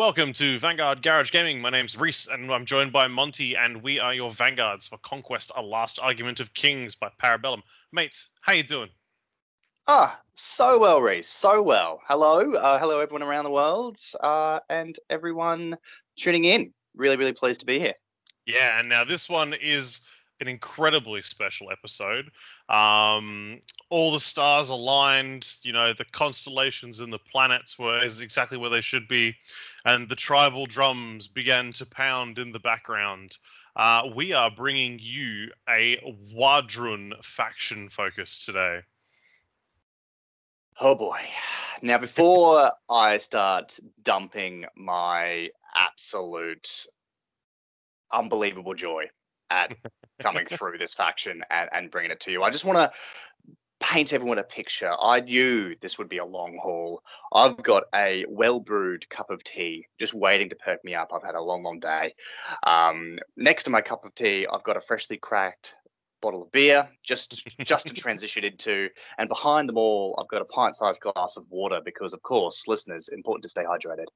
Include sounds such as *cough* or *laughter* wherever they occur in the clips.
Welcome to Vanguard Garage Gaming. My name's Reese, and I'm joined by Monty, and we are your vanguards for Conquest: A Last Argument of Kings by Para Bellum. Mates, how you doing? Ah, so well, Reese. So well. Hello, uh, hello, everyone around the world, uh, and everyone tuning in. Really, really pleased to be here. Yeah, and now this one is an incredibly special episode. Um, all the stars aligned, you know, the constellations and the planets were is exactly where they should be, and the tribal drums began to pound in the background. Uh, we are bringing you a W'adrhŭn faction focus today. Oh boy. Now, before I start dumping my absolute unbelievable joy at *laughs* coming *laughs* through this faction and, and bringing it to you. I just want to paint everyone a picture. I knew this would be a long haul. I've got a well brewed cup of tea just waiting to perk me up. I've had a long, long day. Um, next to my cup of tea, I've got a freshly cracked bottle of beer just just to *laughs* transition into and behind them all i've got a pint-sized glass of water because of course listeners important to stay hydrated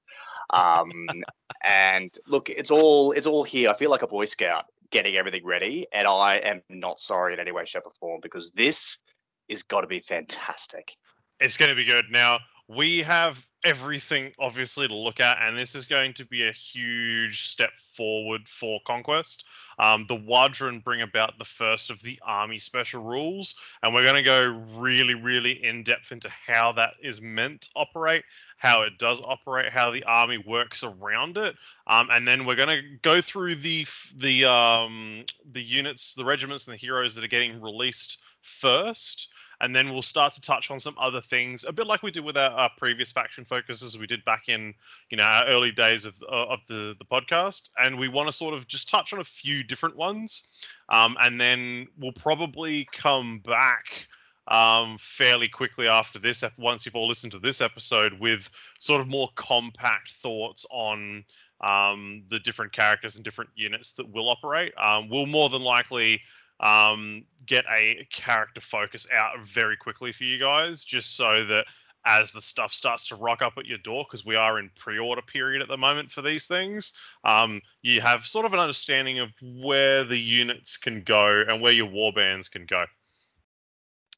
um, *laughs* and look it's all it's all here i feel like a boy scout getting everything ready, and I am not sorry in any way, shape, or form because this is got to be fantastic. It's going to be good. Now we have everything obviously to look at, and this is going to be a huge step forward for Conquest. Um, the W'adrhŭn bring about the first of the army special rules, and we're going to go really, really in depth into how that is meant to operate how it does operate, how the army works around it, um, and then we're going to go through the the um, the units, the regiments, and the heroes that are getting released first, and then we'll start to touch on some other things, a bit like we did with our, our previous faction focuses we did back in you know our early days of uh, of the the podcast, and we want to sort of just touch on a few different ones, um, and then we'll probably come back um, fairly quickly after this, once you've all listened to this episode, with sort of more compact thoughts on um, the different characters and different units that will operate. Um, we'll more than likely um, get a character focus out very quickly for you guys, just so that as the stuff starts to rock up at your door, because we are in pre-order period at the moment for these things, um, you have sort of an understanding of where the units can go and where your warbands can go.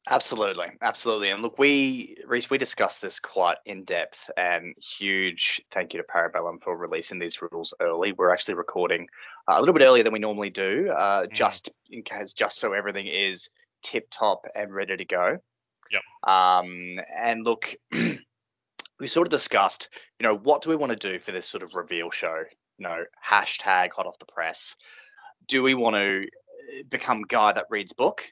Absolutely, absolutely. And look, we Reese, we discussed this quite in depth, and huge thank you to Para Bellum for releasing these rules early. We're actually recording uh, a little bit earlier than we normally do, uh, mm. just in case, just so everything is tip top and ready to go. Yep. Um, and look, *clears throat* we sort of discussed, you know, what do we want to do for this sort of reveal show? You know, hashtag hot off the press. Do we want to uh, become guy that reads book?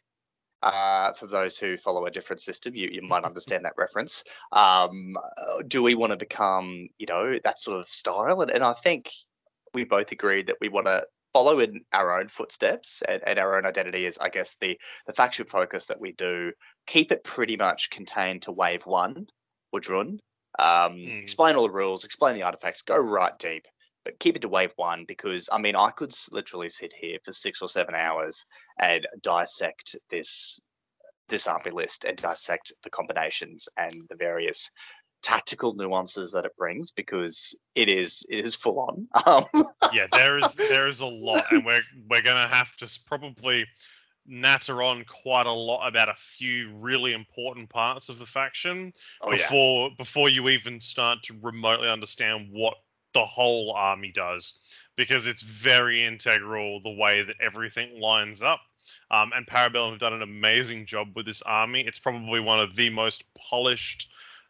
Uh, for those who follow a different system, you, you might *laughs* understand that reference. Um, uh, do we want to become, you know, that sort of style? And, and I think we both agreed that we want to follow in our own footsteps and, and, our own identity is, I guess, the the faction focus that we do. Keep it pretty much contained to wave one, W'adrhŭn. Um, mm. Explain all the rules, explain the artifacts, go right deep but keep it to wave one because I mean I could literally sit here for six or seven hours and dissect this this army list and dissect the combinations and the various tactical nuances that it brings because it is it is full on. *laughs* Um, yeah, there is there is a lot, and we're *laughs* we're gonna have to probably natter on quite a lot about a few really important parts of the faction oh, before yeah. before you even start to remotely understand what the whole army does because it's very integral the way that everything lines up. Um, and Para Bellum have done an amazing job with this army. It's probably one of the most polished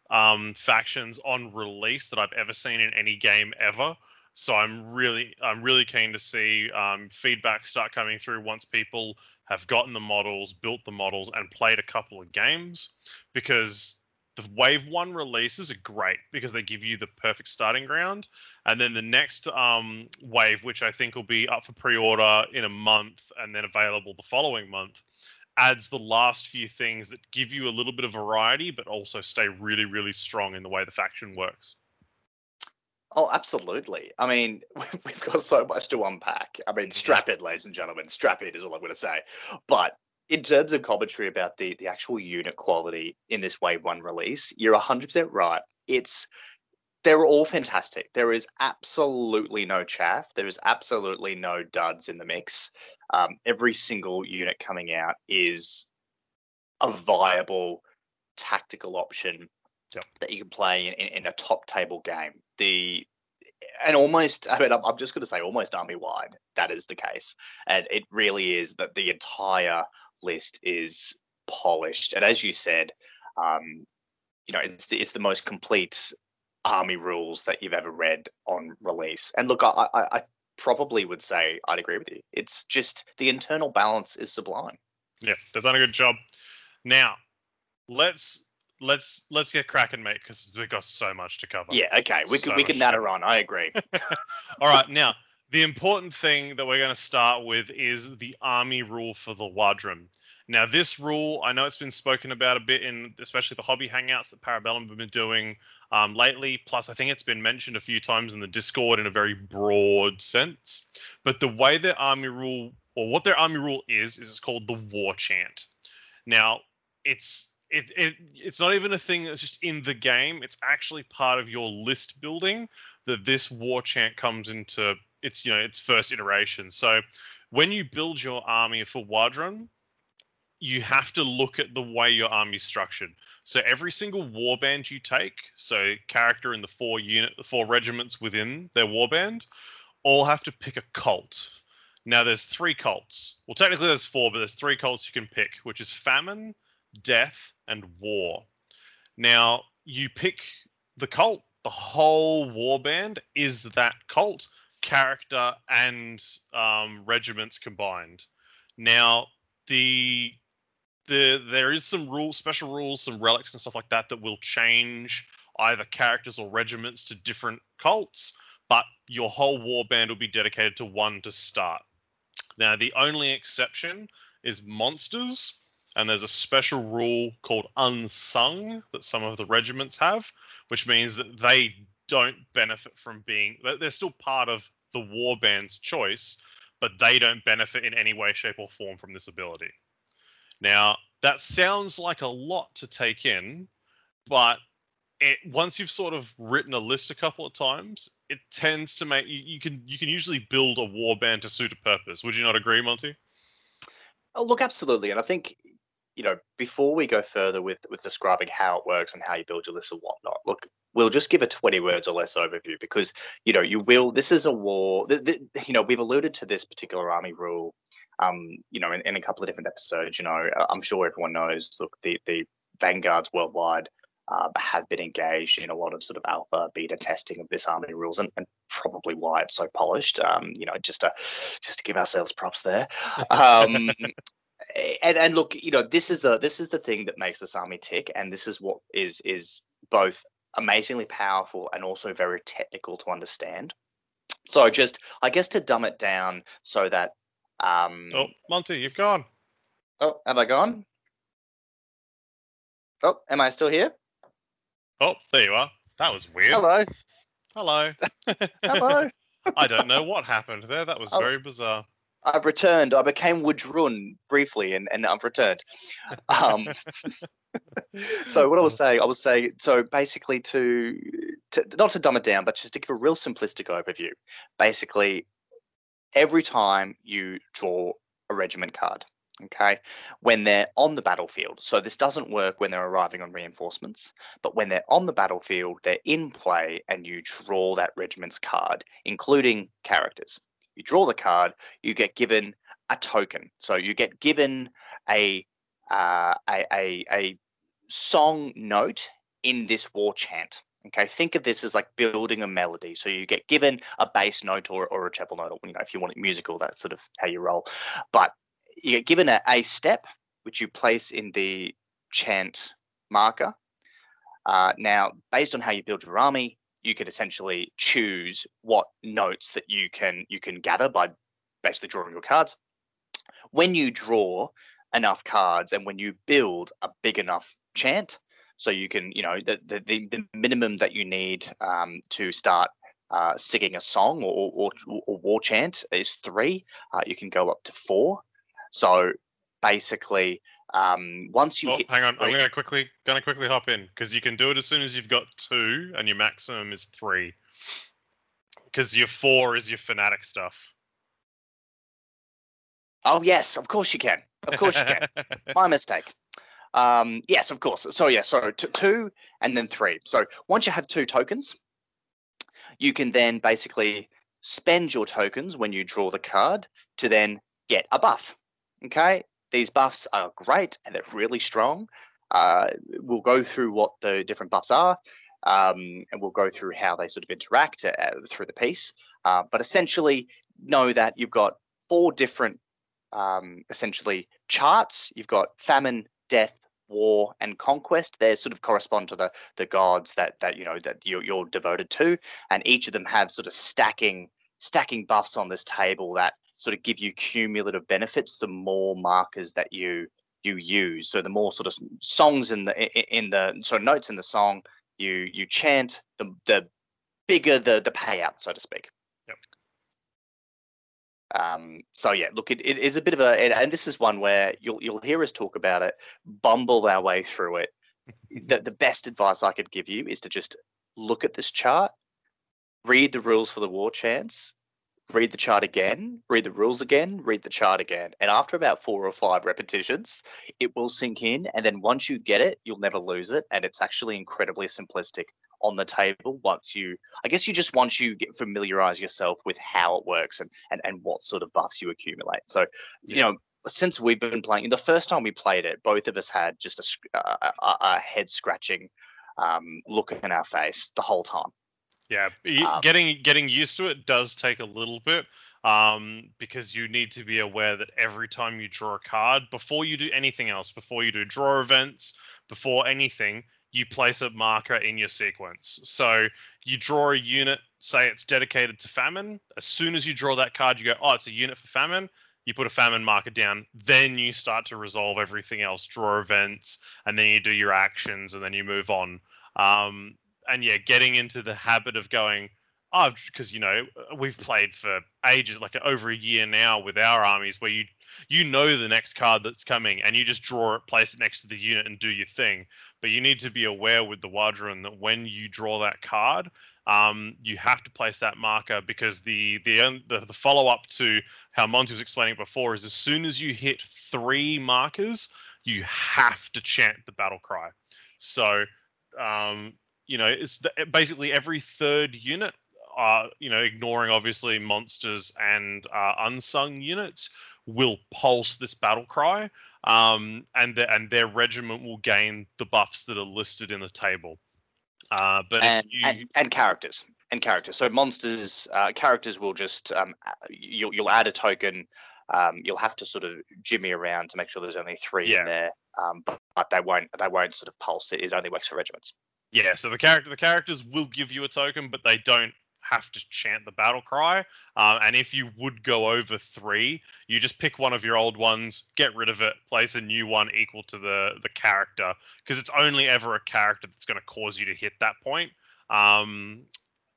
um, factions on release that I've ever seen in any game ever. So I'm really, I'm really keen to see um, feedback start coming through once people have gotten the models, built the models, and played a couple of games, because the wave one releases are great because they give you the perfect starting ground and then the next um, wave which i think will be up for pre-order in a month and then available the following month adds the last few things that give you a little bit of variety but also stay really really strong in the way the faction works Oh, absolutely. I mean, *laughs* we've got so much to unpack. I mean, strap in, ladies and gentlemen. Strap in is all I'm going to say. But in terms of commentary about the the actual unit quality in this wave one release, you're 100% right. It's they're all fantastic. There is absolutely no chaff. There is absolutely no duds in the mix. Um, every single unit coming out is a viable tactical option Yep. that you can play in, in, in a top table game. The and almost, I mean, I'm, I'm just going to say almost army wide. That is the case, and it really is that the entire list is polished. And as you said, um, you know, it's the, it's the most complete army rules that you've ever read on release. And look, I, I, I probably would say I'd agree with you. It's just the internal balance is sublime. Yeah, they've done a good job. Now, let's let's let's get cracking, mate, because we've got so much to cover. Yeah, okay, we So can we can much natter on. I agree. *laughs* All right, now the important thing that we're going to start with is the army rule for the W'adrhŭn. Now, this rule, I know it's been spoken about a bit in especially the hobby hangouts that Para Bellum have been doing um, lately. Plus, I think it's been mentioned a few times in the Discord in a very broad sense. But the way their army rule, or what their army rule is, is it's called the War Chant. Now, it's it, it it's not even a thing that's just in the game. It's actually part of your list building that this war chant comes into its you know its first iteration. So when you build your army for W'adrhŭn, you have to look at the way your army's structured. So every single warband you take, so character in the four unit, the four regiments within their warband, all have to pick a cult. Now there's three cults. Well, technically there's four, but there's three cults you can pick, which is famine, death, and war. Now you pick the cult. The whole warband is that cult character and um, regiments combined. Now the the there is some rules, special rules, some relics and stuff like that that will change either characters or regiments to different cults, but your whole warband will be dedicated to one to start. Now the only exception is monsters, and there's a special rule called unsung that some of the regiments have, which means that they don't benefit from being they're still part of the warband's choice, but they don't benefit in any way, shape, or form from this ability. Now, that sounds like a lot to take in, but it once you've sort of written a list a couple of times, it tends to make you, you can you can usually build a warband to suit a purpose. Would you not agree, Monty? Oh, look, absolutely, and I think you know before we go further with with describing how it works and how you build your list and whatnot. Look, we'll just give a twenty words or less overview because you know you will. This is a war. Th- th- you know we've alluded to this particular army rule. Um, you know, in, in a couple of different episodes. You know, uh, I'm sure everyone knows. Look, the the vanguards worldwide uh, have been engaged in a lot of sort of alpha beta testing of this army rules and, and probably why it's so polished um, you know just to just to give ourselves props there *laughs* um, and and look you know this is the this is the thing that makes this army tick and this is what is is both amazingly powerful and also very technical to understand so just i guess to dumb it down so that um Oh, Monty, you've gone. oh have i gone oh am i still here Oh, there you are. That was weird. hello Hello. *laughs* hello *laughs* I don't know what happened there. That was Oh. very bizarre. I've returned. I became Woodrun briefly, and, and I've returned. Um, *laughs* so what I was *laughs* saying, I was saying, so basically to, to not to dumb it down, but just to give a real simplistic overview. Basically, every time you draw a regiment card, okay, when they're on the battlefield. So this doesn't work when they're arriving on reinforcements, but when they're on the battlefield, they're in play, and you draw that regiment's card, including characters. You draw the card, you get given a token. So you get given a uh, a, a a song note in this war chant. Okay, think of this as like building a melody. So you get given a bass note or, or a treble note, or you know, if you want it musical, that's sort of how you roll. But you get given a, a step, which you place in the chant marker. Uh, now, based on how you build your army, you could essentially choose what notes that you can you can gather by basically drawing your cards. When you draw enough cards and when you build a big enough chant, so you can you know the the, the, minimum that you need um, to start uh, singing a song or, or, or war chant is three. Uh, you can go up to four. So basically, Um, once you Oh, hang on. I'm gonna quickly gonna quickly hop in because you can do it as soon as you've got two, and your maximum is three. Because your four is your fanatic stuff. oh yes, of course you can. Of course you can. *laughs* My mistake. Um, yes, of course. So yeah, so t- two and then three. So once you have two tokens, you can then basically spend your tokens when you draw the card to then get a buff. Okay, these buffs are great and they're really strong. Uh, we'll go through what the different buffs are, um, and we'll go through how they sort of interact uh, through the piece. Uh, but essentially, know that you've got four different um, essentially charts. You've got famine, death, war, and conquest. They sort of correspond to the the gods that that you know that you're, you're devoted to, and each of them have sort of stacking stacking buffs on this table that sort of give you cumulative benefits. The more markers that you you use, so the more sort of songs in the in the so notes in the song you you chant, the the bigger the the payout, so to speak. Yep. Um, so yeah, look, it, it is a bit of a, and, and this is one where you'll you'll hear us talk about it, bumble our way through it. *laughs* the the best advice I could give you is to just look at this chart, read the rules for the war chance, read the chart again, read the rules again, read the chart again, and after about four or five repetitions, it will sink in. And then once you get it, you'll never lose it, and it's actually incredibly simplistic on the table once you i guess you just once you get familiarize yourself with how it works and and, and what sort of buffs you accumulate so you know since we've been playing the first time we played it both of us had just a, a, a, a head scratching um, look in our face the whole time Yeah, Um, getting getting used to it does take a little bit, um, because you need to be aware that every time you draw a card, before you do anything else, before you do draw events, before anything, you place a marker in your sequence. So you draw a unit, say it's dedicated to famine. As soon as you draw that card, you go, oh, it's a unit for famine. You put a famine marker down, then you start to resolve everything else, draw events, and then you do your actions, and then you move on. Um, and yeah, getting into the habit of going, oh, because you know we've played for ages, like over a year now with our armies, where you you know the next card that's coming, and you just draw it, place it next to the unit, and do your thing. But you need to be aware with the W'adrhŭn that when you draw that card, um, you have to place that marker because the the the, the follow up to how Monty was explaining before is as soon as you hit three markers, you have to chant the battle cry. So um, you know, it's the, basically every third unit, uh, you know, ignoring obviously monsters and uh, unsung units, will pulse this battle cry, um, and the, and their regiment will gain the buffs that are listed in the table. Uh, but and, you, and and characters and characters so monsters uh, characters will just um, you'll, you'll add a token um, you'll have to sort of jimmy around to make sure there's only three Yeah. in there um, but, but they won't they won't sort of pulse it it only works for regiments yeah, so the character the characters will give you a token, but they don't have to chant the battle cry. Um, and if you would go over three, you just pick one of your old ones, get rid of it, place a new one equal to the the character, because it's only ever a character that's going to cause you to hit that point. Um,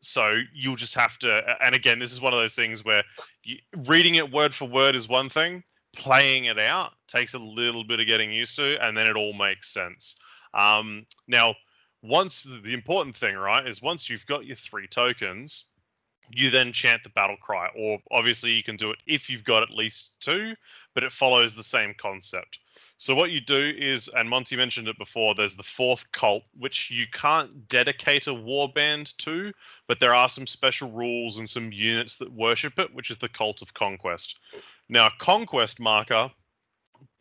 so you'll just have to. And again, this is one of those things where you, reading it word for word is one thing, playing it out takes a little bit of getting used to, and then it all makes sense. Um, now, once the important thing, right, is once you've got your three tokens, you then chant the battle cry. Or obviously, you can do it if you've got at least two, but it follows the same concept. So what you do is, and Monty mentioned it before, there's the fourth cult, which you can't dedicate a warband to, but there are some special rules and some units that worship it, which is the cult of conquest. Now, conquest marker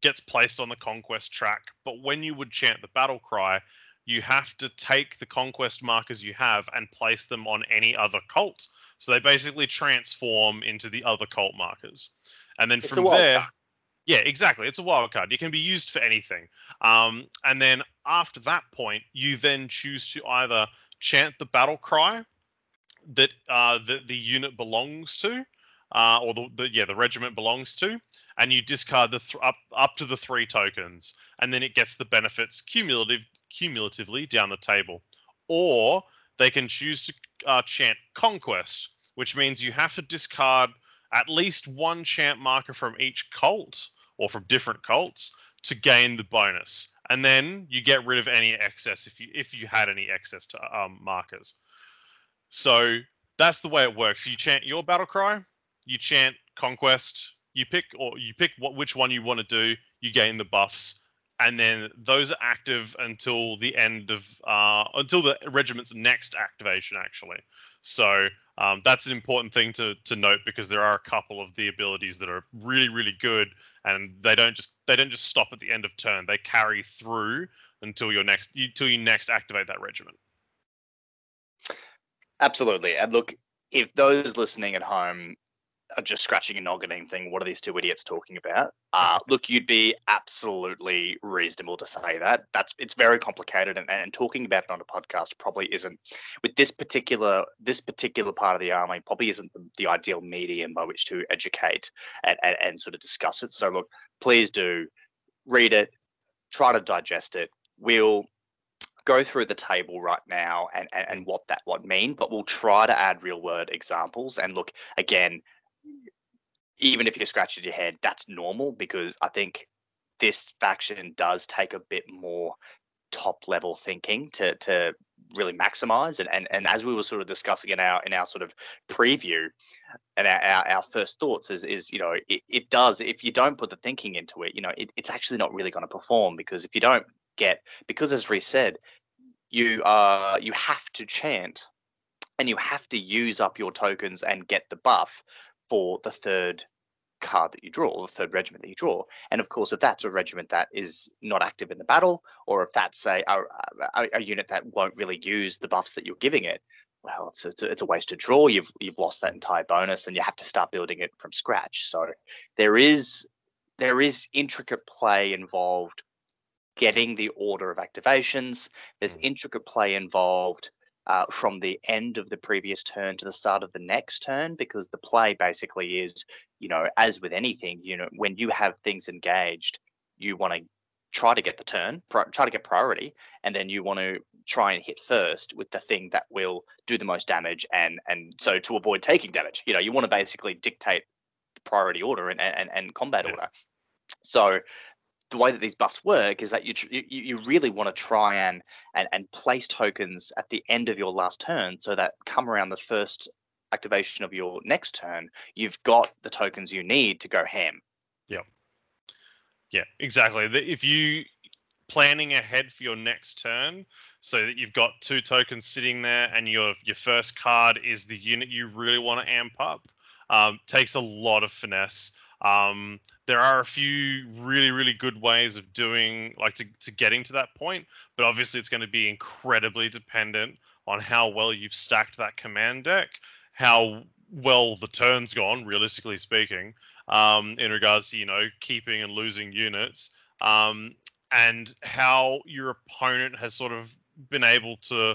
gets placed on the conquest track, but when you would chant the battle cry, you have to take the conquest markers you have and place them on any other cult. So they basically transform into the other cult markers. And then It's from there, card. yeah, exactly. It's a wild card. It can be used for anything. Um, and then after that point, you then choose to either chant the battle cry that uh, the, the unit belongs to, uh, or the, the yeah the regiment belongs to, and you discard the th- up up to the three tokens, and then it gets the benefits cumulative cumulatively down the table. Or they can choose to uh, chant conquest, which means you have to discard at least one chant marker from each cult or from different cults to gain the bonus, and then you get rid of any excess if you if you had any excess to um, markers. So that's the way it works. You chant your battle cry, you chant conquest, you pick or you pick what which one you want to do, you gain the buffs, and then those are active until the end of uh, until the regiment's next activation actually. So um, that's an important thing to to note because there are a couple of the abilities that are really really good and they don't just they don't just stop at the end of turn. They carry through until your next until you next activate that regiment. Absolutely. And look, if those listening at home are just scratching a noggin and thinking, what are these two idiots talking about? *laughs* Uh, look, you'd be absolutely reasonable to say that. That's it's very complicated, and, and talking about it on a podcast probably isn't with this particular this particular part of the army probably isn't the, the ideal medium by which to educate and, and, and sort of discuss it. So look, please do read it, try to digest it. We'll go through the table right now and, and, and what that would mean, but we'll try to add real world examples. And look, again, even if you scratch your head, that's normal because I think this faction does take a bit more top level thinking to to really maximize. And, and and as we were sort of discussing in our in our sort of preview and our, our, our first thoughts is is you know it, it does if you don't put the thinking into it you know it, it's actually not really going to perform because if you don't get because as Reese said you uh you have to chant and you have to use up your tokens and get the buff for the third card that you draw, or the third regiment that you draw. And of course, if that's a regiment that is not active in the battle, or if that's a, a, a, unit that won't really use the buffs that you're giving it, well, it's a, it's a, it's a waste to draw. You've you've lost that entire bonus, and you have to start building it from scratch. So there is there is intricate play involved getting the order of activations. There's mm. intricate play involved uh, from the end of the previous turn to the start of the next turn because the play basically is, you know, as with anything, you know, when you have things engaged, you want to try to get the turn, try to get priority, and then you want to try and hit first with the thing that will do the most damage, and and so to avoid taking damage, you know, you want to basically dictate the priority order and and, and combat yeah. order. So the way that these buffs work is that you you, you really want to try and, and and place tokens at the end of your last turn so that come around the first activation of your next turn you've got the tokens you need to go ham. Yeah yeah exactly. If you planning ahead for your next turn so that you've got two tokens sitting there and your your first card is the unit you really want to amp up um, takes a lot of finesse. Um, there are a few really, really good ways of doing, like, to, to getting to that point, but obviously it's going to be incredibly dependent on how well you've stacked that command deck, how well the turn's gone, realistically speaking, um, in regards to, you know, keeping and losing units, um, and how your opponent has sort of been able to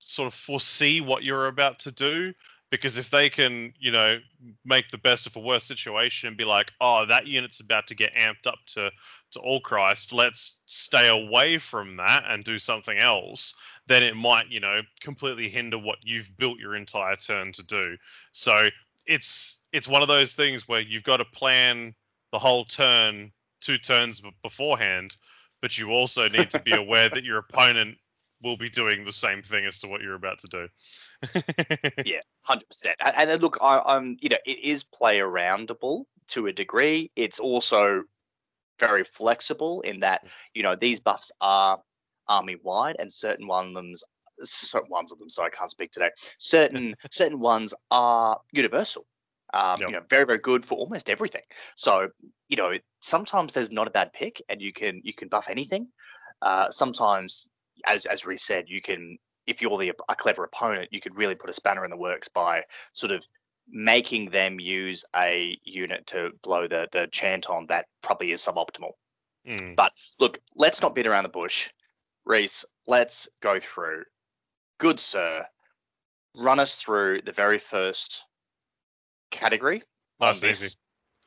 sort of foresee what you're about to do because if they can, you know, make the best of a worse situation and be like, oh, that unit's about to get amped up to to all Christ, let's stay away from that and do something else, then it might, you know, completely hinder what you've built your entire turn to do. So it's it's one of those things where you've got to plan the whole turn two turns beforehand, but you also need to be *laughs* aware that your opponent will be doing the same thing as to what you're about to do. Yeah, *laughs* hundred percent. And, and look, I, I'm you know it is play aroundable to a degree. It's also very flexible in that mm. you know these buffs are army wide, and certain one of them's certain ones of them. So I can't speak today. Certain *laughs* certain ones are universal. Um, yep. You know, very very good for almost everything. So you know, sometimes there's not a bad pick, and you can you can buff anything. Uh, sometimes, as as Reese said, you can if you're the a clever opponent, you could really put a spanner in the works by sort of making them use a unit to blow the the chant on that probably is suboptimal. Mm. But look, let's not beat around the bush. Reese, let's go through. Good sir, run us through the very first category on this easy.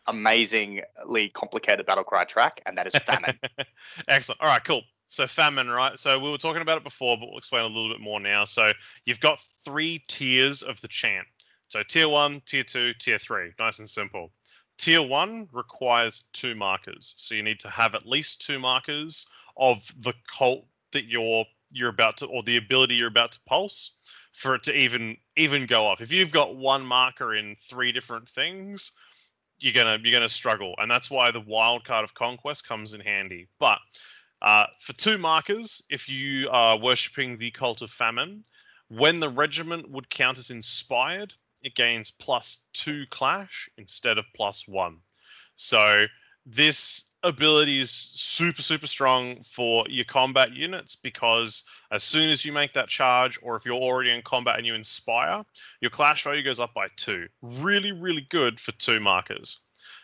amazingly complicated battle cry track, and that is famine. *laughs* Excellent. All right, cool. So famine, right? So we were talking about it before, but we'll explain a little bit more now. So you've got three tiers of the chant. So tier one, tier two, tier three. Nice and simple. tier one requires two markers, so you need to have at least two markers of the cult that you're you're about to, or the ability you're about to pulse, for it to even even go off. If you've got one marker in three different things, you're gonna you're gonna struggle, and that's why the wild card of conquest comes in handy. But uh, for two markers, if you are worshipping the cult of famine, when the regiment would count as inspired, it gains plus two clash instead of plus one. So this ability is super super strong for your combat units because as soon as you make that charge or if you're already in combat and you inspire your clash value goes up by two really really good for two markers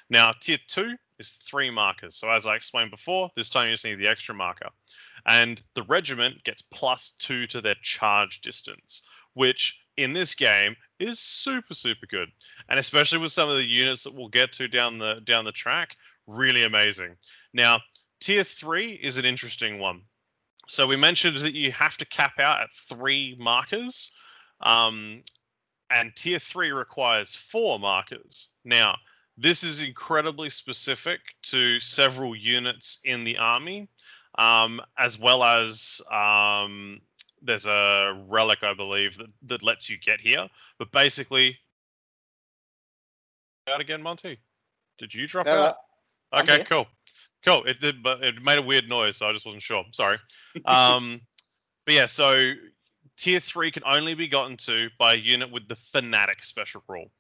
now tier two is three markers so as i explained before this time you just need the extra marker and the regiment gets plus two to their charge distance which in this game is super super good and especially with some of the units that we'll get to down the down the track really amazing. Now, tier three is an interesting one. So we mentioned that you have to cap out at three markers, um, and tier three requires four markers. Now, this is incredibly specific to several units in the army, um, as well as um, there's a relic, I believe, that, that lets you get here. But basically, out again, Monty. Did you drop No, out? Okay, cool, cool. It did, but it made a weird noise, so I just wasn't sure. Sorry. *laughs* Um, but yeah, so tier three can only be gotten to by a unit with the fanatic special rule.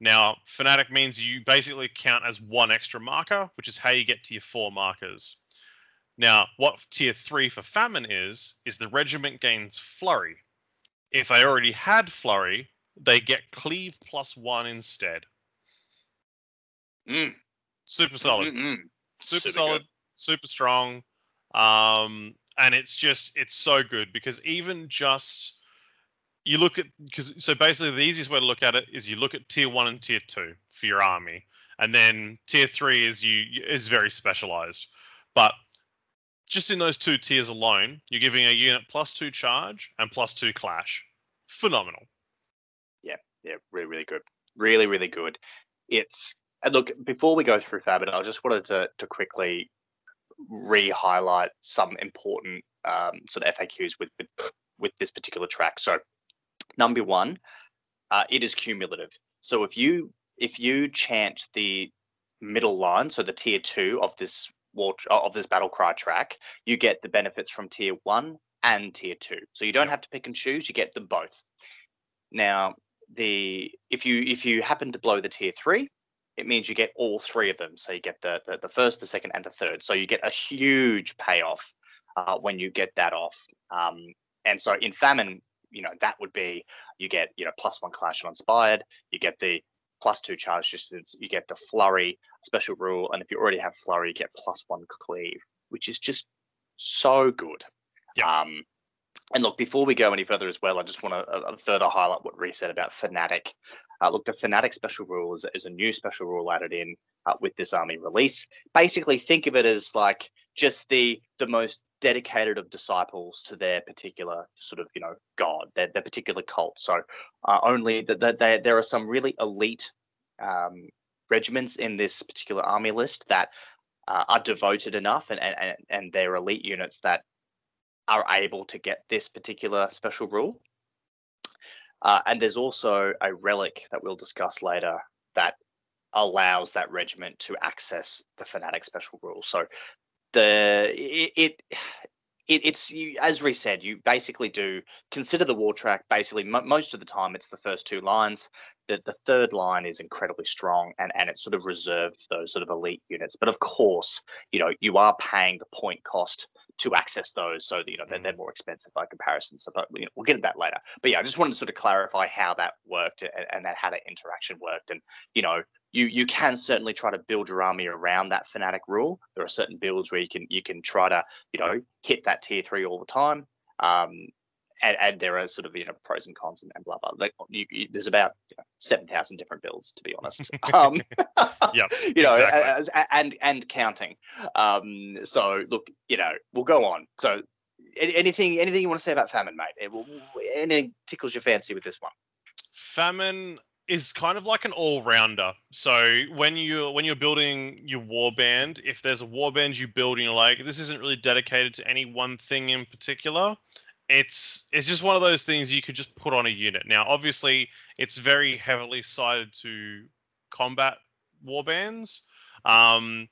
Now, fanatic means you basically count as one extra marker, which is how you get to your four markers. Now, what tier three for famine is, is the regiment gains flurry. If they already had flurry, they get cleave plus one instead. Mm, Super solid. mm, mm. super, Super solid, good. super strong. Um, and it's just it's so good because even just you look at because so basically the easiest way to look at it is you look at tier one and tier two for your army, and then tier three is you is very specialized. But just in those two tiers alone, you're giving a unit plus two charge and plus two clash. Phenomenal. yeah, yeah, really, really good. Really, really good. It's and look before we go through Fabit, I just wanted to to quickly re-highlight some important um, sort of FAQs with, with with this particular track. So, number one, uh, it is cumulative. So if you if you chant the middle line, so the tier two of this war of this battle cry track, you get the benefits from tier one and tier two. So you don't have to pick and choose; you get them both. Now, the if you if you happen to blow the tier three, it means you get all three of them. So you get the the, the first, the second, and the third. So you get a huge payoff uh, when you get that off. Um, and so in famine, you know that would be you get you know plus one clash on inspired, you get the plus two charge distance, you get the flurry special rule, and if you already have flurry, you get plus one cleave, which is just so good. Yeah. Um, and look, before we go any further as well, I just want to uh, further highlight what Ree said about Fanatic. Uh, look, the Fanatic special rule is, is a new special rule added in uh, with this army release. Basically, think of it as like just the the most dedicated of disciples to their particular sort of you know god, their, their particular cult. So uh, only that the, the, there are some really elite um, regiments in this particular army list that uh, are devoted enough, and, and and and they're elite units that are able to get this particular special rule. Uh, and there's also a relic that we'll discuss later that allows that regiment to access the fanatic special rule. So the it, it it, it's you, as Ree said, you basically do consider the war track. Basically, mo most of the time, it's the first two lines. The, the third line is incredibly strong, and and it's sort of reserved for those sort of elite units. But of course, you know you are paying the point cost to access those, so that, you know they're, mm. they're more expensive by comparison. So, but you know, we'll get to that later. But yeah, I just wanted to sort of clarify how that worked and, and that how that interaction worked, and you know you you can certainly try to build your army around that fanatic rule. There are certain builds where you can you can try to you know hit that tier three all the time. Um, and, and there are sort of you know pros and cons and, and blah blah. Like you, you, there's about you know, seven thousand different builds to be honest. *laughs* Um, Yep, *laughs* you know, exactly. as, and and counting. Um, so look, you know, we'll go on. So anything anything you want to say about famine, mate? It will, anything tickles your fancy with this one? Famine is kind of like an all-rounder. So when you when you're building your warband, if there's a warband you build and you're like, this isn't really dedicated to any one thing in particular, it's it's just one of those things you could just put on a unit. Now, obviously, it's very heavily sided to combat warbands, um,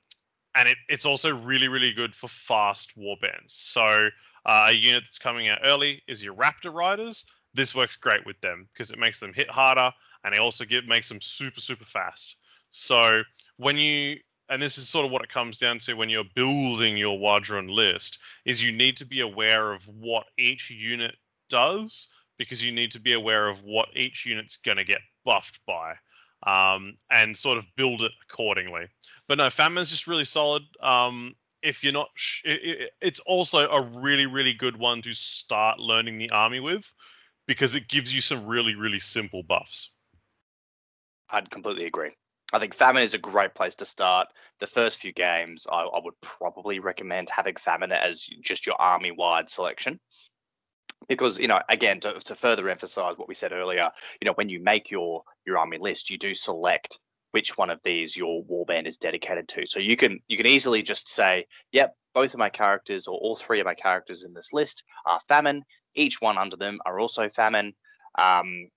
and it, it's also really really good for fast warbands. So uh, a unit that's coming out early is your Raptor Riders. This works great with them because it makes them hit harder and it also makes them super super fast. So when you and this is sort of what it comes down to when you're building your W'adrhŭn list is you need to be aware of what each unit does because you need to be aware of what each unit's going to get buffed by um, and sort of build it accordingly. But no, Famine's is just really solid. Um, if you're not, sh- it, it, it's also a really, really good one to start learning the army with because it gives you some really, really simple buffs. I'd completely agree. I think Famine is a great place to start. The first few games, I, I would probably recommend having Famine as just your army wide selection. Because, you know, again, to, to further emphasize what we said earlier, you know, when you make your your army list, you do select which one of these your warband is dedicated to. So you can you can easily just say, yep, both of my characters or all three of my characters in this list are famine. Each one under them are also famine. Um,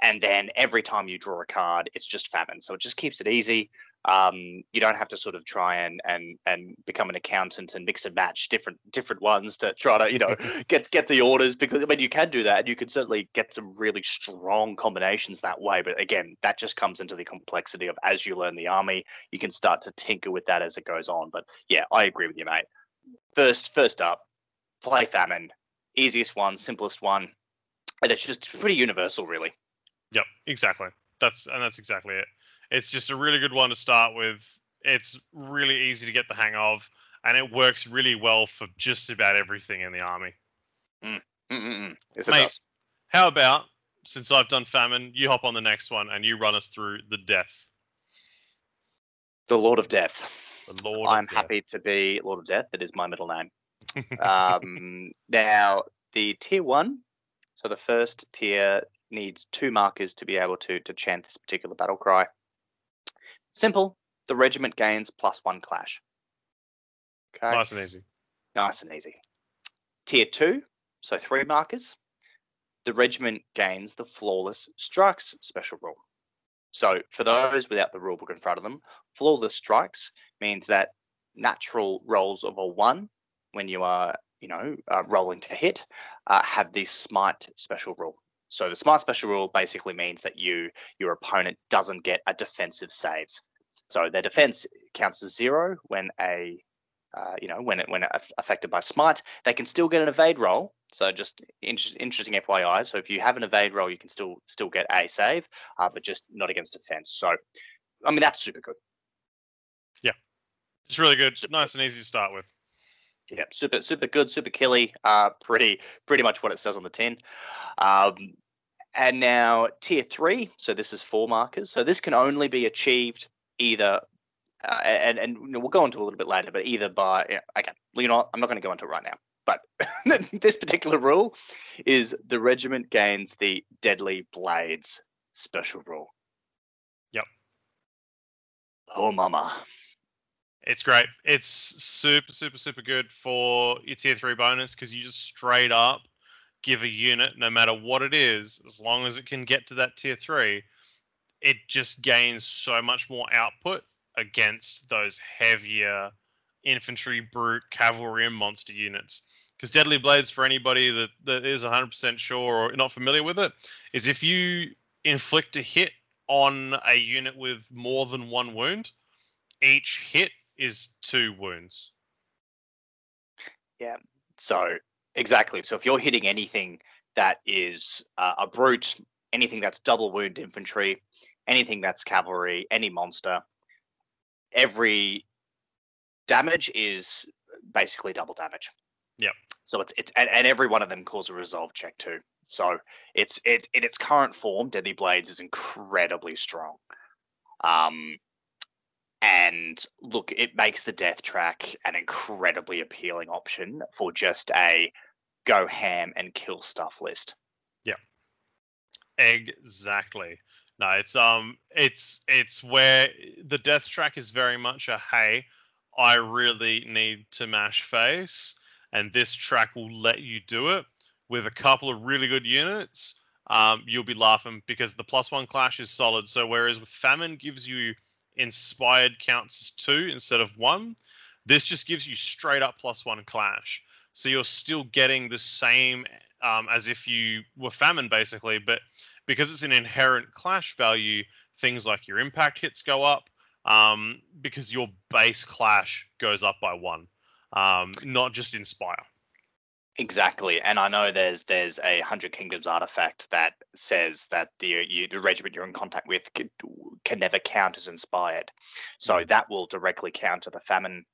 and then every time you draw a card, it's just famine. So it just keeps it easy. Um, you don't have to sort of try and and and become an accountant and mix and match different different ones to try to you know *laughs* get get the orders because I mean you can do that and you can certainly get some really strong combinations that way. But again, that just comes into the complexity of as you learn the army, you can start to tinker with that as it goes on. But yeah, I agree with you, mate. First first up, play famine, easiest one, simplest one, and it's just pretty universal, really. Yep, exactly. That's and that's exactly it. It's just a really good one to start with. It's really easy to get the hang of, and it works really well for just about everything in the army. Mm, mm, mm, mm. Mate. How about since I've done famine, you hop on the next one and you run us through the death. The Lord of Death. The Lord. I'm of Death. happy to be Lord of Death. That is my middle name. *laughs* um, now, the tier one, so the first tier needs two markers to be able to, to chant this particular battle cry. Simple. The regiment gains plus one clash. Okay. nice and easy. Nice and easy. Tier two, so three markers. The regiment gains the flawless strikes special rule. So for those without the rulebook in front of them, flawless strikes means that natural rolls of a one when you are, you know, uh, rolling to hit, uh, have the smite special rule. So the smite special rule basically means that you, your opponent, doesn't get a defensive saves. So their defense counts as zero when a uh, you know, when it when aff- affected by smite, they can still get an evade roll. So just inter- interesting FYI. So if you have an evade roll, you can still still get a save, uh, but just not against defense. So, I mean, that's super good. Yeah, it's really good. Super. Nice and easy to start with. Yeah, super super good, super killy. Uh, pretty pretty much what it says on the tin. Um, and now tier three. So this is four markers. So this can only be achieved either. Uh, and and you know, we'll go into a little bit later, but either by yeah, okay, well, you know, what, I'm not going to go into it right now. But *laughs* this particular rule is the regiment gains the deadly blades special rule. Yep. Oh, mama. It's great. It's super, super, super good for your tier three bonus because you just straight up give a unit, no matter what it is, as long as it can get to that tier three, it just gains so much more output against those heavier infantry, brute, cavalry, and monster units. Because Deadly Blades, for anybody that, that is 100% sure or not familiar with it, is if you inflict a hit on a unit with more than one wound, each hit is two wounds. Yeah. So exactly. So if you're hitting anything that is uh, a brute, anything that's double wound infantry, anything that's cavalry, any monster, every damage is basically double damage. Yeah. So it's it's and, and every one of them calls a resolve check too. So it's it's in its current form, Deadly Blades is incredibly strong. Um, and look, it makes the death track an incredibly appealing option for just a go ham and kill stuff list. Yeah. Exactly. No, it's um, it's it's where the death track is very much a hey, I really need to mash face, and this track will let you do it with a couple of really good units. Um, you'll be laughing because the plus one clash is solid. So whereas famine gives you inspired counts as two instead of one, this just gives you straight up plus one clash. So you're still getting the same um, as if you were famine basically, but because it's an inherent clash value, things like your impact hits go up um, because your base clash goes up by one, um, not just inspire. Exactly, and I know there's there's a Hundred Kingdoms artifact that says that the you, the regiment you're in contact with can, can never count as inspired, so mm. that will directly counter the famine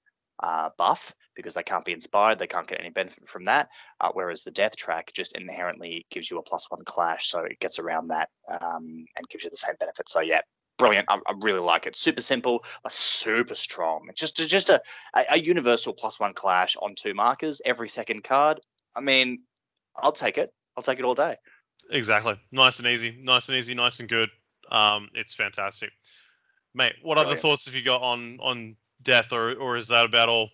uh, buff because they can't be inspired, they can't get any benefit from that. Uh, whereas the death track just inherently gives you a plus one clash, so it gets around that um, and gives you the same benefit. So yeah, brilliant. I, I, really like it. Super simple, but super strong. It's just just a, a, a universal plus one clash on two markers every second card. I mean, I'll take it. I'll take it all day. Exactly. Nice and easy. Nice and easy. Nice and good. Um, it's fantastic, mate. What brilliant. other thoughts have you got on on death, or or is that about all?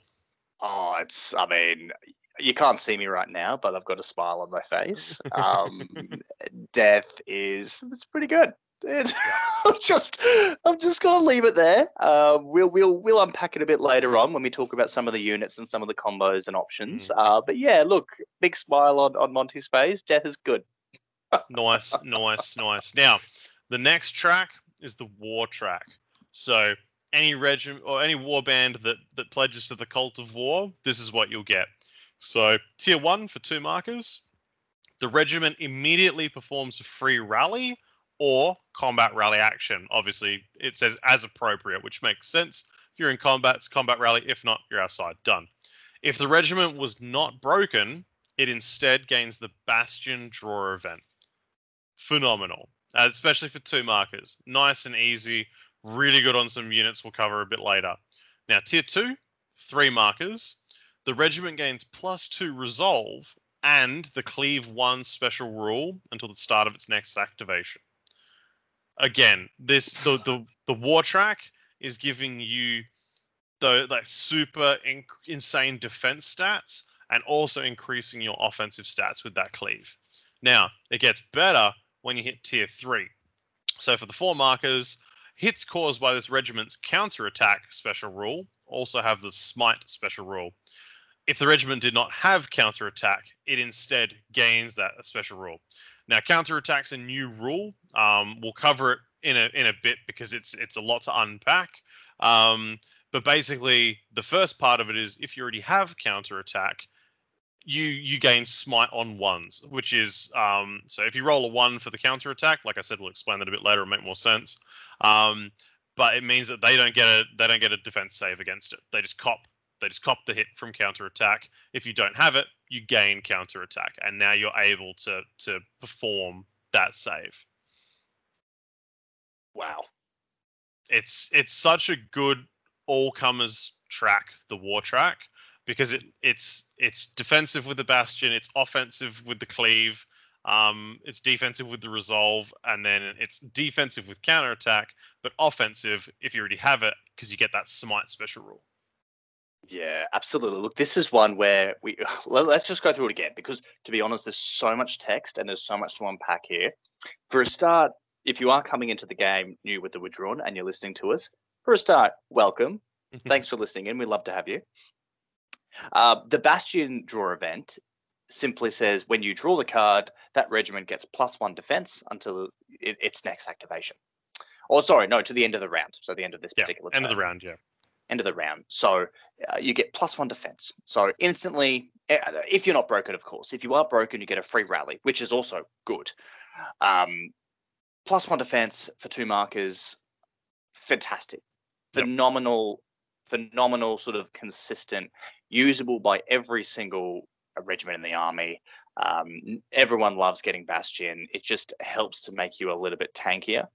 Oh, it's. I mean, you can't see me right now, but I've got a smile on my face. *laughs* Um, death is it's pretty good. *laughs* I'm just I'm just gonna leave it there. Uh, we'll we'll we'll unpack it a bit later on when we talk about some of the units and some of the combos and options. Mm. Uh, but yeah, look, big smile on on Monty's face. Death is good. nice, nice, nice. Now, the next track is the war track. So any regiment or any war band that that pledges to the cult of war, this is what you'll get. So tier one for two markers. The regiment immediately performs a free rally or combat rally action. Obviously, it says as appropriate, which makes sense. If you're in combat, it's combat rally. If not, you're outside. Done. If the regiment was not broken, it instead gains the Bastion draw event. Phenomenal, uh, especially for two markers. Nice and easy. Really good on some units we'll cover a bit later. Now, tier two, three markers. The regiment gains plus two resolve and the cleave one special rule until the start of its next activation. Again, this the the, the war track is giving you the like super in, insane defense stats and also increasing your offensive stats with that cleave. Now, it gets better when you hit tier 3. So for the four markers, Hits caused by this regiment's counterattack special rule also have the smite special rule. If the regiment did not have counterattack, it instead gains that special rule. Now, counterattack's a new rule. Um, we'll cover it in a in a bit because it's it's a lot to unpack. Um, but basically, the first part of it is if you already have counterattack, you you gain smite on ones, which is um, so if you roll a one for the counterattack, like I said, we'll explain that a bit later. It'll make more sense. Um, but it means that they don't get a they don't get a defense save against it. They just cop they just cop the hit from counter attack. If you don't have it, you gain counter attack, and now you're able to to perform that save. Wow, it's it's such a good all comers track, the war track, because it it's it's defensive with the bastion, it's offensive with the cleave, um, it's defensive with the resolve, and then it's defensive with counter attack, but offensive if you already have it because you get that smite special rule. Yeah, absolutely. Look, this is one where we *laughs* let's just go through it again because to be honest, there's so much text and there's so much to unpack here. For a start, if you are coming into the game new with the W'adrhŭn and you're listening to us, for a start, welcome. *laughs* Thanks for listening in. We'd love to have you. Uh, the Bastion draw event simply says when you draw the card, that regiment gets plus one defense until it, its next activation. Or sorry, no, to the end of the round. So the end of this yeah, particular end of the round, yeah. End of the round. So uh, you get plus one defense. So instantly, eh, if you're not broken, of course. If you are broken, you get a free rally, which is also good. Um, plus one defense for two markers, fantastic, phenomenal, yep. phenomenal, sort of consistent, usable by every single regiment in the army. Um, everyone loves getting Bastion. It just helps to make you a little bit tankier,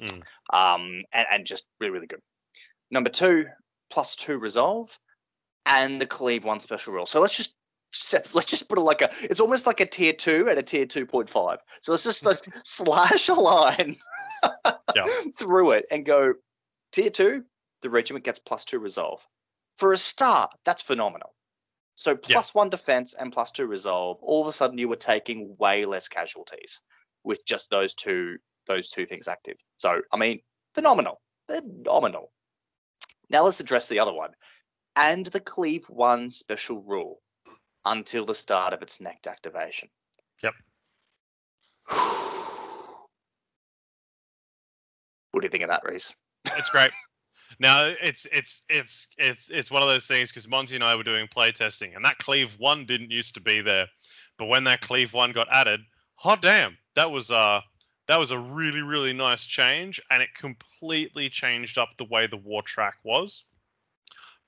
mm. um, and, and just really, really good. Number two, plus two resolve, and the cleave one special rule. So let's just let's just put it like a it's almost like a tier two and a tier 2.5 so let's just like *laughs* slash a line *laughs* through it and go tier two, the regiment gets plus two resolve. For a start, that's phenomenal. So plus one defense and plus two resolve. All of a sudden, you were taking way less casualties with just those two those two things active. So I mean, phenomenal, phenomenal. Now let's address the other one, and the cleave one special rule until the start of its next activation. Yep. *sighs* what do you think of that, Reese? It's great. Now it's it's it's it's it's one of those things because Monty and I were doing play testing, and that cleave one didn't used to be there, but when that cleave one got added, hot damn, that was uh that was a really really nice change, and it completely changed up the way the war track was,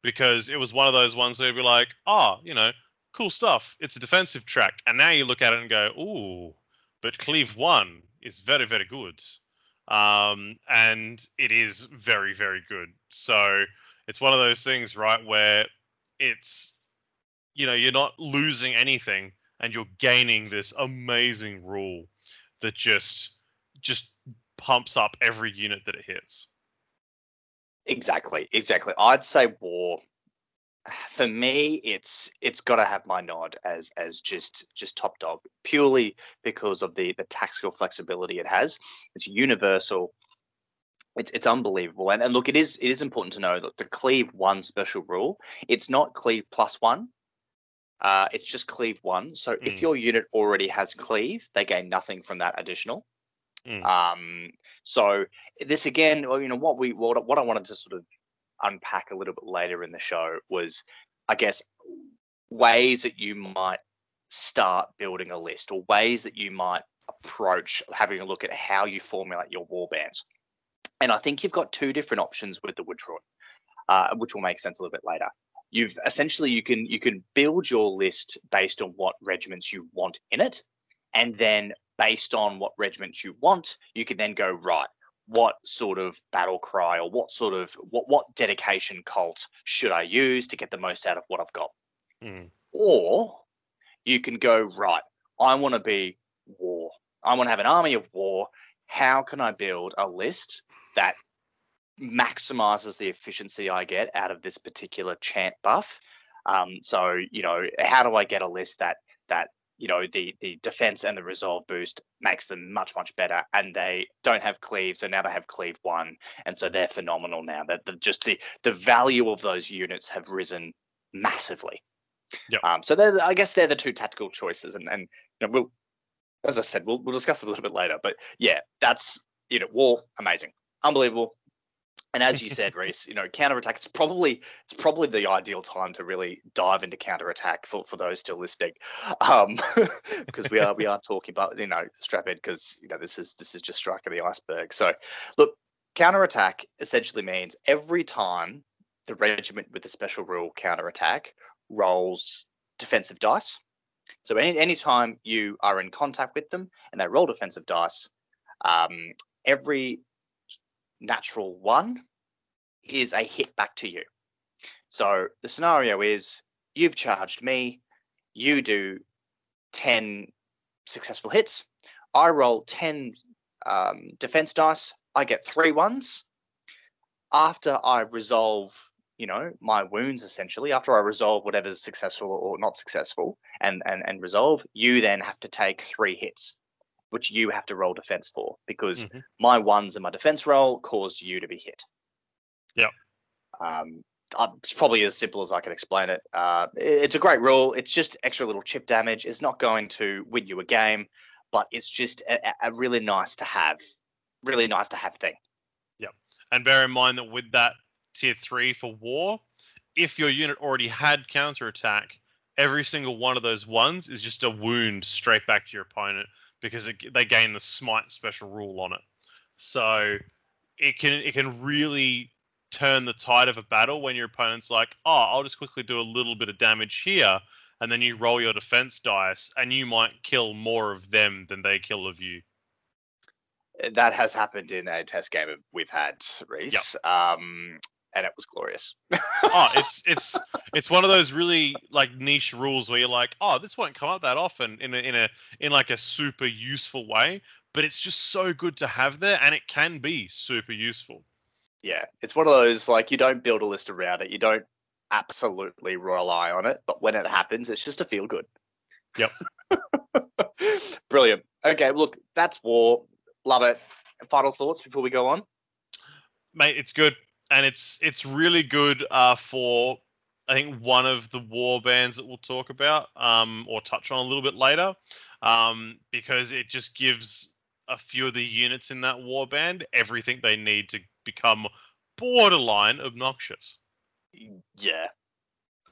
because it was one of those ones where you'd be like, oh, you know, cool stuff. It's a defensive track, and now you look at it and go, ooh, but cleave one is very very good um, and it is very very good. So it's one of those things, right, where it's you know you're not losing anything and you're gaining this amazing rule that just just pumps up every unit that it hits. Exactly, exactly. I'd say war *sighs* for me, it's it's got to have my nod as as just just top dog purely because of the the tactical flexibility it has. It's universal. It's it's unbelievable. And and look, it is it is important to know that the cleave one special rule. It's not cleave plus one. Uh, it's just cleave one. So mm. if your unit already has cleave, they gain nothing from that additional. Mm. Um, so this again, you know, what we what, what I wanted to sort of unpack a little bit later in the show was, I guess, ways that you might start building a list or ways that you might approach having a look at how you formulate your war bands. And I think you've got two different options with the W'adrhŭn, uh, which will make sense a little bit later. You've essentially you can you can build your list based on what regiments you want in it, and then based on what regiments you want, you can then go right what sort of battle cry or what sort of what what dedication cult should I use to get the most out of what I've got? Mm. Or you can go right. I want to be war. I want to have an army of war. How can I build a list that maximizes the efficiency I get out of this particular chant buff? Um, so you know, how do I get a list that that you know the the defense and the resolve boost makes them much much better and they don't have cleave so now they have cleave one and so they're phenomenal now. That the, just the the value of those units have risen massively. Yeah um so i guess they're the two tactical choices and and you know we'll as i said we'll, we'll discuss it a little bit later but yeah that's you know war amazing unbelievable and as you said, Reese, you know, counterattack. It's probably it's probably the ideal time to really dive into counterattack for, for those still listening, um, *laughs* because we are we are talking about you know straphead because you know this is this is just striking the iceberg. So, look, counterattack essentially means every time the regiment with the special rule counterattack rolls defensive dice. So any any time you are in contact with them and they roll defensive dice, um, every natural one is a hit back to you. So the scenario is you've charged me, you do 10 successful hits, I roll 10 um, defense dice, I get three ones. After I resolve, you know, my wounds essentially, after I resolve whatever's successful or not successful and, and, and resolve, you then have to take three hits which you have to roll defense for because mm-hmm. my ones and my defense roll caused you to be hit. Yeah. Um, uh, it's probably as simple as I can explain it. Uh, it's a great rule. It's just extra little chip damage. It's not going to win you a game, but it's just a, a really nice to have, really nice to have thing. Yeah. And bear in mind that with that tier three for war, if your unit already had counterattack, every single one of those ones is just a wound straight back to your opponent because it, they gain the smite special rule on it. So it can it can really turn the tide of a battle when your opponent's like, oh, I'll just quickly do a little bit of damage here, and then you roll your defense dice, and you might kill more of them than they kill of you. That has happened in a test game we've had, Reese. Yep. Um, and it was glorious. oh, *laughs* it's it's it's one of those really like niche rules where you're like, oh, this won't come up that often in a in a in like a super useful way. but it's just so good to have there, and it can be super useful. Yeah, it's one of those like you don't build a list around it. You don't absolutely rely on it, but when it happens, it's just a feel good. Yep. *laughs* Brilliant. Okay, look, that's war. Love it. Final thoughts before we go on? Mate, it's good. And it's it's really good uh, for I think one of the war bands that we'll talk about um, or touch on a little bit later, um, because it just gives a few of the units in that war band everything they need to become borderline obnoxious. Yeah,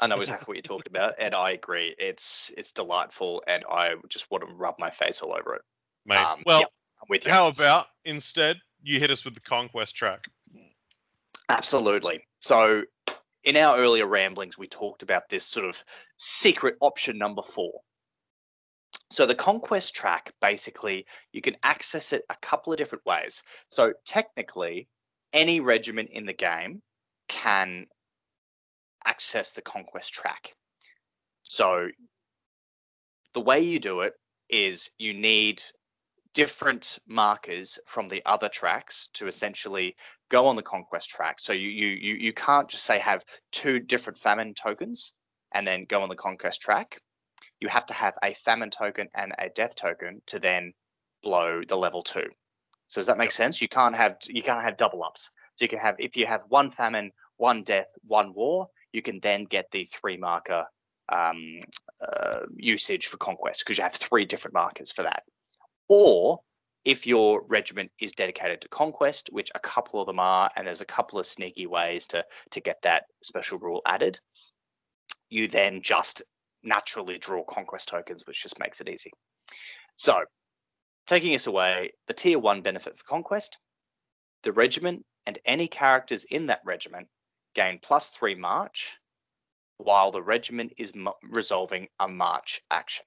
I know exactly what you're talking about, and I agree. It's it's delightful, and I just want to rub my face all over it. Mate, Um, well, yeah, I'm with you. how about instead you hit us with the conquest track? Absolutely. So, in our earlier ramblings, we talked about this sort of secret option number four. So, the conquest track basically, you can access it a couple of different ways. So, technically, any regiment in the game can access the conquest track. So, the way you do it is you need different markers from the other tracks to essentially go on the conquest track. So you you you you can't just say have two different famine tokens and then go on the conquest track. You have to have a famine token and a death token to then blow the level two. So does that make Yep. sense? You can't have you can't have double ups. So you can have if you have one famine, one death, one war, you can then get the three marker um, uh, usage for conquest because you have three different markers for that. Or if your regiment is dedicated to conquest, which a couple of them are, and there's a couple of sneaky ways to to get that special rule added, you then just naturally draw conquest tokens, which just makes it easy. So, taking us away, the tier one benefit for conquest, the regiment and any characters in that regiment gain plus three march, while the regiment is resolving a march action.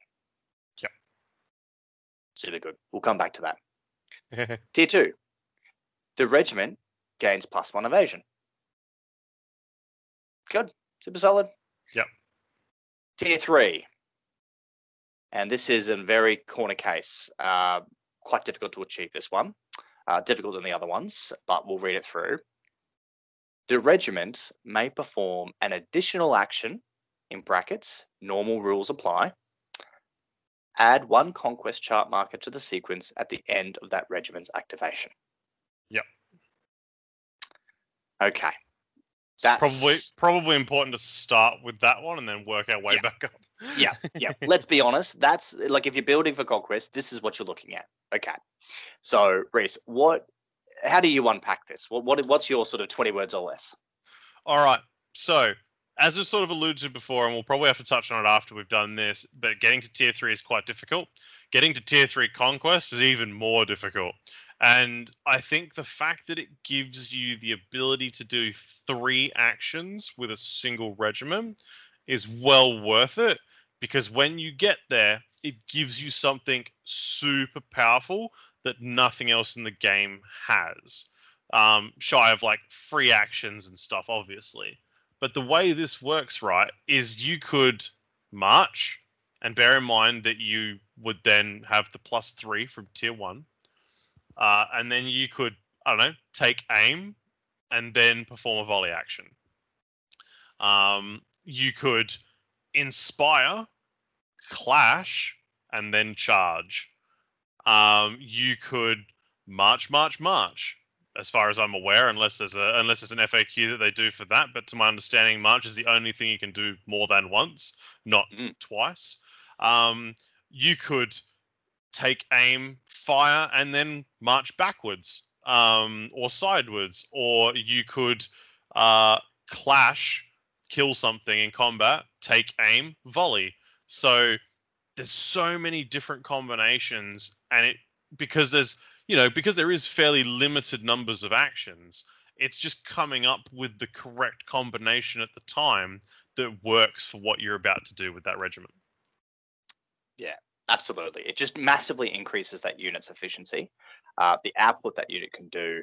Super good. We'll come back to that. *laughs* Tier two, the regiment gains plus one evasion. Good. Super solid. Yep. Tier three, and this is a very corner case. Uh, quite difficult to achieve this one. Uh, difficult than the other ones, but we'll read it through. The regiment may perform an additional action, in brackets, normal rules apply. Add one conquest chart marker to the sequence at the end of that regiment's activation. Yep. Okay. It's probably That's- probably important to start with that one and then work our way Yeah. back up. yeah, yeah. *laughs* Let's be honest. That's like if you're building for conquest, this is what you're looking at. Okay. So, Reese, what? How do you unpack this? What? What? What's your sort of twenty words or less? All right. So, as we've sort of alluded to before, and we'll probably have to touch on it after we've done this, but getting to tier three is quite difficult. Getting to tier three conquest is even more difficult. And I think the fact that it gives you the ability to do three actions with a single regiment is well worth it because when you get there, it gives you something super powerful that nothing else in the game has um, shy of like free actions and stuff, obviously. But the way this works, right, is you could march, and bear in mind that you would then have the plus three from tier one, uh, and then you could, I don't know, take aim and then perform a volley action. Um, you could inspire, clash, and then charge. Um, you could march, march, march, as far as I'm aware, unless there's a unless there's an FAQ that they do for that. But to my understanding, March is the only thing you can do more than once, not Mm. twice. Um, you could take aim, fire, and then march backwards um, or sideways, or you could uh, clash, kill something in combat, take aim, volley. So there's so many different combinations, and it because there's you know, because there is fairly limited numbers of actions, it's just coming up with the correct combination at the time that works for what you're about to do with that regiment. Yeah, absolutely. It just massively increases that unit's efficiency, uh, the output that unit can do.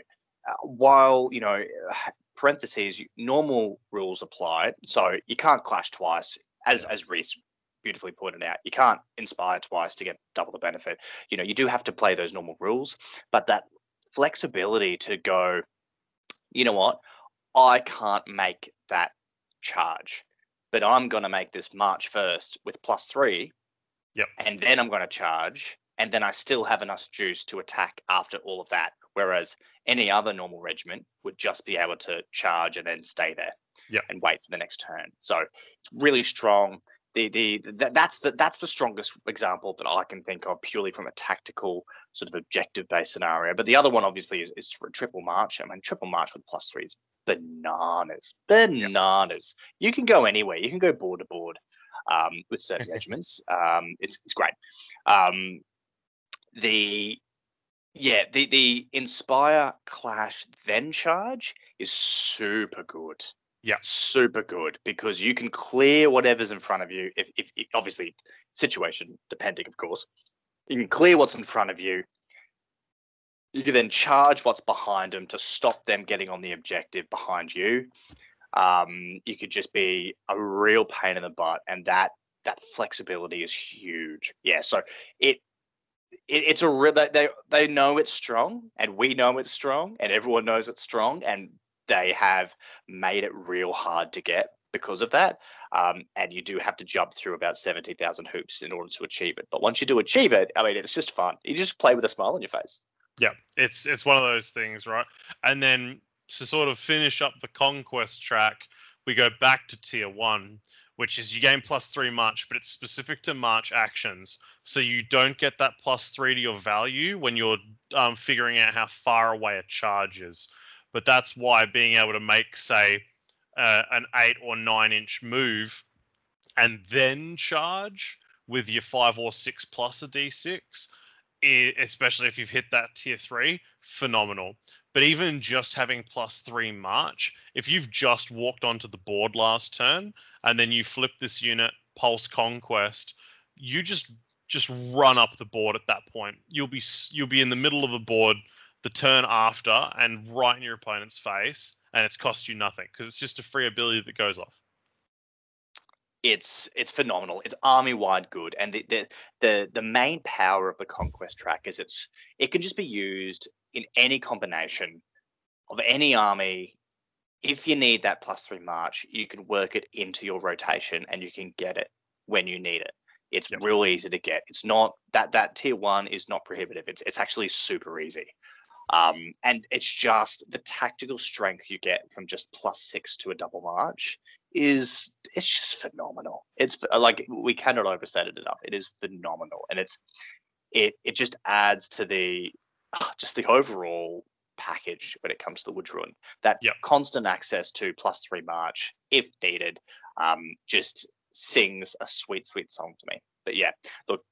Uh, while, you know, *sighs* parentheses, normal rules apply. So you can't clash twice, as, as Reese beautifully pointed out. You can't inspire twice to get double the benefit. You know, you do have to play those normal rules, but that flexibility to go, you know what, I can't make that charge, but I'm going to make this march first with plus three. Yep. And then I'm going to charge, and then I still have enough juice to attack after all of that. Whereas any other normal regiment would just be able to charge and then stay there Yep. and wait for the next turn. So it's really strong. The, the that's the that's the strongest example that I can think of purely from a tactical sort of objective based scenario. But the other one obviously is, is for a triple march. I mean triple march with plus three is bananas. Bananas. You can go anywhere. You can go board to board um, with certain *laughs* regiments. Um, it's it's great. Um, the yeah, the the inspire clash then charge is super good. Yeah. super good because you can clear whatever's in front of you. If, if, if obviously situation depending, of course, you can clear what's in front of you. You can then charge what's behind them to stop them getting on the objective behind you. Um, you could just be a real pain in the butt, and that that flexibility is huge. Yeah, so it it, it's a real they, they they know it's strong and we know it's strong and everyone knows it's strong and they have made it real hard to get because of that um, and you do have to jump through about 70,000 hoops in order to achieve it but once you do achieve it i mean it's just fun you just play with a smile on your face Yeah, it's it's one of those things, right? And then to sort of finish up the conquest track, we go back to tier one, which is you gain plus three march, but it's specific to march actions, so you don't get that plus three to your value when you're um, figuring out how far away a charge is. But that's why being able to make, say, uh, an eight or nine inch move, and then charge with your five or six plus a d6 especially if you've hit that tier three, phenomenal. But even just having plus three march, if you've just walked onto the board last turn and then you flip this unit pulse conquest, you just just run up the board at that point. You'll be you'll be in the middle of the board the turn after and right in your opponent's face, and it's cost you nothing because it's just a free ability that goes off. it's it's phenomenal. It's army wide good, and the, the the the main power of the conquest track is it's it can just be used in any combination of any army. If you need that plus three march, you can work it into your rotation, and you can get it when you need it. It's Yep. real easy to get. It's not that that tier one is not prohibitive. It's it's actually super easy. Um, and it's just the tactical strength you get from just plus six to a double march is it's just phenomenal. It's like we cannot overstate it enough. It is phenomenal, and it's it it just adds to the ah, just the overall package when it comes to the W'adrhŭn. That Yep. constant access to plus three march if needed, um, just sings a sweet sweet song to me. But yeah, look.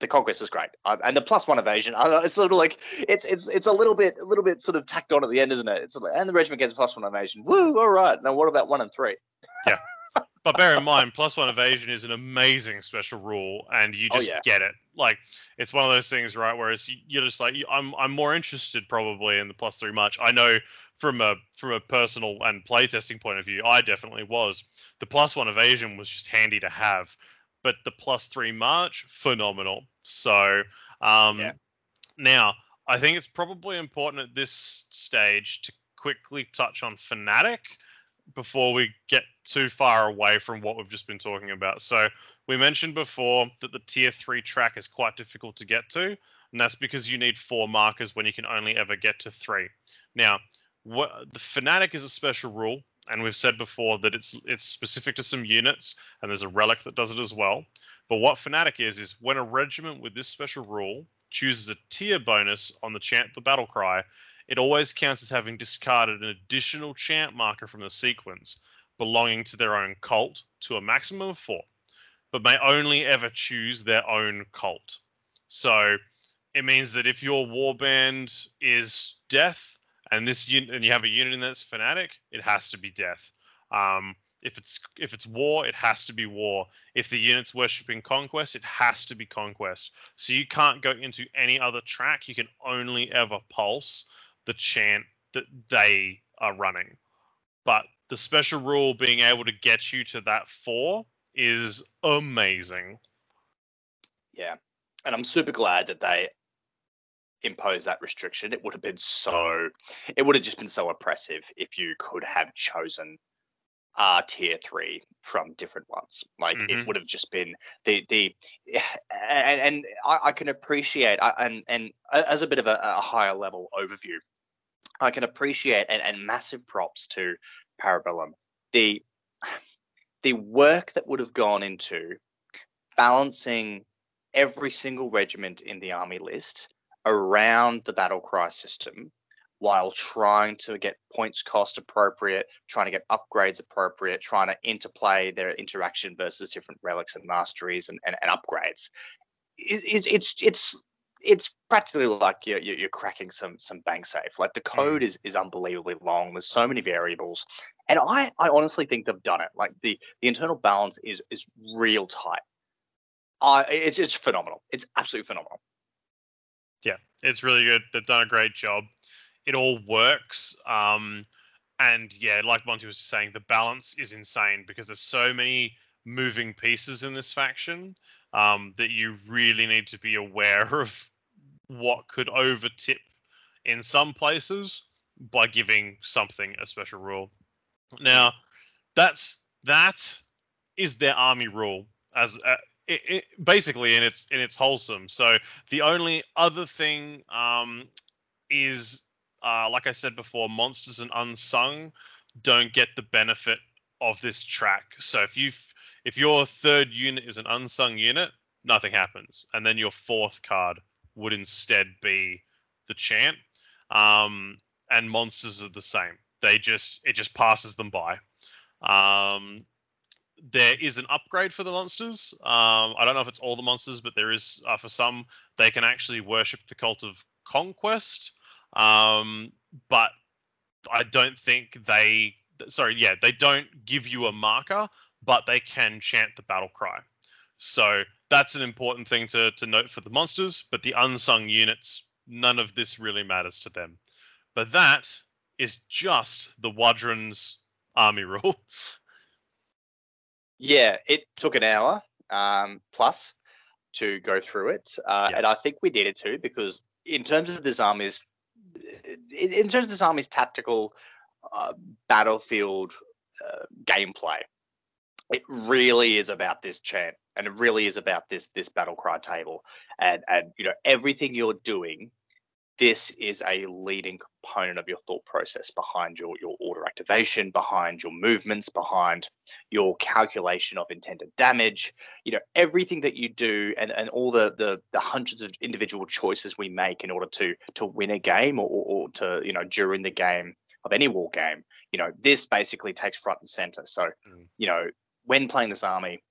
The conquest is great, uh, and the plus one evasion. I, it's sort of like it's it's it's a little bit a little bit sort of tacked on at the end, isn't it? It's like, and the regiment gets plus one evasion. Woo! All right. Now what about one and three? Yeah. But bear in mind, plus one evasion is an amazing special rule, and you Oh, just yeah. get it. Like it's one of those things, right? Whereas you- you're just like, I'm I'm more interested probably in the plus three much. I know from a from a personal and playtesting point of view, I definitely was. The plus one evasion was just handy to have, but the plus three march, phenomenal. So um, Yeah. now I think it's probably important at this stage to quickly touch on fanatic before we get too far away from what we've just been talking about. So we mentioned before that the tier three track is quite difficult to get to, and that's because you need four markers when you can only ever get to three. Now, what the fanatic is a special rule, and we've said before that it's it's specific to some units, and there's a relic that does it as well. But what fanatic is is when a regiment with this special rule chooses a tier bonus on the chant the battle cry, it always counts as having discarded an additional chant marker from the sequence belonging to their own cult to a maximum of four, but may only ever choose their own cult. So it means that if your warband is death and this unit and you have a unit in that's fanatic, it has to be death. Um, if it's if it's war, it has to be war. If the unit's worshipping conquest, it has to be conquest. So you can't go into any other track. You can only ever pulse the chant that they are running. But the special rule being able to get you to that four is amazing. Yeah. And I'm super glad that they imposed that restriction. It would have been so, it would have just been so oppressive if you could have chosen uh, tier three from different ones. Like Mhm. it would have just been the the, *sighs* and, and I, I can appreciate and and as a bit of a, a higher level overview, I can appreciate and, and massive props to Para Bellum. The *sighs* the work that would have gone into balancing every single regiment in the army list around the battle cry system while trying to get points cost appropriate, trying to get upgrades appropriate, trying to interplay their interaction versus different relics and masteries and, and, and upgrades. It, it's it's it's it's practically like you're, you're you're cracking some some bank safe. Like the code mm. is is unbelievably long. There's so many variables, and I I honestly think they've done it. Like the the internal balance is is real tight. I it's it's phenomenal. It's absolutely phenomenal. It's really good. They've done a great job. It all works. Um, and yeah, like Monty was just saying, the balance is insane because there's so many moving pieces in this faction um, that you really need to be aware *laughs* of what could overtip in some places by giving something a special rule. Now, that's that is their army rule as uh, it, basically in its in its wholesome. So the only other thing um, is, uh, like I said before, monsters and unsung don't get the benefit of this track. So if you if your third unit is an unsung unit, nothing happens, and then your fourth card would instead be the chant. Um, and monsters are the same. They just it just passes them by. Um, there is an upgrade for the monsters. Um, I don't know if it's all the monsters, but there is uh, for some. They can actually worship the cult of conquest, um, but I don't think they. Sorry, yeah, they don't give you a marker, but they can chant the battle cry. So that's an important thing to to note for the monsters. But the unsung units, none of this really matters to them. But that is just the W'adrhŭn's army *laughs* rule. Yeah, it took an hour um, plus to go through it, uh, Yeah. and I think we needed to because in terms of this army's, in, in terms of this army's tactical uh, battlefield uh, gameplay, it really is about this chant, and it really is about this this battle cry table, and and you know everything you're doing. This is a leading component of your thought process behind your, your order activation, behind your movements, behind your calculation of intended damage you know everything that you do and, and all the, the the hundreds of individual choices we make in order to to win a game or, or, to you know during the game of any war game you know this basically takes front and center so Mm. you know when playing this army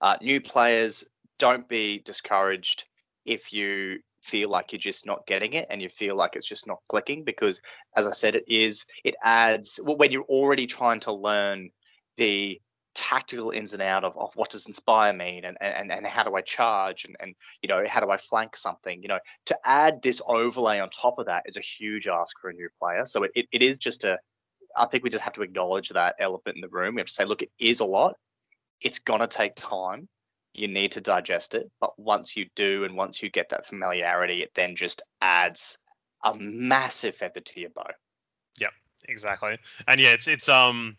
uh, new players don't be discouraged if you feel like you're just not getting it and you feel like it's just not clicking because as i said it is it adds well, when you're already trying to learn the tactical ins and out of, of what does inspire mean and, and and how do I charge and, and you know how do I flank something you know to add this overlay on top of that is a huge ask for a new player. So it, it, it is just a I think we just have to acknowledge that elephant in the room. We have to say look it is a lot. It's gonna take time you need to digest it but once you do and once you get that familiarity it then just adds a massive feather to your bow. Yeah, exactly. And yeah it's it's um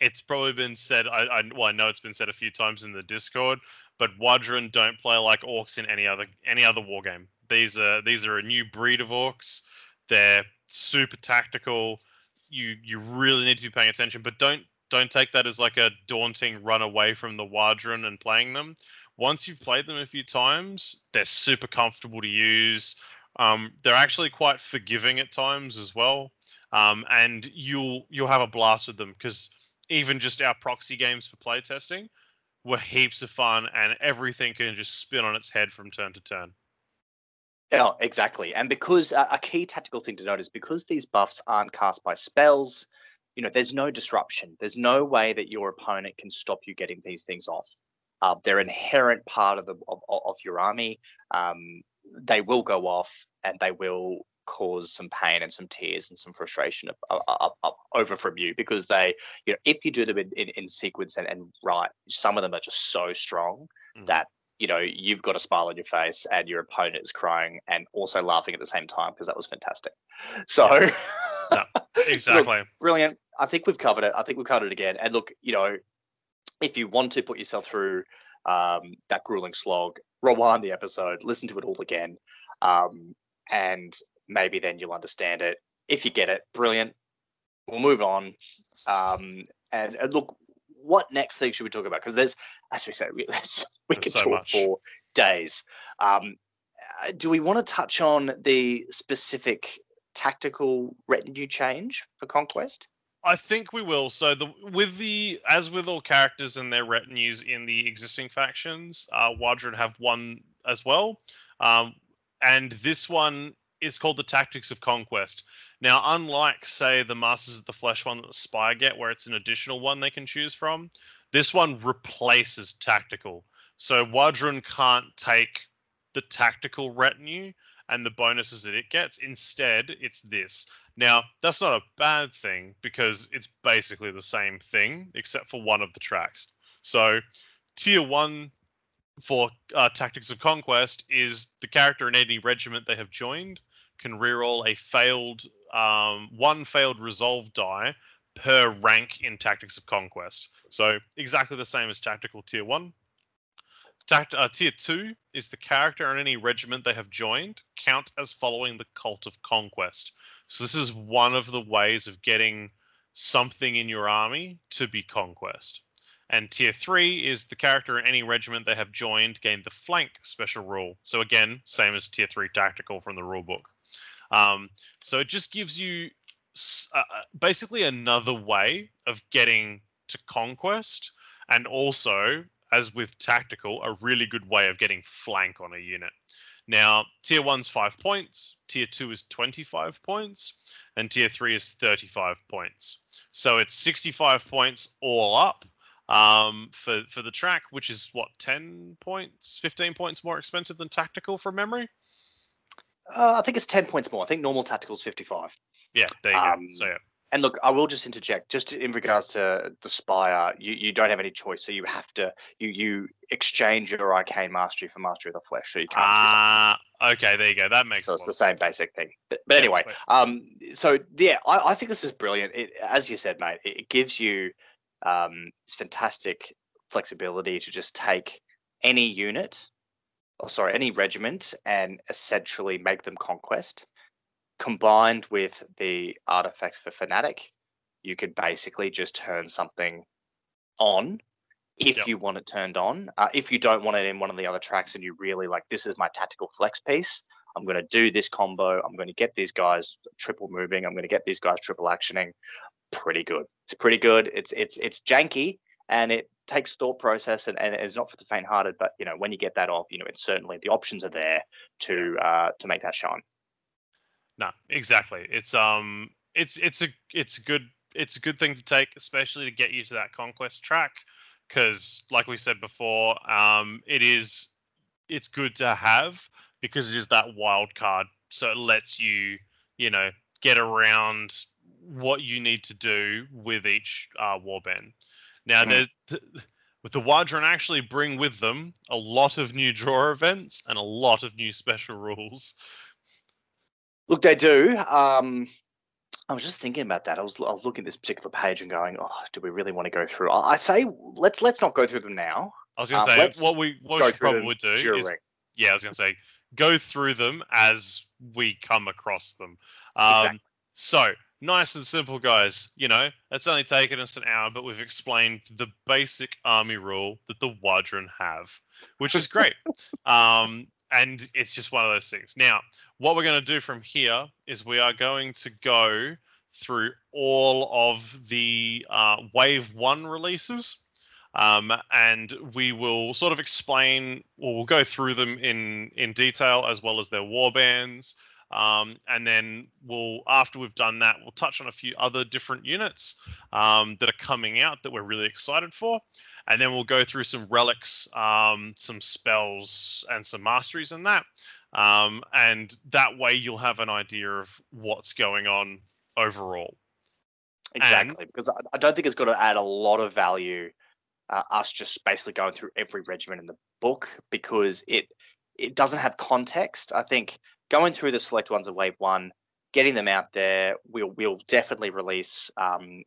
it's probably been said I, I well i know it's been said a few times in the discord but W'adrhŭn don't play like orcs in any other any other war game these are these are a new breed of orcs. They're super tactical. You you really need to be paying attention but don't don't take that as like a daunting run away from the W'adrhŭn and playing them once you've played them a few times they're super comfortable to use um, they're actually quite forgiving at times as well um, and you'll you'll have a blast with them because even just our proxy games for playtesting were heaps of fun and everything can just spin on its head from turn to turn. Yeah, exactly. And because uh, a key tactical thing to note is because these buffs aren't cast by spells, you know, there's no disruption. There's no way that your opponent can stop you getting these things off. Uh, they're inherent part of the of, of your army. Um, they will go off, and they will cause some pain and some tears and some frustration up, up, up, over from you because they, you know, if you do them in, in, in sequence and, and right, some of them are just so strong Mhm. that you know you've got a smile on your face and your opponent is crying and also laughing at the same time because that was fantastic. So. *laughs* No, Exactly. brilliant. I think we've covered it. I think we've covered it again. And look, you know, if you want to put yourself through um, that grueling slog, rewind the episode, listen to it all again, um, and maybe then you'll understand it. If you get it, brilliant. We'll move on. Um, and, and look, what next thing should we talk about? Because there's, as we said, we, *laughs* we could so talk much. for days. Um, uh, do we want to touch on the specific tactical retinue change for Conquest? I think we will. So the with the as with all characters and their retinues in the existing factions, uh, W'adrhŭn have one as well, um, and this one is called the Tactics of Conquest. Now, unlike say the Masters of the Flesh one that the Spire get, where it's an additional one they can choose from, this one replaces tactical. So W'adrhŭn can't take the tactical retinue and the bonuses that it gets. Instead, it's this. Now, that's not a bad thing because it's basically the same thing except for one of the tracks. So, tier one for uh, Tactics of Conquest is the character in any regiment they have joined can reroll a failed, um, one failed resolve die per rank in Tactics of Conquest. So, exactly the same as Tactical Tier 1. Uh, tier 2 is the character in any regiment they have joined count as following the Cult of Conquest. So this is one of the ways of getting something in your army to be conquest. And tier three is the character in any regiment they have joined gain the flank special rule. So again, same as tier three tactical from the rulebook. Um, so it just gives you uh, uh, basically another way of getting to conquest, and also, as with tactical, a really good way of getting flank on a unit. Now, tier one's five points, tier two is 25 points, and tier three is 35 points. So it's 65 points all up um, for for the track, which is what 10 points, 15 points more expensive than tactical from memory. Uh, I think it's 10 points more. I think normal tactical is 55. Yeah, there you Um, go. So yeah, And look, I will just interject, just in regards to the Spire, you, you don't have any choice. So you have to, you you exchange your Arcane Mastery for Mastery of the Flesh. So you can't. ah, okay, there you go. That makes sense. so it's the same basic thing. But, but anyway, um, so yeah, I, I think this is brilliant. It, as you said, mate, it, it gives you um, this fantastic flexibility to just take any unit, or sorry, any regiment, and essentially make them conquest. Combined with the artifacts for fanatic, you could basically just turn something on if Yep. you want it turned on. Uh, if you don't want it in one of the other tracks and you really like, this is my tactical flex piece. I'm going to do this combo. I'm going to get these guys triple moving. I'm going to get these guys triple actioning. Pretty good. It's pretty good. It's it's it's janky and it takes thought process and, and it's not for the faint-hearted. But you know when you get that off, you know it's certainly the options are there to uh, to make that shine. No, exactly. It's um, it's it's a it's a good it's a good thing to take, especially to get you to that conquest track, because like we said before, um, it is it's good to have because it is that wild card, so it lets you you know get around what you need to do with each uh, warband. Now, Mhm. there's th- with the W'adrhŭn actually bring with them a lot of new draw events and a lot of new special rules. Look, they do. Um, I was just thinking about that. I was I was looking at this particular page and going, oh, do we really want to go through? I, I say let's let's not go through them now. I was gonna Uh, say what we what we should through them probably do during. is yeah, I was gonna say go through them as we come across them. Um, Exactly. So nice and simple, guys. You know, it's only taken us an hour, but we've explained the basic army rule that the W'adrhŭn have, which is great. *laughs* um, and it's just one of those things. Now, what we're going to do from here is we are going to go through all of the uh, Wave One releases. Um, and we will sort of explain, or we'll go through them in in detail as well as their warbands, um, and then we'll after we've done that, we'll touch on a few other different units um, that are coming out that we're really excited for, and then we'll go through some relics, um, some spells, and some masteries in that. um, and that way you'll have an idea of what's going on overall. Exactly, because I, I don't think it's going to add a lot of value. Uh, us just basically going through every regiment in the book because it it doesn't have context. I think going through the select ones of wave one, getting them out there, we'll we'll definitely release um,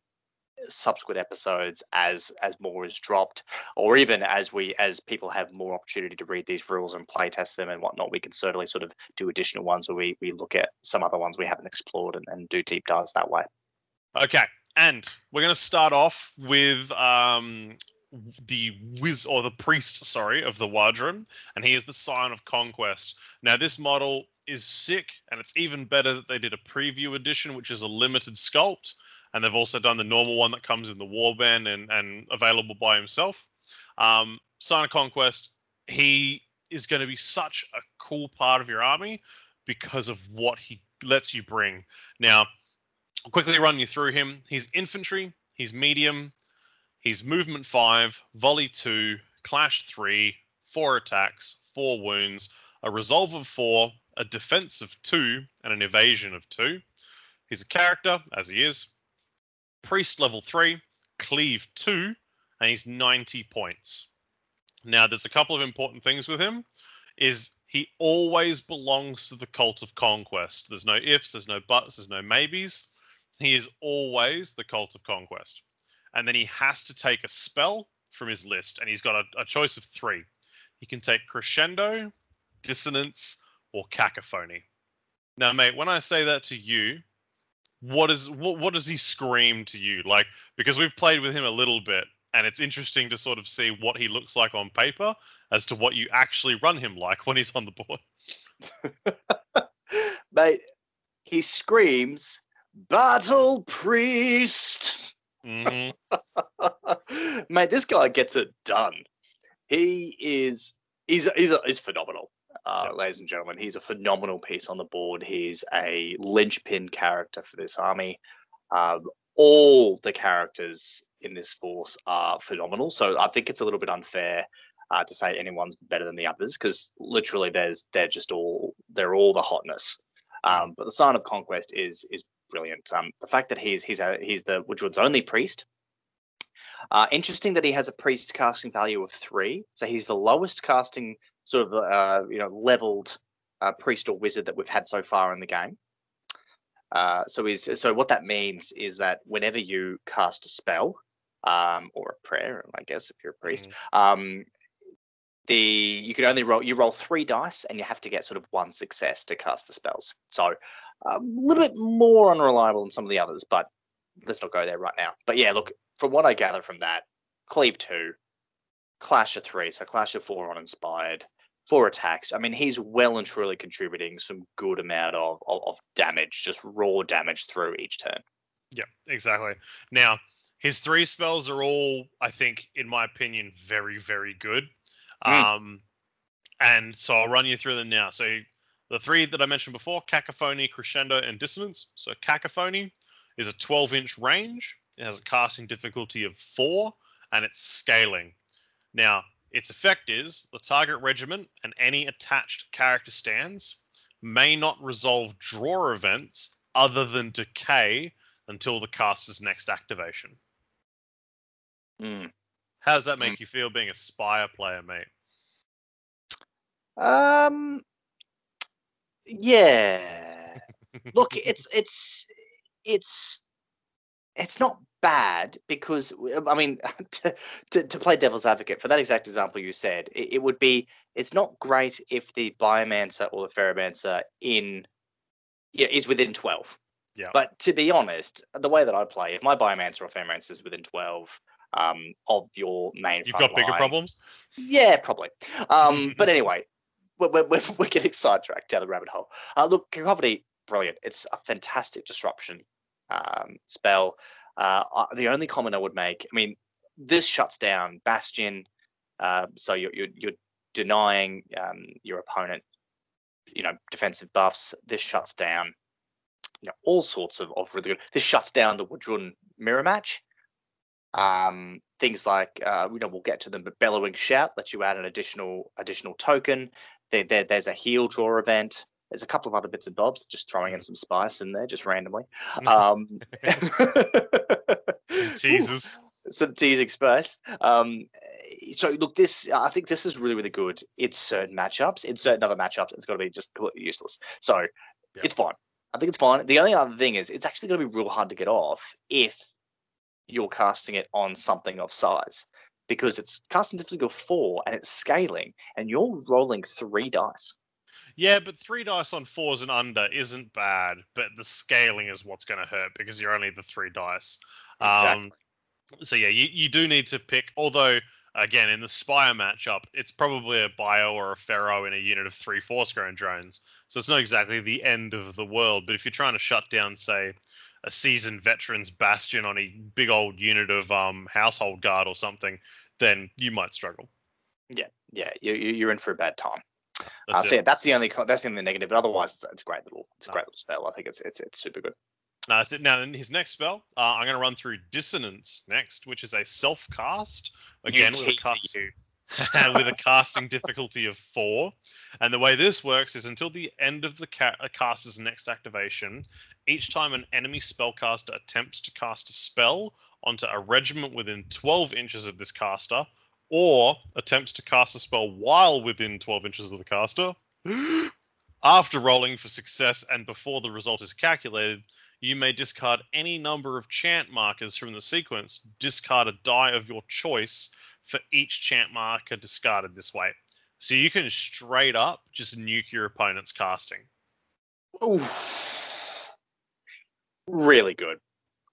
subsequent episodes as as more is dropped, or even as we as people have more opportunity to read these rules and play test them and whatnot. We can certainly sort of do additional ones where we we look at some other ones we haven't explored and, and do deep dives that way. Okay, and we're going to start off with um, the wiz or the priest, sorry, of the W'adrhŭn, and he is the Scion of conquest. Now, this model is sick, and it's even better that they did a preview edition, which is a limited sculpt, and they've also done the normal one that comes in the warband and and available by himself. Um, Scion of Conquest, he is going to be such a cool part of your army because of what he lets you bring. Now, I'll quickly run you through him. He's infantry, he's medium, He's movement five, volley two, clash three, four attacks, four wounds, a resolve of four, a defense of two, and an evasion of two. He's a character, as he is. Priest level three, cleave two, and he's 90 points. Now, there's a couple of important things with him. Is he always belongs to the cult of conquest. There's no ifs, there's no buts, there's no maybes. He is always the cult of conquest and then he has to take a spell from his list, and he's got a, a choice of three. He can take crescendo, dissonance, or cacophony. Now, mate, when I say that to you, what is what what does he scream to you? Like because we've played with him a little bit, and it's interesting to sort of see what he looks like on paper as to what you actually run him like *laughs* when he's on the board. *laughs* Mate, he screams, "Battle Priest!" Mm-hmm. *laughs* Mate, this guy gets it done. He is he's he's he's phenomenal. Uh, ladies and gentlemen, he's a phenomenal piece on the board. He's a linchpin character for this army. Um, all the characters in this force are phenomenal. So I think it's a little bit unfair uh, to say anyone's better than the others because literally there's they're just all they're all the hotness. Um, but the Scion of Conquest is is brilliant. Um, the fact that he's he's a he's the W'adrhŭn's only priest. Uh, interesting that he has a priest casting value of three, so he's the lowest casting sort of uh, you know leveled uh, priest or wizard that we've had so far in the game. Uh, so he's so what that means is that whenever you cast a spell um, or a prayer, I guess if you're a priest, mm. um, the you can only roll you roll three dice and you have to get sort of one success to cast the spells. So a little bit more unreliable than some of the others, but let's not go there right now. But yeah, look, from what I gather from that, Cleave 2, Clash of 3, so Clash of 4 on Inspired, four attacks. I mean, he's well and truly contributing some good amount of, of, of damage, just raw damage through each turn. Yeah, exactly. Now, his three spells are all, I think, in my opinion, very, very good. Mm. Um, and so I'll run you through them now. So the three that I mentioned before cacophony, crescendo, and dissonance. So, cacophony is a 12 inch range, it has a casting difficulty of four, and it's scaling. Now, its effect is the target regiment and any attached character stands may not resolve draw events other than decay until the caster's next activation. Mm. How does that make mm. you feel being a Spire player, mate? Um, yeah. *laughs* Look, it's it's it's it's not bad because I mean *laughs* to, to, to play devil's advocate for that exact example you said, it, it, would be it's not great if the biomancer or the ferromancer in yeah, is within twelve. Yeah. But to be honest, the way that I play, if my biomancer or ferromancer is within twelve um, of your main, you've got bigger problems. Yeah, probably. Um, *laughs* but anyway, we're, we're, *laughs* we're getting sidetracked down the rabbit hole. Uh, look, Cacophony, brilliant. It's a fantastic disruption um, spell. Uh, the only comment I would make, I mean, this shuts down Bastion, uh, so you're, you're, you're denying um, your opponent, you know, defensive buffs. This shuts down, you know, all sorts of, of really good. This shuts down the W'adrhŭn mirror match. Um, things like uh, you know we'll get to them, but bellowing shout lets you add an additional additional token there, there, there's a heal draw event. There's a couple of other bits and bobs, just throwing in some spice in there, just randomly. *laughs* Um, Some *laughs* teasers. some teasing spice. Um, so look, this I think this is really really good. It's certain matchups. In certain other matchups, it's going to be just completely useless. So Yeah. it's fine. I think it's fine. The only other thing is, it's actually going to be real hard to get off if you're casting it on something of size, because it's casting difficulty four and it's scaling, and you're rolling three dice. Yeah, but three dice on fours and under isn't bad, but the scaling is what's going to hurt because you're only the three dice. Exactly. Um, so yeah, you, you do need to pick. Although again, in the Spire matchup, it's probably a Bio or a Ferro in a unit of three Force Grown drones. So it's not exactly the end of the world. But if you're trying to shut down, say, a seasoned veterans bastion on a big old unit of um household guard or something, then you might struggle. yeah, yeah, you, you- you're in for a bad time. Uh, That's so it. yeah, that's the only that's the only negative, but otherwise it's, it's a great little it's a great little spell. I think it's it's it's super good. No, that's it. Now, in his next spell, uh, I'm going to run through Dissonance next, which is a self cast. Again, with a, cast, *laughs* with a *laughs* casting difficulty of four. And the way this works is until the end of the ca- uh, caster's next activation, each time an enemy spellcaster attempts to cast a spell onto a regiment within 12 inches of this caster, or attempts to cast a spell while within 12 inches of the caster, *gasps* after rolling for success and before the result is calculated, you may discard any number of chant markers from the sequence, discard a die of your choice for each chant marker discarded this way. So you can straight up just nuke your opponent's casting. Oof. Really good.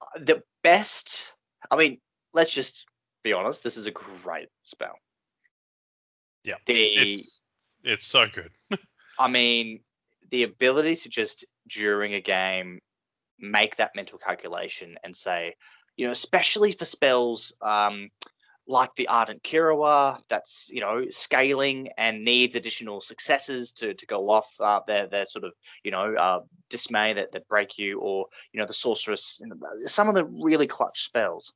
Uh, The best. I mean, let's just be honest. This is a great spell. Yeah, The It's it's so good. *laughs* I mean, the ability to just during a game make that mental calculation and say, you know, especially for spells um, like the Ardent Kerawa, that's you know scaling and needs additional successes to to go off uh, their their sort of you know uh, dismay that that break you, or you know the sorceress, some of the really clutch spells.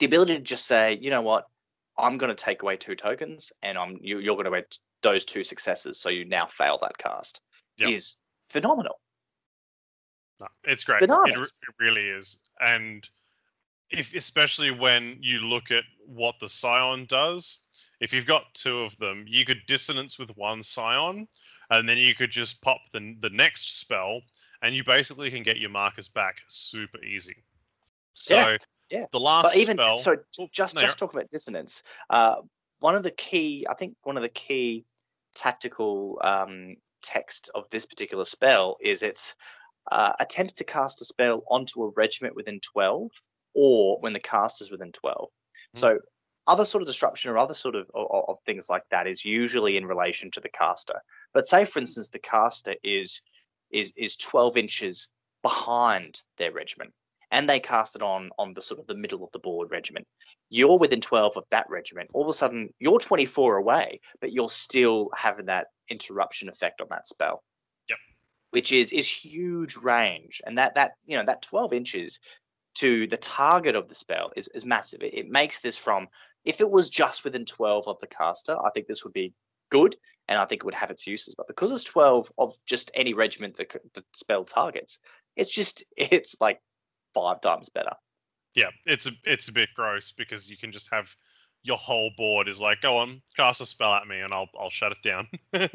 The ability to just say, you know what, I'm going to take away two tokens, and I'm you, you're going to get those two successes, so you now fail that cast, Yep. is phenomenal. No, it's great. It, it really is. And if especially when you look at what the Scion does, if you've got two of them, you could dissonance with one Scion, and then you could just pop the the next spell, and you basically can get your markers back super easy. So Yeah, yeah. the last But even spell. so, Oh, just no, just talk about dissonance. Uh, one of the key, I think, one of the key tactical um, text of this particular spell is its uh, attempts to cast a spell onto a regiment within twelve, or when the cast is within twelve. Mhm. So other sort of disruption or other sort of, of of things like that is usually in relation to the caster. But say, for instance, the caster is is is twelve inches behind their regiment and they cast it on on the sort of the middle of the board regiment. You're within 12 of that regiment. All of a sudden, you're 24 away, but you're still having that interruption effect on that spell. Yep. Which is is huge range, and that that you know that 12 inches to the target of the spell is is massive. It, it makes this from if it was just within 12 of the caster, I think this would be good, and I think it would have its uses. But because it's 12 of just any regiment that the spell targets, it's just *laughs* it's like five times better. yeah, it's a it's a bit gross because you can just have your whole board is like, go on, cast a spell at me, and I'll I'll shut it down. *laughs*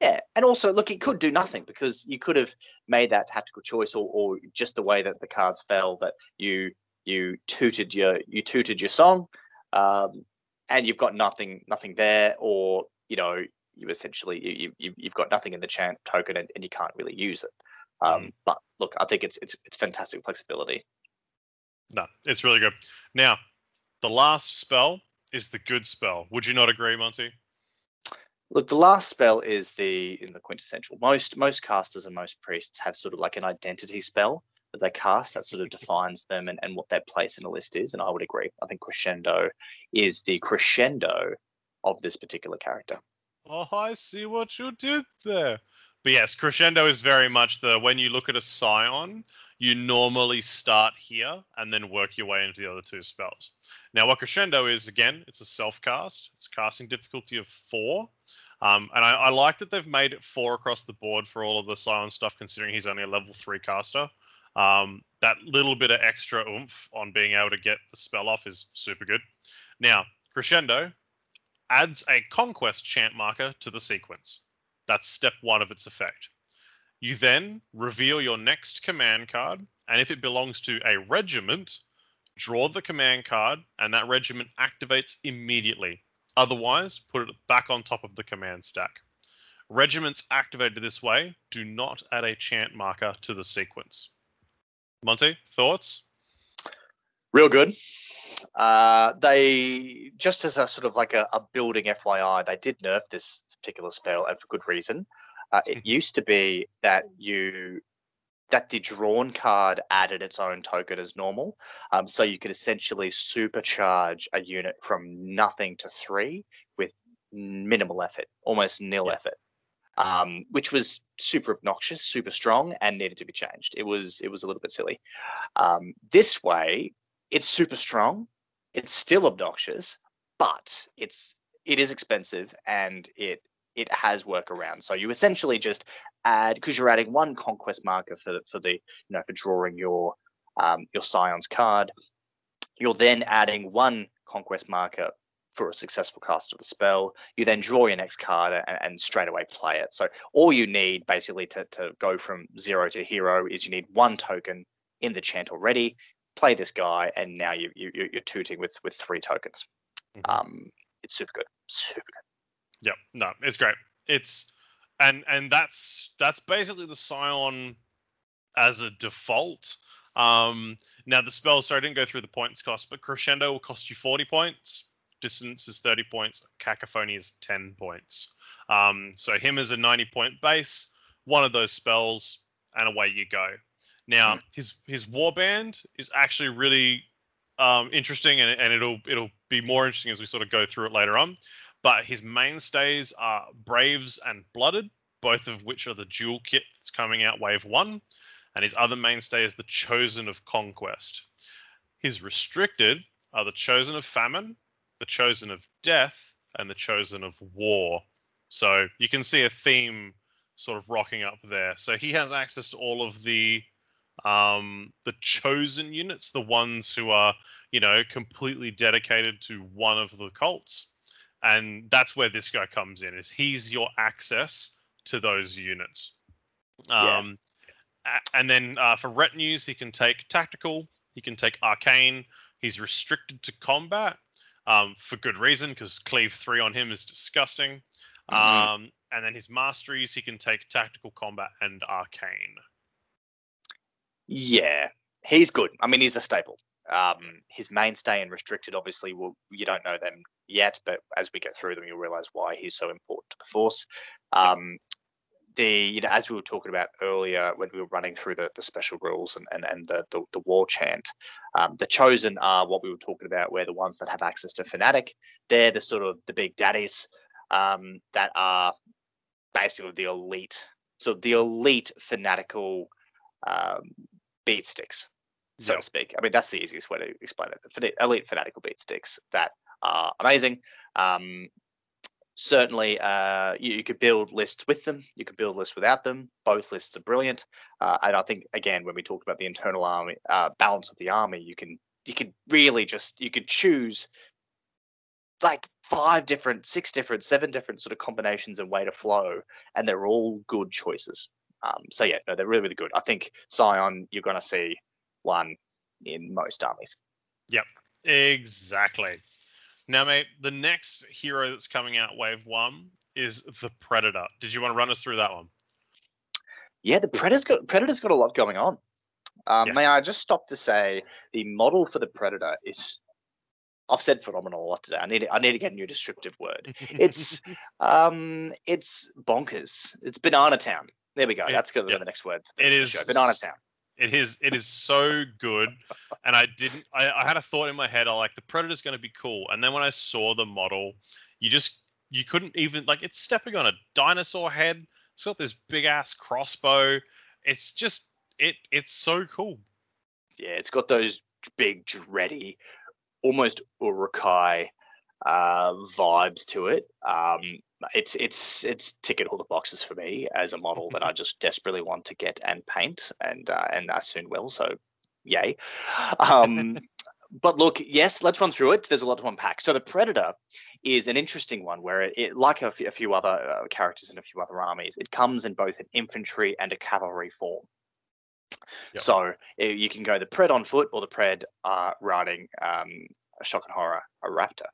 Yeah, and also look, it could do nothing because you could have made that tactical choice, or, or just the way that the cards fell that you you tooted your you tooted your song, um, and you've got nothing nothing there, or you know you essentially you, you you've got nothing in the chant token and, and you can't really use it. Um, But look, I think it's it's it's fantastic flexibility. No, it's really good. Now, the last spell is the good spell. Would you not agree, Monty? Look, the last spell is the in the quintessential. Most most casters and most priests have sort of like an identity spell that they cast that sort of defines them and, and what their place in a list is. And I would agree. I think crescendo is the crescendo of this particular character. Oh, I see what you did there. But yes, crescendo is very much the when you look at a scion, you normally start here and then work your way into the other two spells. Now, what crescendo is again, it's a self cast. It's casting difficulty of four. Um, and I, I like that they've made it four across the board for all of the Scion stuff, considering he's only a level three caster. Um, that little bit of extra oomph on being able to get the spell off is super good. Now, Crescendo adds a conquest chant marker to the sequence. That's step one of its effect. You then reveal your next command card, and if it belongs to a regiment, draw the command card, and that regiment activates immediately. Otherwise, put it back on top of the command stack. Regiments activated this way do not add a chant marker to the sequence. Monty, thoughts? Real good. Uh, they just as a sort of like a, a, building FYI, they did nerf this particular spell, and for good reason. Uh, it mm-hmm. used to be that you that the drawn card added its own token as normal, um, so you could essentially supercharge a unit from nothing to three with minimal effort, almost nil yeah. effort um, which was super obnoxious, super strong, and needed to be changed. It was it was a little bit silly. Um, this way, it's super strong. It's still obnoxious, but it's it is expensive and it it has workarounds. So you essentially just add because you're adding one conquest marker for for the you know for drawing your um, your Scion's card. You're then adding one conquest marker for a successful cast of the spell. You then draw your next card and, and, straight away play it. So all you need basically to, to go from zero to hero is you need one token in the chant already. Play this guy, and now you, you you're tooting with with three tokens. Mm-hmm. Um, it's super good, super good. Yeah, no, it's great. It's and and that's that's basically the Scion as a default. Um, now the spell, sorry, I didn't go through the points cost, but Crescendo will cost you 40 points Dissonance is 30 points, cacophony is 10 points. Um, so him is a 90 point base, one of those spells, and away you go. Now mm. his his warband is actually really um, interesting, and, and it'll it'll be more interesting as we sort of go through it later on. But his mainstays are Braves and Blooded, both of which are the dual kit that's coming out wave one, and his other mainstay is the Chosen of Conquest. His restricted are the Chosen of Famine, the chosen of death and the chosen of war. So you can see a theme sort of rocking up there. So he has access to all of the um, the chosen units, the ones who are you know completely dedicated to one of the cults, and that's where this guy comes in. Is he's your access to those units. Um, yeah. And then uh, for retinues, he can take tactical, he can take arcane. He's restricted to combat, um, for good reason because cleave three on him is disgusting. Mm-hmm. Um, and then his masteries, he can take tactical combat and arcane. Yeah, he's good. I mean, he's a staple. Um, his mainstay and restricted, obviously, will you don't know them yet, but as we get through them, you'll realize why he's so important to the force. Um, the you know as we were talking about earlier when we were running through the, the special rules and, and, and the, the, the war chant um, the chosen are what we were talking about where the ones that have access to fanatic they're the sort of the big daddies um, that are basically the elite so the elite fanatical um, beat sticks so yep. to speak. I mean that's the easiest way to explain it. The elite fanatical beat sticks that are amazing. Um, certainly uh, you, you, could build lists with them. You could build lists without them. Both lists are brilliant. Uh, and i think again when we talked about the internal army uh, balance of the army you can you could really just you could choose like five different six different seven different sort of combinations and way to flow and they're all good choices um, so yeah no they're really really good i think scion you're going to see one in most armies yep exactly now, mate, the next hero that's coming out wave one is the Predator. Did you want to run us through that one? Yeah, the Predator's got Predator's got a lot going on. Um, yeah. May I just stop to say the model for the Predator is I've said phenomenal a lot today. I need I need to get a new descriptive word. It's *laughs* um it's bonkers. It's banana town. There we go. It, That's going to yeah. be the next word. It is show. banana town. It is it is so good, *laughs* and I didn't. I, I had a thought in my head. I like the Predator's going to be cool, and then when I saw the model, you just you couldn't even like it's stepping on a dinosaur head. It's got this big ass crossbow. It's just it it's so cool. Yeah, it's got those big dready, almost Uruk-hai uh, vibes to it. Um, it's it's it's all the boxes for me as a model that I *laughs* just desperately want to get and paint, and uh, and I soon will. So, yay. Um, *laughs* but look, yes, let's run through it. There's a lot to unpack. So the Predator is an interesting one where it, it like a, f- a few other uh, characters in a few other armies, it comes in both an infantry and a cavalry form. Yep. So uh, you can go the Pred on foot or the Pred uh, riding um, a shock and horror, a raptor.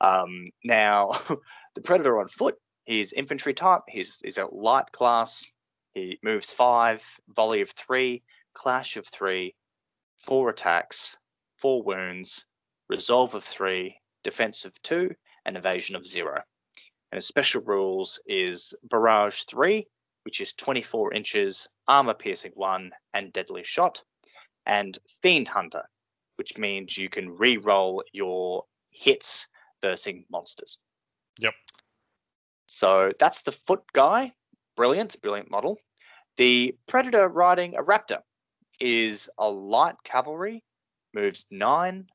Um, now, *laughs* the Predator on foot, he's infantry type. He's, he's a light class. He moves five, volley of three, clash of three, four attacks, four wounds, resolve of three, defense of two, and evasion of zero. And his special rules is barrage three, which is 24 inches, armor piercing one, and deadly shot, and fiend hunter, which means you can re-roll your hits versus monsters. Yep. So that's the foot guy. Brilliant, brilliant model. The predator riding a raptor is a light cavalry, moves nine,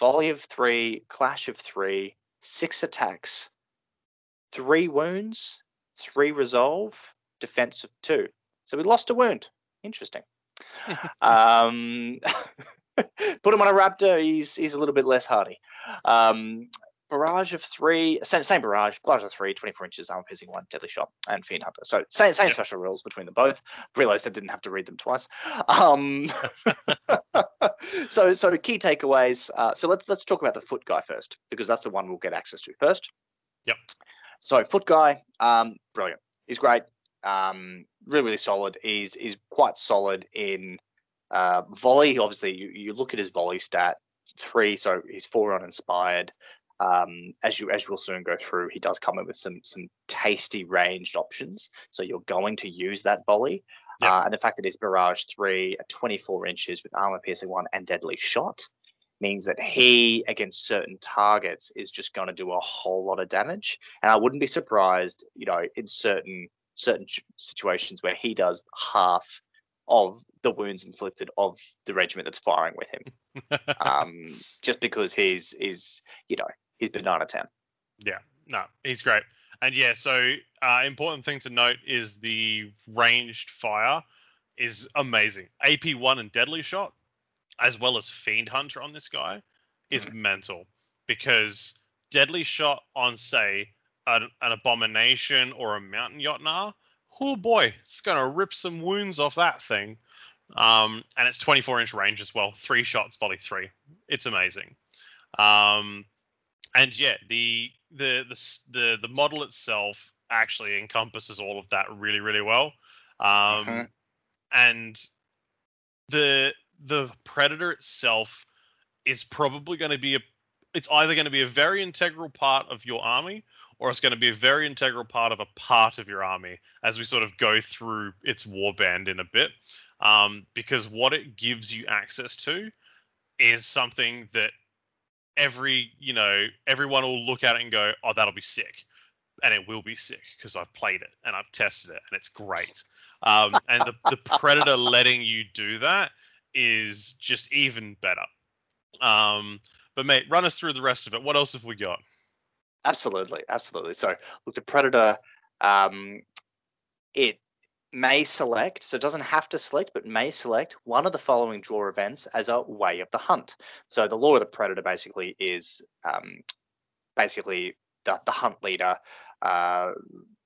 volley of three, clash of three, six attacks, three wounds, three resolve, defense of two. So we lost a wound. Interesting. *laughs* um, *laughs* put him on a raptor. He's he's a little bit less hardy. Um, barrage of three, same, same barrage, barrage of three, 24 inches, armor piercing one, deadly shot, and fiend hunter. So same same Yep. special rules between them both. Realized I didn't have to read them twice. Um, *laughs* so so key takeaways. Uh, so let's let's talk about the foot guy first because that's the one we'll get access to first. Yep. So foot guy, um, brilliant. He's great. Um, really really solid. He's he's quite solid in uh, volley. Obviously, you, you look at his volley stat three, so he's four on inspired. Um, as you as you will soon go through, he does come in with some some tasty ranged options. So you're going to use that volley. Yep. Uh, and the fact that it's barrage three at 24 inches with armor piercing one and deadly shot means that he against certain targets is just going to do a whole lot of damage. And I wouldn't be surprised, you know, in certain certain situations where he does half of the wounds inflicted of the regiment that's firing with him, *laughs* um, just because he's is you know he's banana Yeah, no, he's great. And yeah, so uh, important thing to note is the ranged fire is amazing. AP one and deadly shot, as well as fiend hunter on this guy, is mental because deadly shot on say an, an abomination or a Mountain Jotnar, oh boy, it's gonna rip some wounds off that thing. Um, and it's 24 inch range as well, three shots, volley three. It's amazing. Um, and yeah, the the the the the model itself actually encompasses all of that really really well. Um, Mhm. and the the predator itself is probably going to be a it's either going to be a very integral part of your army or it's going to be a very integral part of a part of your army as we sort of go through its warband in a bit um, because what it gives you access to is something that every you know everyone will look at it and go oh that'll be sick. And it will be sick because i've played it and i've tested it and it's great. Um, and the, the predator *laughs* letting you do that is just even better. Um, but mate run us through the rest of it. What else have we got? Absolutely, absolutely. So look, the predator, um, it may select, so it doesn't have to select, but may select one of the following draw events as a way of the hunt. So the law of the predator basically is um, basically the, the hunt leader uh,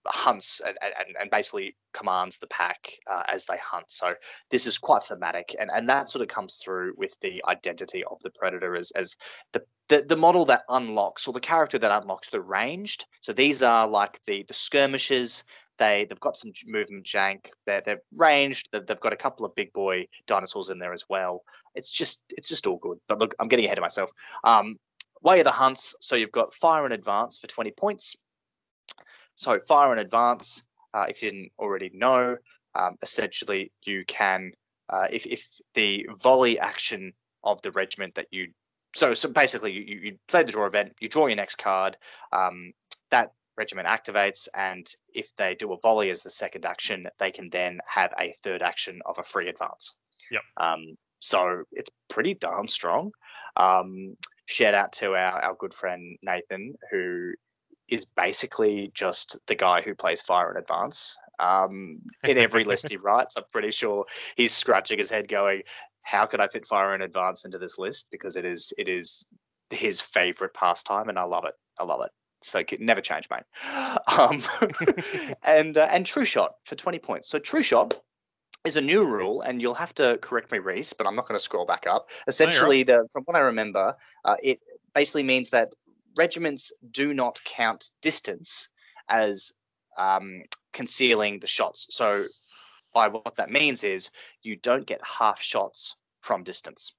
hunts and, and, and basically commands the pack uh, as they hunt. So this is quite thematic, and, and that sort of comes through with the identity of the predator as, as the, the the model that unlocks or the character that unlocks the ranged. So these are like the the skirmishers. They they've got some movement jank. They're they're ranged. They've, got a couple of big boy dinosaurs in there as well. It's just it's just all good. But look, I'm getting ahead of myself. Um, way of the hunts. So you've got fire in advance for 20 points. So fire in advance. Uh, if you didn't already know, um, essentially you can uh, if if the volley action of the regiment that you so so basically you, you- you play the draw event, you draw your next card, um, that regiment activates, and if they do a volley as the second action, they can then have a third action of a free advance. Yep. Um, so it's pretty darn strong. Um, shout out to our, our good friend Nathan, who is basically just the guy who plays Fire in Advance. Um, in every *laughs* list he writes, I'm pretty sure he's scratching his head, going, "How could I fit Fire in Advance into this list?" Because it is it is his favorite pastime, and I love it. I love it. So it never change, mate. *gasps* Um, *laughs* and uh, and True Shot for 20 points. So True Shot is a new rule, and you'll have to correct me, Reese, but I'm not going to scroll back up. Essentially, right. the from what I remember, uh, it basically means that regiments do not count distance as um, concealing the shots. So, by what that means is you don't get half shots from distance.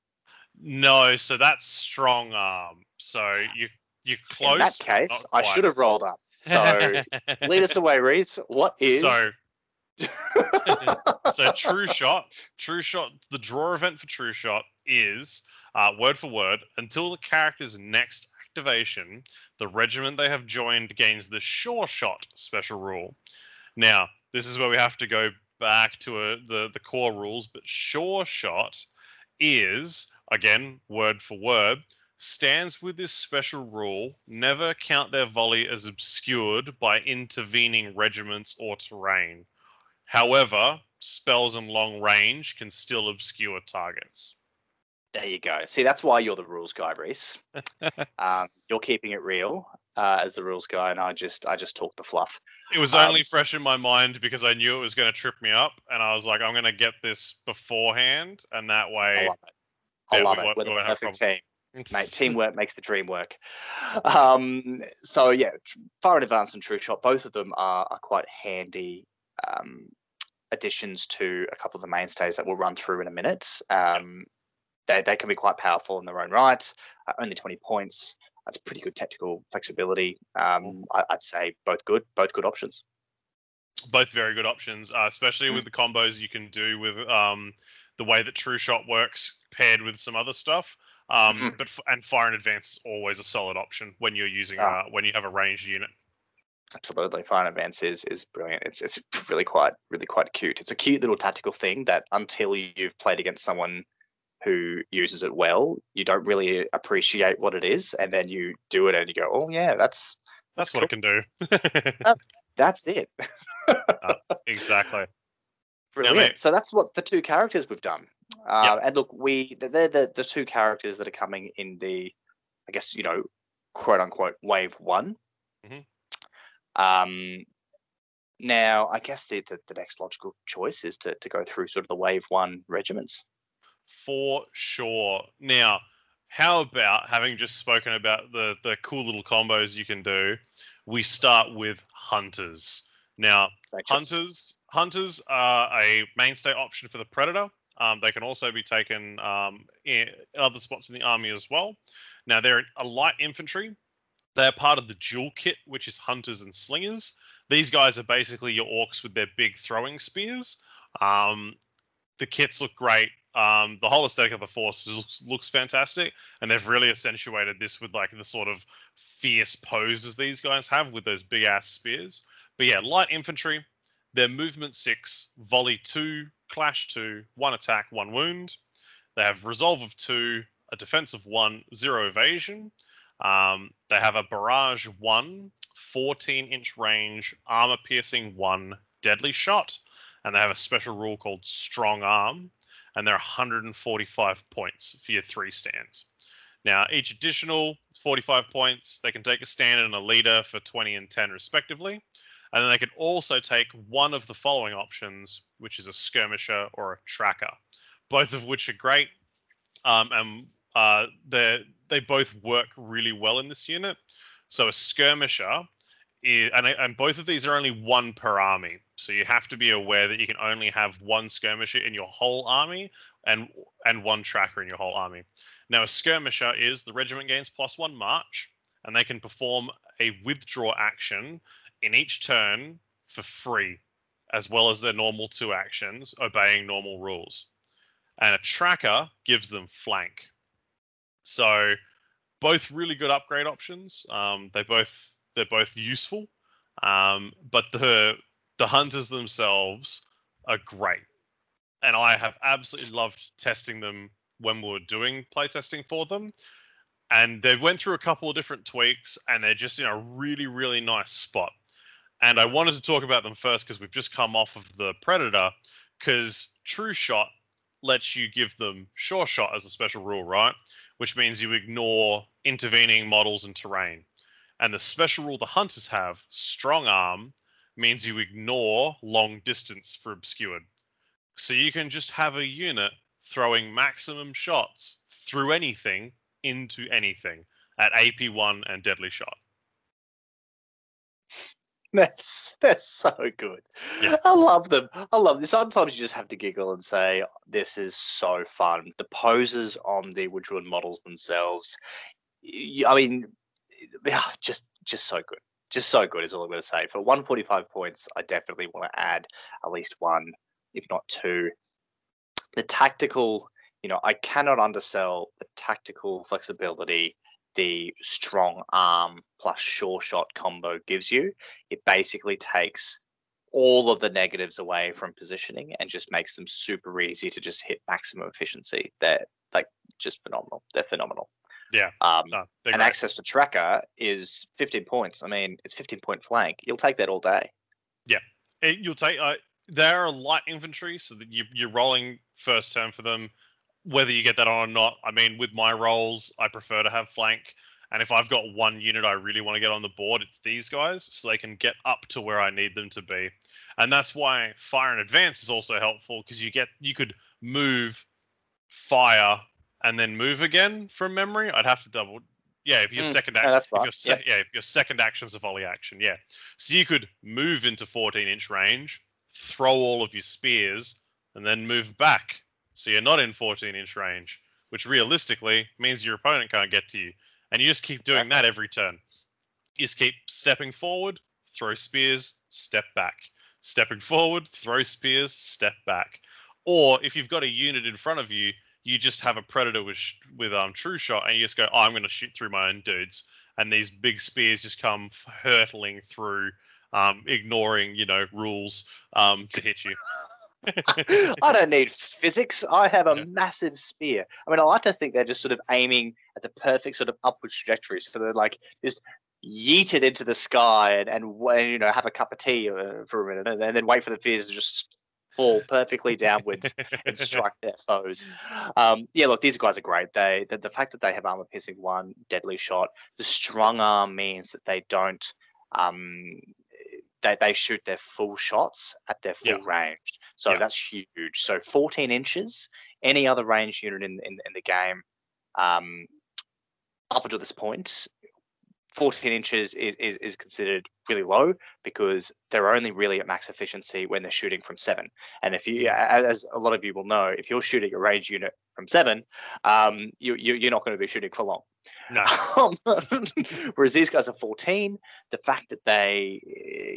No, so that's strong arm. So you you close. In that case, I should have rolled up. So *laughs* lead us away, Reese. What is so? *laughs* so true shot, true shot. The draw event for true shot is uh, word for word until the character's next activation, the regiment they have joined gains the sure shot special rule. Now, this is where we have to go back to a, the the core rules, but sure shot is again word for word stands with this special rule never count their volley as obscured by intervening regiments or terrain. However, spells and long range can still obscure targets. There you go. See, that's why you're the rules guy, Reese. *laughs* um, you're keeping it real uh, as the rules guy, and I just I just talk the fluff. It was um, only fresh in my mind because I knew it was going to trip me up, and I was like, I'm going to get this beforehand, and that way. I love it. I love it. We're the perfect team. Mate, teamwork makes the dream work. Um, so yeah, Fire in Advance and true shot, both of them are, are quite handy um, additions to a couple of the mainstays that we'll run through in a minute. Um, they, they can be quite powerful in their own right. Uh, only 20 points. That's pretty good tactical flexibility. Um, I, would say both good, both good options. Both very good options, uh, especially mm. with the combos you can do with um, the way that True Shot works paired with some other stuff. Um, mm-hmm. But f- and Fire in Advance is always a solid option when you're using ah. uh, when you have a ranged unit. Absolutely, Fire in Advance is is brilliant. It's it's really quite really quite cute. It's a cute little tactical thing that until you've played against someone who uses it well, you don't really appreciate what it is, and then you do it and you go, "Oh yeah, that's that's, that's what cool. it can do." uh, *laughs* that's it. uh, exactly. *laughs* Brilliant. so that's what the two characters we've done. Uh, yep. And look, we they're the the two characters that are coming in the, I guess you know, quote unquote wave one. Mm-hmm. Um, now, I guess the, the, the next logical choice is to to go through sort of the wave one regiments. For sure. Now, how about having just spoken about the the cool little combos you can do? We start with hunters. Now, hunters hunters are a mainstay option for the predator. Um, they can also be taken um, in other spots in the army as well. Now, they're a light infantry. They're part of the dual kit, which is hunters and slingers. These guys are basically your orcs with their big throwing spears. Um, the kits look great. Um, the whole aesthetic of the force looks, looks, fantastic, and they've really accentuated this with like the sort of fierce poses these guys have with those big ass spears. But yeah, light infantry, their movement six, volley two, clash two, one attack, one wound. They have resolve of two, a defense of one, zero evasion. Um, they have a barrage one, 14 inch range, armor piercing one, deadly shot. And they have a special rule called strong arm. And they're 145 points for your three stands. Now, each additional 45 points, they can take a stand and a leader for 20 and 10 respectively. And then they can also take one of the following options, which is a skirmisher or a tracker, both of which are great. Um, and uh, they they both work really well in this unit. So a skirmisher, is, and, and both of these are only one per army. So you have to be aware that you can only have one skirmisher in your whole army and and one tracker in your whole army. Now a skirmisher is the regiment gains plus one march, and they can perform a withdraw action in each turn for free, as well as their normal two actions, obeying normal rules. And a tracker gives them flank. So both really good upgrade options. Um, they both they're both useful, um, but the the hunters themselves are great, and I have absolutely loved testing them when we were doing playtesting for them. and they went through a couple of different tweaks, and they're just in a really really nice spot. And I wanted to talk about them first because we've just come off of the Predator, because True Shot lets you give them Sure Shot as a special rule, right? Which means you ignore intervening models and terrain. And the special rule the Hunters have, Strong Arm, means you ignore long distance for obscured. So you can just have a unit throwing maximum shots through anything into anything at AP1 and deadly shot. That's that's so good. Yeah. I love them. I love this. Sometimes you just have to giggle and say, "This is so fun." The poses on the W'adrhŭn models themselves. I mean, they are just just so good. Just so good is all I'm going to say. For 145 points, I definitely want to add at least one, if not two. The tactical, you know, I cannot undersell the tactical flexibility the strong arm plus sure shot combo gives you. It basically takes all of the negatives away from positioning and just makes them super easy to just hit maximum efficiency. They're like just phenomenal. They're phenomenal. Yeah. Um, No, and great. access to tracker is 15 points. I mean, it's 15 point flank. You'll take that all day. it, you'll take uh, they're a light infantry, so that you, you're rolling first turn for them, whether you get that on or not. I mean, with my rolls, I prefer to have flank, and if I've got one unit I really want to get on the board, it's these guys, so they can get up to where I need them to be, and that's why fire and advance is also helpful because you get you could move, fire, and then move again from memory. I'd have to double. Yeah, if your Mm, second yeah, act, if your se- yeah, if your second action's a volley action, yeah. So you could move into 14 inch range, throw all of your spears, and then move back. So you're not in 14 inch range, which realistically means your opponent can't get to you. And you just keep doing that every turn. You just keep stepping forward, throw spears, step back. Stepping forward, throw spears, step back. Or if you've got a unit in front of you, you just have a predator with sh- with um true shot, and you just go, oh, I'm going to shoot through my own dudes, and these big spears just come hurtling through, um, ignoring you know rules um to hit you. *laughs* I don't need physics. I have a Yeah. massive spear. I mean, I like to think they're just sort of aiming at the perfect sort of upward trajectory. So they're like just yeet it into the sky and, and you know, have a cup of tea uh, for a minute and, then wait for the fears to just fall perfectly downwards and strike their foes. Um, yeah, look, these guys are great. They the, the fact that they have armor piercing one, deadly shot, the strong arm means that they don't um they, they shoot their full shots at their full Yeah. range. So Yeah. that's huge. So 14 inches, any other range unit in, in, in the game, um, up until this point, 14 inches is, is, is considered really low because they're only really at max efficiency when they're shooting from seven. And if you, as a lot of you will know, if you're shooting a range unit from seven, um, you, you, you're not going to be shooting for long. no, Um, *laughs* whereas these guys are 14. The fact that they,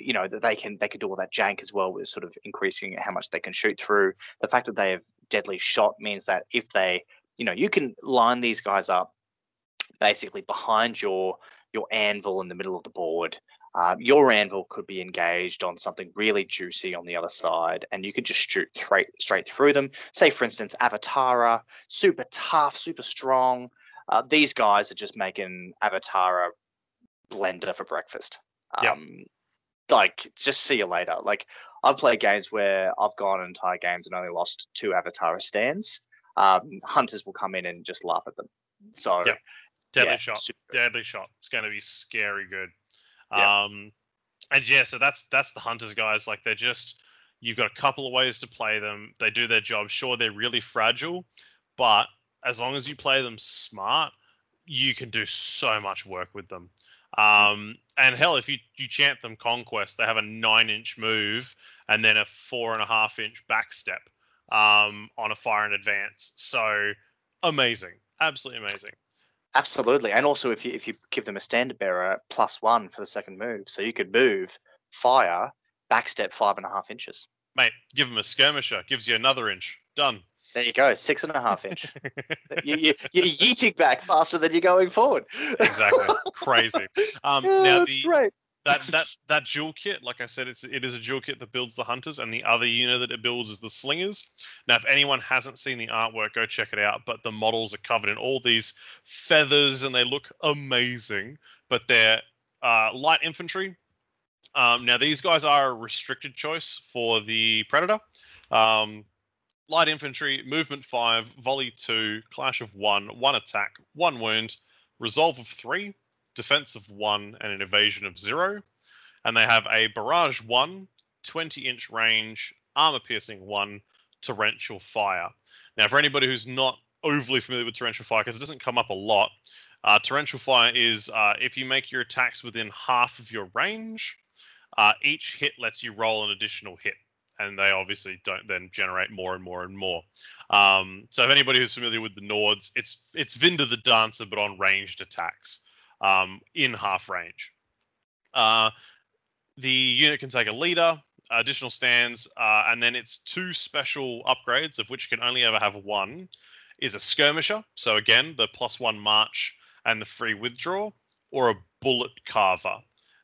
you know, that they can they can do all that jank as well with sort of increasing how much they can shoot through. The fact that they have deadly shot means that if they, you know, you can line these guys up basically behind your your anvil in the middle of the board. Uh, your anvil could be engaged on something really juicy on the other side, and you could just shoot straight straight through them. Say, for instance, Avatara, super tough, super strong. Uh, these guys are just making Avatara blender for breakfast. Yep. Um, like, just see you later. Like, I've played games where I've gone entire games and only lost two Avatara stands. Um, hunters will come in and just laugh at them. So, Yep. Deadly yeah, shot. deadly shot. It's going to be scary good. Yeah. Um, and yeah, so that's that's the hunters guys. Like they're just you've got a couple of ways to play them. They do their job. Sure, they're really fragile, but as long as you play them smart, you can do so much work with them. Um, and hell, if you you chant them conquest, they have a nine inch move and then a four and a half inch back step um, on a fire and advance. So amazing, absolutely amazing. Absolutely, and also if you if you give them a standard bearer plus one for the second move, so you could move, fire, backstep five and a half inches. Mate, give them a skirmisher, gives you another inch. Done. There you go, six and a half inch. *laughs* you, you, you're yeeting back faster than you're going forward. exactly. *laughs* Crazy. Um, Yeah, now that's the great. That that that dual kit, like I said, it's it is a dual kit that builds the hunters, and the other unit that it builds is the slingers. Now, if anyone hasn't seen the artwork, go check it out. But the models are covered in all these feathers, and they look amazing. But they're uh, light infantry. Um, now, these guys are a restricted choice for the predator. Um, light infantry, movement five, volley two, clash of one, one attack, one wound, resolve of three, defense of one, and an evasion of zero. And they have a barrage one, 20 inch range, armor piercing one, torrential fire. Now, for anybody who's not overly familiar with torrential fire, because it doesn't come up a lot, uh, torrential fire is uh, if you make your attacks within half of your range, uh, each hit lets you roll an additional hit and they obviously don't then generate more and more and more. Um, so if anybody who's familiar with the Nords, it's it's Vinda the Dancer, but on ranged attacks um, in half range. Uh, the unit can take a leader, additional stands, uh, and then its two special upgrades, of which you can only ever have one, is a skirmisher. So again, the plus one march and the free withdraw, or a bullet carver.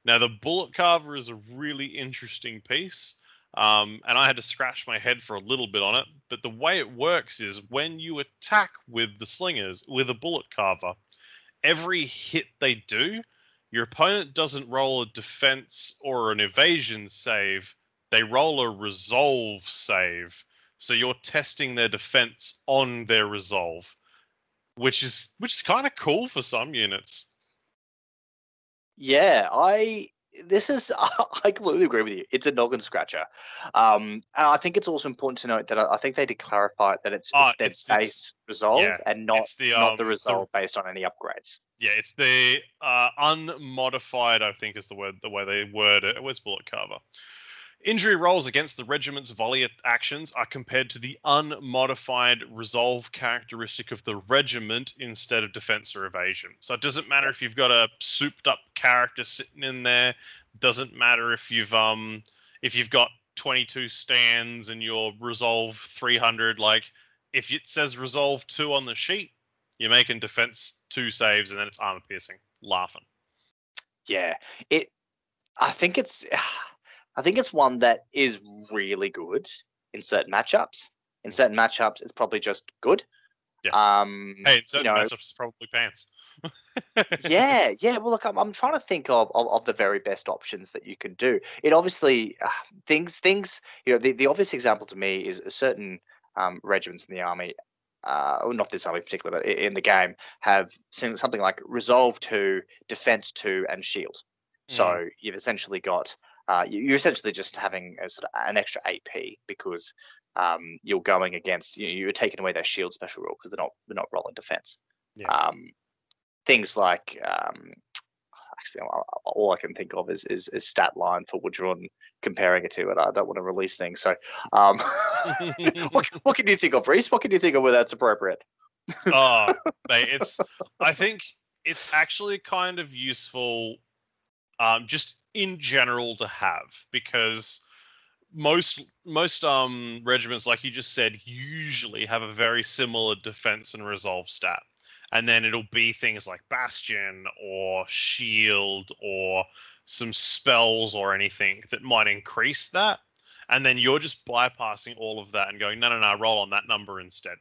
Now the bullet carver is a really interesting piece. Um, and I had to scratch my head for a little bit on it. But the way it works is when you attack with the slingers, with a bullet carver, every hit they do, your opponent doesn't roll a defense or an evasion save, they roll a resolve save. So you're testing their defense on their resolve, which is which is kind of cool for some units. Yeah, I this is *laughs* I completely agree with you. It's a noggin scratcher, um, and I think it's also important to note that I, I think they did clarify that it's, Oh, it's their it's- it's- base resolve yeah, and not it's the, not the um, the- resolve based on any upgrades. Yeah, it's the uh, unmodified, I think is the word, the way they word it. Where's bullet carver? Injury rolls against the regiment's volley actions are compared to the unmodified resolve characteristic of the regiment instead of defense or evasion. So it doesn't matter if you've got a souped up character sitting in there. Doesn't matter if you've um if you've got 22 stands and your resolve 300. Like if it says resolve two on the sheet, you're making defense two saves and then it's armor piercing. Laughing. Yeah, it. I think it's. *sighs* I think it's one that is really good in certain matchups. In certain matchups, it's probably just good. Yeah. Um, Hey, in certain know- matchups, it's probably pants. *laughs* yeah, yeah. Well, look, I'm, I'm trying to think of, of, of the very best options that you can do. It obviously uh, things things you know the, the obvious example to me is certain um, regiments in the army, uh, well, not this army in particular, but in the game have something like resolve two, defense two, and shield. So you've essentially got uh, you- you're essentially just having a sort of an extra AP because um, you're going against you know, you're taking away their shield special rule because they're not they're not rolling defense. Yeah. Um, things like um, actually all- I can think of is is, is stat line for W'adrhŭn comparing it to it. I don't want to release things. So um, *laughs* what, what can you think of, Reese? What can you think of where that's appropriate? oh, mate, it's. *laughs* I think it's actually kind of useful, um, just in general to have because most most um regiments, like you just said, usually have a very similar defense and resolve stat, and then it'll be things like bastion or shield or some spells or anything that might increase that. And then you're just bypassing all of that and going, no, no, no, roll on that number instead.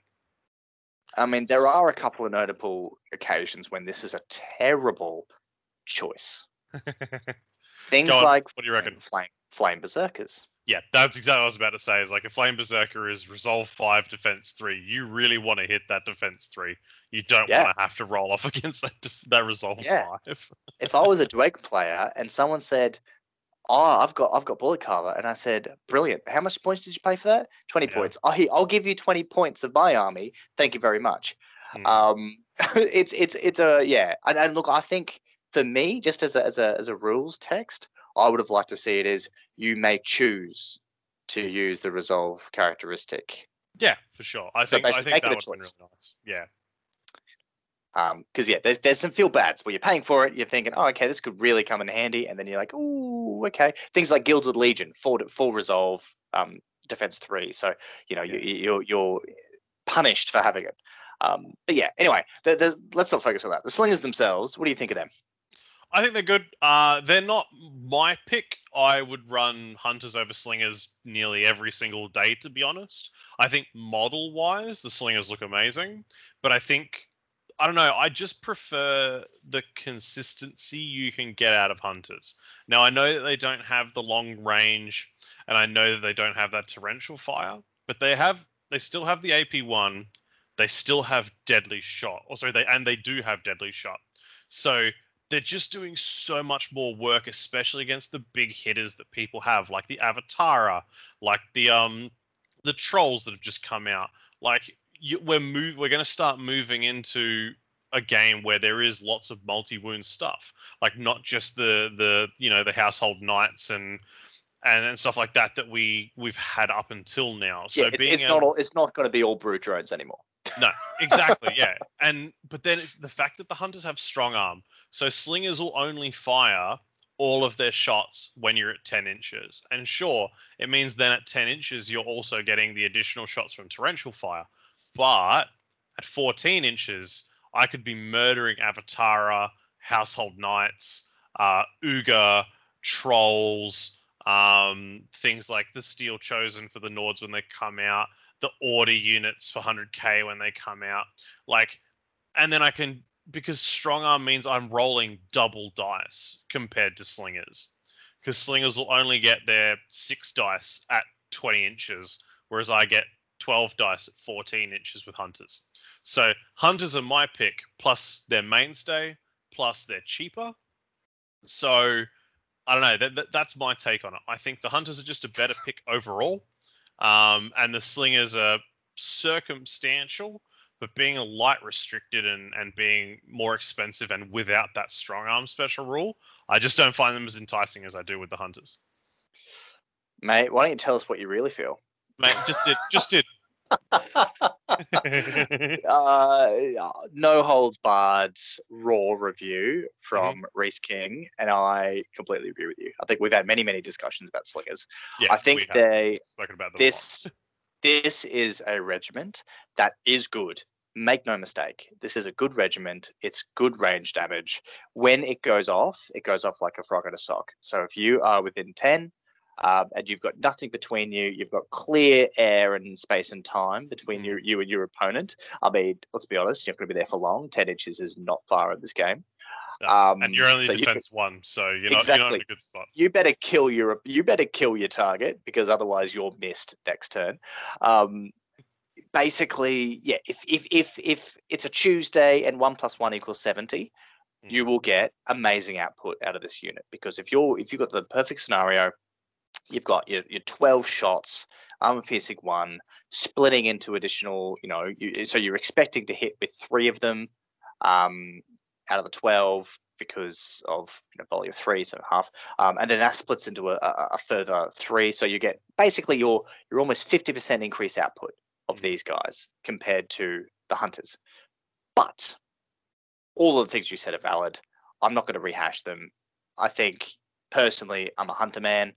I mean, there are a couple of notable occasions when this is a terrible choice. *laughs* Things on, like what do you reckon? flame flame berserkers. Yeah, that's exactly what I was about to say. Is like a flame berserker is resolve five, defense three. You really want to hit that defense three. You don't Yeah. want to have to roll off *laughs* against that def- that resolve Yeah. five. if I was a Dweg player and someone said, "Oh, I've got I've got bullet carver," and I said, "Brilliant! How much points did you pay for that? Twenty Yeah. points. Oh, I'll give you twenty points of my army. Thank you very much." Hmm. Um, *laughs* it's it's it's a yeah, and, and look, I think for me, just as a as a as a rules text, I would have liked to see it as you may choose to use the resolve characteristic. yeah, for sure. I So think I think that would have been choice. really nice. Yeah, because yeah, there's there's some feel bads where you're paying for it, you're thinking, oh, okay, this could really come in handy, and then you're like, oh, okay. Things like Gilded Legion, full full resolve, um, defense three, so you know you, you- you're you're punished for having it. Um, but yeah, anyway, there, let's not focus on that. The slingers themselves, what do you think of them? I think they're good. Uh, they're not my pick. I would run hunters over slingers nearly every single day, to be honest. I think model wise, the slingers look amazing, but I think I don't know. I just prefer the consistency you can get out of hunters. Now I know that they don't have the long range, and I know that they don't have that torrential fire, but they have. They still have the AP one. They still have deadly shot. Also, they and they do have deadly shot. So they're just doing so much more work, especially against the big hitters that people have, like the Avatara, like the um the trolls that have just come out. Like you, we're move, we're going to start moving into a game where there is lots of multi wound stuff, like not just the the you know the household knights and and, and stuff like that that we we've had up until now. So yeah, it's, it's not all, it's not going to be all brute drones anymore. No, exactly, yeah. And but then it's the fact that the hunters have strong arm, so slingers will only fire all of their shots when you're at 10 inches. And sure, it means then at 10 inches you're also getting the additional shots from torrential fire. But at 14 inches, I could be murdering Avatara, Household Knights, uh, Uga, Trolls, um, things like the Steel Chosen for the Nords when they come out, the order units for 100k when they come out. Like, and then I can because strong arm means I'm rolling double dice compared to slingers. Because slingers will only get their six dice at 20 inches, whereas I get 12 dice at 14 inches with hunters. So hunters are my pick, plus their mainstay, plus they're cheaper. So I don't know. That, that, that's my take on it. I think the hunters are just a better pick overall, um, and the slingers are circumstantial but being a light restricted and, and being more expensive and without that strong arm special rule, I just don't find them as enticing as I do with the hunters. Mate, why don't you tell us what you really feel? Mate, just did, just did. *laughs* *laughs* uh, no holds barred raw review Mm-hmm. from Reese King, and I completely agree with you. I think we've had many, many discussions about slingers. Yeah, I think they spoken about them a lot. this this is a regiment that is good. Make no mistake, this is a good regiment. It's good range damage. When it goes off, it goes off like a frog in a sock. So if you are within 10 um, and you've got nothing between you, you've got clear air and space and time between Mhm. you, you and your opponent. I mean, let's be honest, you're not going to be there for long. 10 inches is not far in this game. No, Um, and you're only so you defense one, so you're not, you're not in Exactly. a good spot. you better kill your you better kill your target because otherwise you're missed next turn. Um, basically, yeah. If if if if it's a Tuesday and one plus one equals seventy, you Mhm. will get amazing output out of this unit because if you're if you've got the perfect scenario, you've got your your twelve shots, armor piercing one, splitting into additional. You know, you, so you're expecting to hit with three of them. Um, out of the 12 because of you know, volley of three, so half, um, and then that splits into a, a, further three. So you get basically your you're almost 50% increased output of Mhm. these guys compared to the hunters. But all of the things you said are valid. I'm not going to rehash them. I think personally, I'm a hunter man.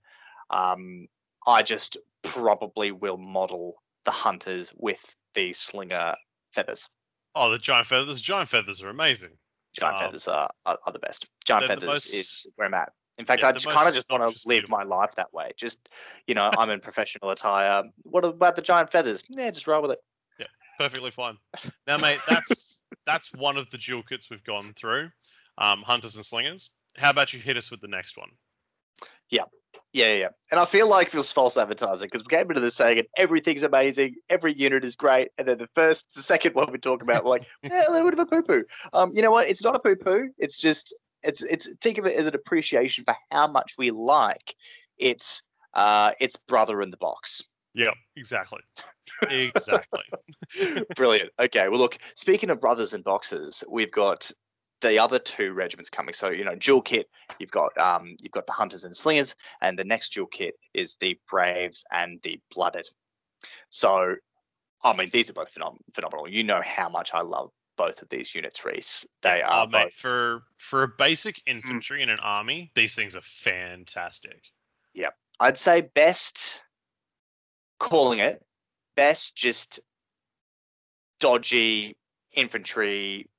Um, I just probably will model the hunters with the slinger feathers. Oh, the giant feathers! Giant feathers are amazing. Giant Um, feathers are, are, are the best. Giant feathers most- is where I'm at. In fact, yeah, I kind of just want to live beautiful. my life that way. Just, you know, I'm in professional attire. What about the giant feathers? Yeah, just roll with it. Yeah, perfectly fine. Now, mate, that's that's one of the dual kits we've gone through. Um, hunters and slingers. How about you hit us with the next one? Yeah, yeah, yeah. And I feel like it was false advertising because we came into this saying and everything's amazing, every unit is great, and then the first, the second one we talk about, we're like, *laughs* yeah, a little bit of a poo poo. Um, you know what? It's not a poo poo. It's just, it's, it's think of it as an appreciation for how much we like its, uh, its brother in the box. Yeah, exactly. Exactly. *laughs* Brilliant. Okay. Well, look. Speaking of brothers and boxes, we've got the other two regiments coming. So you know, dual kit. You've got um, you've got the hunters and slingers, and the next dual kit is the braves and the blooded. So, I mean, these are both phenom- phenomenal. You know how much I love both of these units, Reese. They Oh, are mate, both. for for a basic infantry in an army, these things are fantastic. Yep, I'd say best calling it best just dodgy infantry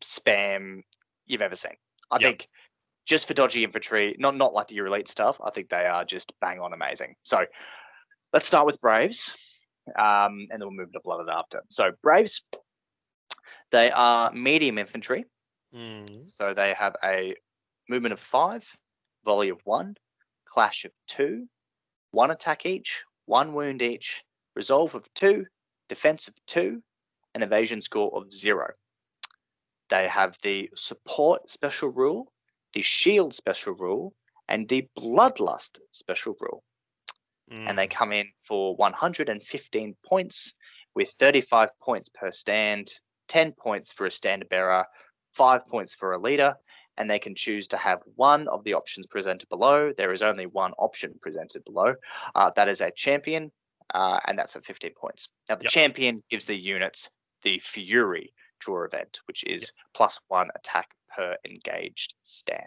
spam you've ever seen. I Yep. think just for dodgy infantry, not not like the Elite stuff. I think they are just bang on amazing. So let's start with Braves, um, and then we'll move to Blooded after. So Braves, they are medium infantry. Mm. So they have a movement of five, volley of one, clash of two, one attack each, one wound each, resolve of two, defense of two, and evasion score of zero. They have the support special rule, the shield special rule, and the bloodlust special rule. And they Mm. come in for 115 points with 35 points per stand, 10 points for a standard bearer, 5 points for a leader, and they can choose to have one of the options presented below. There is only one option presented below. Uh, that is a champion, uh, and that's at 15 points. Now, the Yep. champion gives the units the Fury draw event, which is plus one attack per engaged stand.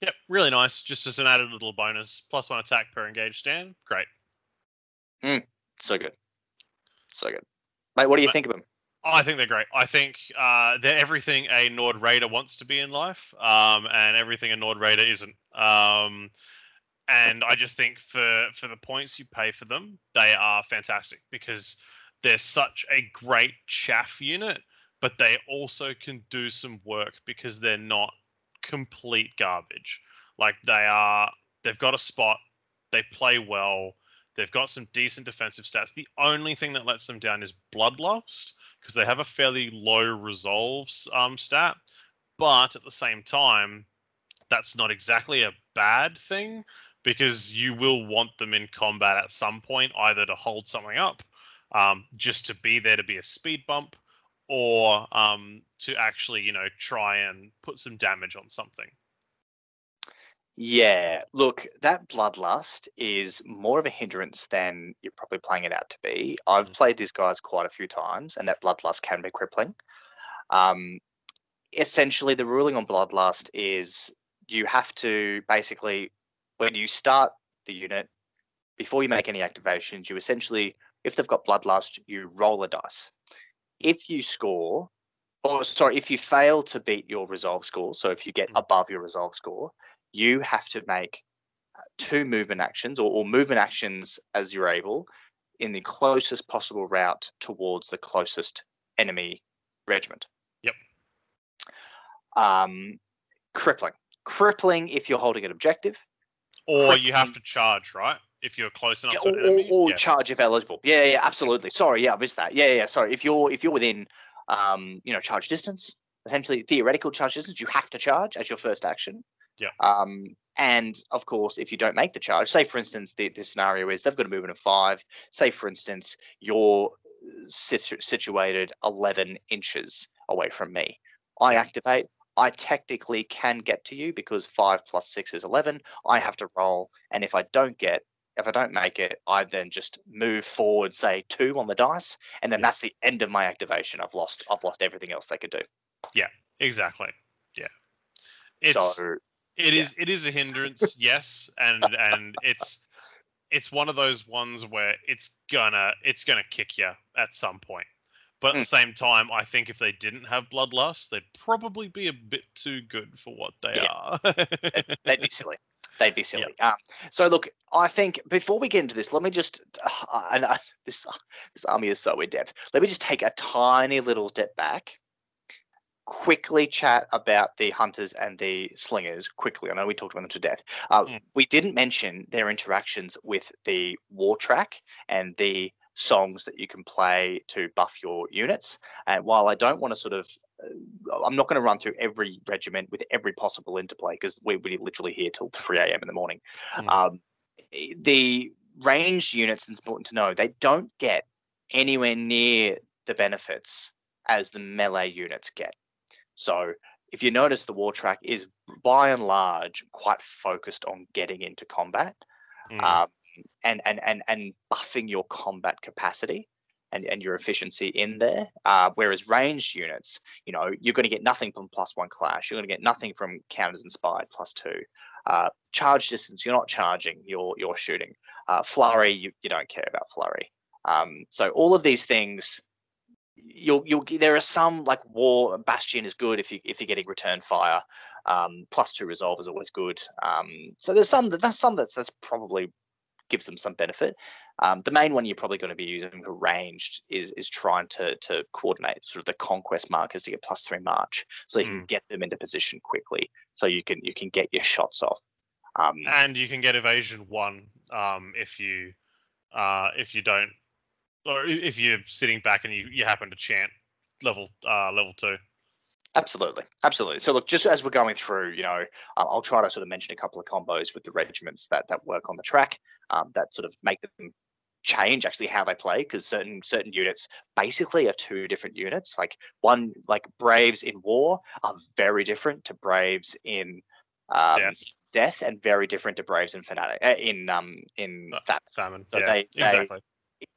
Yep, really nice. Just as an added little bonus. Plus one attack per engaged stand. Great. So good. So good. Mate, what do you think of them? I think they're great. I think uh, they're everything a Nord Raider wants to be in life, um, and everything a Nord Raider isn't. Um, and I just think for for the points you pay for them, they are fantastic because they're such a great chaff unit, but they also can do some work because they're not complete garbage. Like they are, they've got a spot, they play well, they've got some decent defensive stats. The only thing that lets them down is bloodlust because they have a fairly low resolves um, stat, but at the same time, that's not exactly a bad thing because you will want them in combat at some point, either to hold something up, um, just to be there to be a speed bump, or um, to actually, you know, try and put some damage on something. Yeah, look, that bloodlust is more of a hindrance than you're probably playing it out to be. I've Mm. played these guys quite a few times, and that bloodlust can be crippling. Um, essentially, the ruling on bloodlust is you have to basically, when you start the unit, before you make any activations, you essentially, if they've got bloodlust, you roll a dice. If you score, or sorry, if you fail to beat your resolve score, so if you get Mm. above your resolve score, you have to make uh, two movement actions or, or movement actions as you're able in the closest possible route towards the closest enemy regiment. Yep. Um, crippling. Crippling if you're holding an objective. Or you have to charge, right? If you're close enough Yeah, to or, enemy. or, or yeah. charge if eligible. Yeah, yeah, absolutely. Sorry, yeah, I missed that. Yeah, yeah, sorry. If you're if you're within um, you know, charge distance, essentially theoretical charge distance, you have to charge as your first action. Yeah. Um, and of course, if you don't make the charge, say for instance, the, the scenario is they've got a movement of five. Say for instance, you're situ- situated 11 inches away from me. I activate. I technically can get to you because five plus six is 11. I have to roll. And if I don't get, if I don't make it, I then just move forward, say two on the dice, and then Yeah. that's the end of my activation. I've lost, I've lost everything else they could do. Yeah, exactly. Yeah. It's so It Yeah. is it is a hindrance, yes, and and it's it's one of those ones where it's gonna it's gonna kick you at some point. But at the hmm. same time, I think if they didn't have bloodlust, they'd probably be a bit too good for what they Yeah. are. *laughs* they'd be silly. They'd be silly. Um, so look, I think before we get into this, let me just, uh, *sighs* and uh, this *sighs* this army is so in depth. Let me just take a tiny little step back. Quickly chat about the hunters and the slingers. Quickly, I know we talked about them to death. Uh, Mm. We didn't mention their interactions with the war track and the songs that you can play to buff your units. And while I don't want to sort of I'm not going to run through every regiment with every possible interplay because we're, we're literally here till 3 a.m. in the morning. Mm. Um, the ranged units, it's important to know, they don't get anywhere near the benefits as the melee units get. So if you notice, the war track is by and large quite focused on getting into combat Mm, um, and, and, and, and buffing your combat capacity and, and your efficiency in there. Uh, whereas ranged units, you know, you're going to get nothing from plus one clash. You're going to get nothing from counters inspired plus two. Uh, charge distance, you're not charging, you're you're shooting. Uh, flurry, you, you don't care about flurry. Um, so all of these things you'll you'll there are some like war bastion is good if you if you're getting return fire um plus two resolve is always good um so there's some that that's some that's that's probably gives them some benefit. Um the main one you're probably going to be using for ranged is is trying to to coordinate sort of the conquest markers to get plus three march so you can get them into position quickly so you can you can get your shots off. Um and you can get evasion one um, if you uh, if you don't, or if you're sitting back and you, you happen to chant level uh, level two. Absolutely, absolutely. So look, just as we're going through, you know, uh, I'll try to sort of mention a couple of combos with the regiments that that work on the track, um, that sort of make them change actually how they play because certain certain units basically are two different units. Like one, like Braves in War are very different to Braves in um, Death. Death, and very different to Braves in Fanatic uh, in um in Uh, that. Famine. So yeah, they- they- exactly.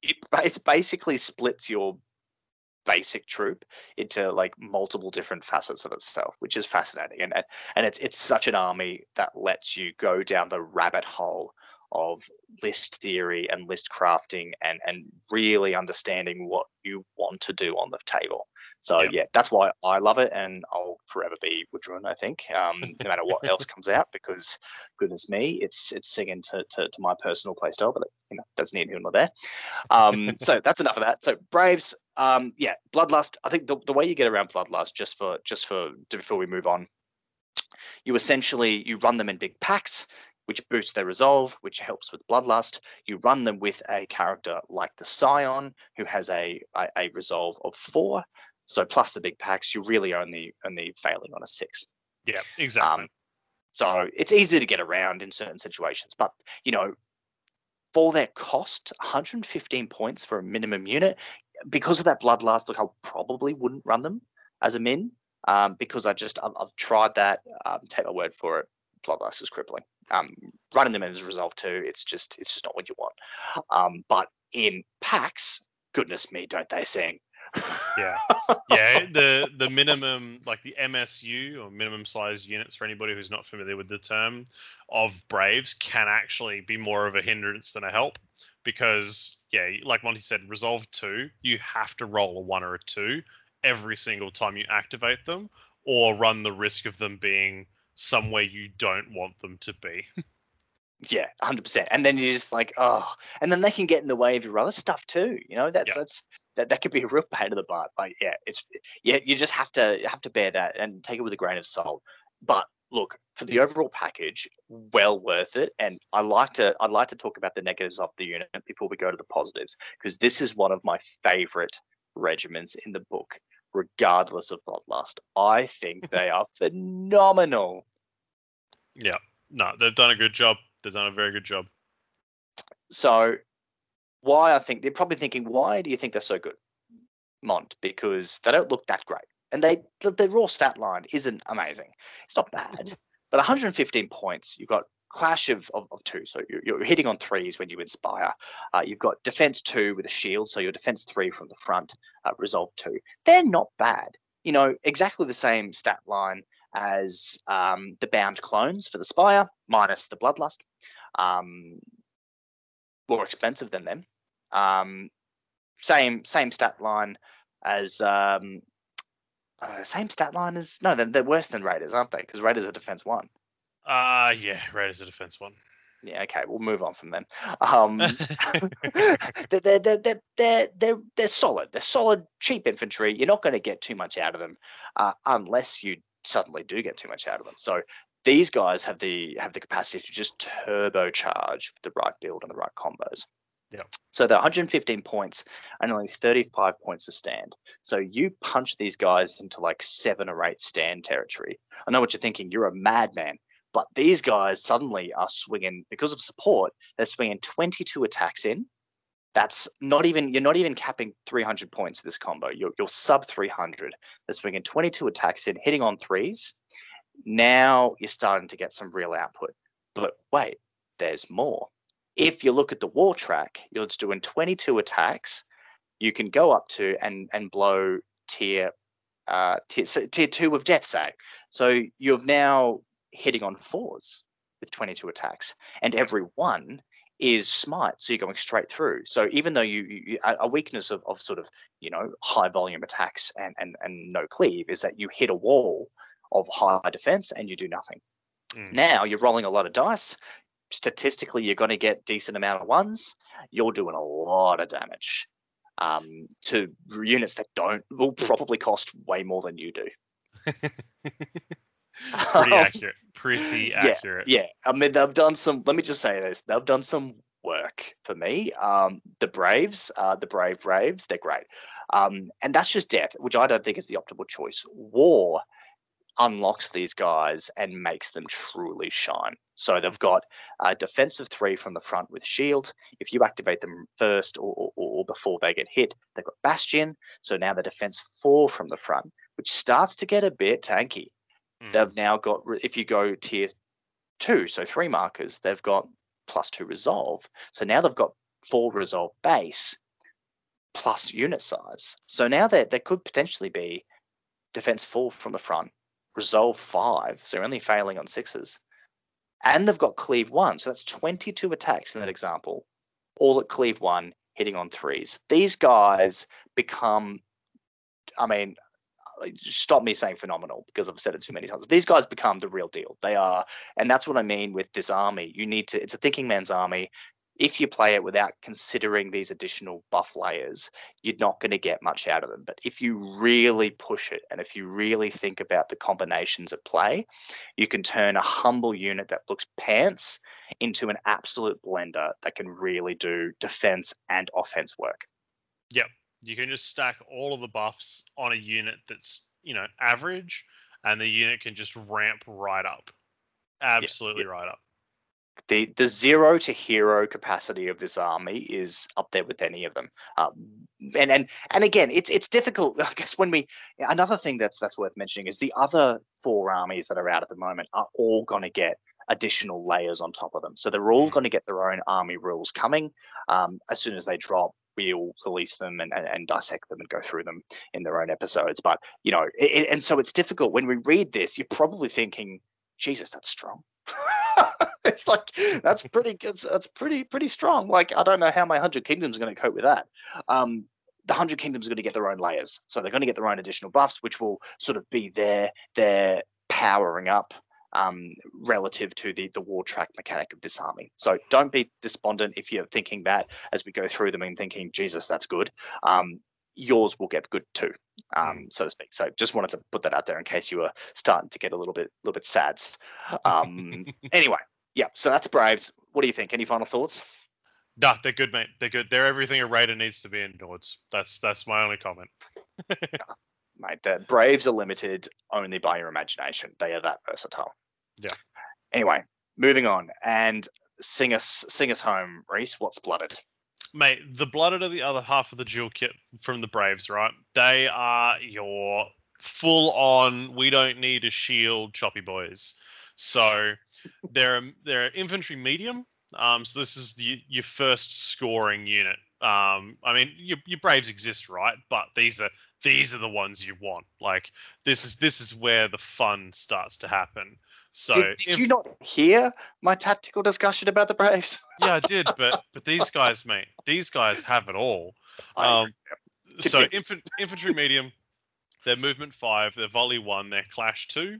It, it basically splits your basic troop into like multiple different facets of itself, which is fascinating. And and- it's it's such an army that lets you go down the rabbit hole of list theory and list crafting and and really understanding what you want to do on the table. So Yep. yeah, that's why I love it, and I'll forever be W'adrhŭn. I think, um, *laughs* no matter what else comes out, because goodness me, it's it's singing to to, to my personal playstyle, but you know that's neither here nor there. Um, so that's enough of that. So Braves, um, yeah, Bloodlust. I think the, the way you get around Bloodlust, just for just for before we move on, you essentially you run them in big packs, which boosts their resolve, which helps with Bloodlust. You run them with a character like the Scion, who has a a, a resolve of four. So plus the big packs, you're really only only failing on a six. Yeah, exactly. Um, so it's easy to get around in certain situations, but you know, for their cost, 115 points for a minimum unit, because of that bloodlust, look, I probably wouldn't run them as a min, um, because I just I've, I've tried that. Um, take my word for it, bloodlust is crippling. Um, running them as resolve 2, it's just it's just not what you want. Um, but in packs, goodness me, don't they sing? yeah, *laughs* yeah. The the minimum like the MSU or minimum size units for anybody who's not familiar with the term of Braves can actually be more of a hindrance than a help because yeah, like Monty said, resolve two, you have to roll a one or a two every single time you activate them, or run the risk of them being somewhere you don't want them to be. *laughs* Yeah, hundred percent. And then you're just like, oh, and then they can get in the way of your other stuff too. You know, that's Yep. that's that that could be a real pain in the butt. Like, yeah, it's yeah, you just have to have to bear that and take it with a grain of salt. But look, for the overall package, well worth it. And I like to I'd like to talk about the negatives of the unit before we go to the positives, because this is one of my favorite regiments in the book, regardless of bloodlust. I think mm-hmm. they are phenomenal. yeah, no, they've done a good job. They've done a very good job. So, why I think they're probably thinking, why do you think they're so good, Mont? Because they don't look that great, and they the, the raw stat line isn't amazing. It's not bad, *laughs* but 115 points. You've got clash of, of, of two, so you're, you're hitting on threes when you inspire. Uh, you've got defense two with a shield, so your defense three from the front, uh, resolve two. They're not bad. You know, exactly the same stat line as um, the bound clones for the spire, minus the bloodlust. Um, more expensive than them. Um, same same stat line as um, uh, same stat line as no, they're, they're worse than Raiders, aren't they? Because Raiders are defense one. Uh yeah, Raiders a defense one. Yeah, okay, we'll move on from them. Um, *laughs* *laughs* they're, they're, they're, they're, they're, they're, they're solid. They're solid, cheap infantry. You're not going to get too much out of them uh, unless you suddenly do get too much out of them. So these guys have the have the capacity to just turbocharge with the right build and the right combos. Yeah. So they're 115 points and only 35 points to stand. So you punch these guys into like seven or eight stand territory. I know what you're thinking. You're a madman. But these guys suddenly are swinging because of support. They're swinging 22 attacks in. That's not even you're not even capping 300 points for this combo. You're, you're sub 300. They're swinging 22 attacks in, hitting on threes. Now you're starting to get some real output. But wait, there's more. If you look at the war track, you're just doing 22 attacks. You can go up to and and blow tier uh, tier, tier two of death say. So you've now hitting on fours with 22 attacks, and every one is smite, so you're going straight through. So even though you, you a weakness of, of sort of you know high volume attacks and, and and no cleave is that you hit a wall of high defense and you do nothing. Mm. Now you're rolling a lot of dice. Statistically, you're going to get decent amount of ones. You're doing a lot of damage um, to units that don't will probably cost way more than you do. *laughs* pretty accurate. Pretty accurate. Yeah, yeah. I mean, they've done some. Let me just say this: they've done some work for me. Um, the Braves, uh, the Brave Braves, they're great. Um, and that's just death, which I don't think is the optimal choice. War unlocks these guys and makes them truly shine. So they've got a defensive three from the front with shield. If you activate them first or, or, or before they get hit, they've got bastion. So now the defense four from the front, which starts to get a bit tanky. Mm. They've now got, if you go tier two, so three markers, they've got plus two resolve. So now they've got four resolve base plus unit size. So now there, there could potentially be defense four from the front resolve five, so they're only failing on sixes. And they've got cleave one, so that's 22 attacks in that example, all at cleave one, hitting on threes. These guys become, I mean, stop me saying phenomenal because I've said it too many times. These guys become the real deal. They are, and that's what I mean with this army. You need to, it's a thinking man's army if you play it without considering these additional buff layers, you're not going to get much out of them. But if you really push it and if you really think about the combinations at play, you can turn a humble unit that looks pants into an absolute blender that can really do defense and offense work. Yep. You can just stack all of the buffs on a unit that's, you know, average and the unit can just ramp right up. Absolutely yep. right up the the zero to hero capacity of this army is up there with any of them. Um, and and and again, it's it's difficult. *laughs* I guess when we another thing that's that's worth mentioning is the other four armies that are out at the moment are all going to get additional layers on top of them. So they're all mm. going to get their own army rules coming um, as soon as they drop. We'll release them and, and, and, dissect them and go through them in their own episodes. But you know, it, and so it's difficult when we read this. You're probably thinking, Jesus, that's strong. *laughs* like that's pretty good. That's pretty pretty strong. Like I don't know how my hundred kingdoms are going to cope with that. Um, the hundred kingdoms are going to get their own layers, so they're going to get their own additional buffs, which will sort of be their their powering up um, relative to the the war track mechanic of this army. So don't be despondent if you're thinking that as we go through them and thinking, Jesus, that's good. Um, yours will get good too, um, mm. so to speak. So just wanted to put that out there in case you were starting to get a little bit, little bit sad. Um, *laughs* anyway, yeah. So that's Braves. What do you think? Any final thoughts? Nah, they're good, mate. They're good. They're everything a Raider needs to be in Nords. That's that's my only comment. *laughs* mate, the Braves are limited only by your imagination. They are that versatile. Yeah. Anyway, moving on and sing us sing us home, Reese. What's blooded? mate, the blooded are the other half of the dual kit from the Braves, right? They are your full on. We don't need a shield, choppy boys. So they're they're infantry medium. Um, so this is the, your first scoring unit. Um, I mean, your, your Braves exist, right? But these are these are the ones you want. Like this is this is where the fun starts to happen. So did, did if, you not hear my tactical discussion about the Braves? *laughs* yeah, I did, but but these guys, mate, these guys have it all. Um, so infant, infantry medium, their movement five, their volley one, their clash two,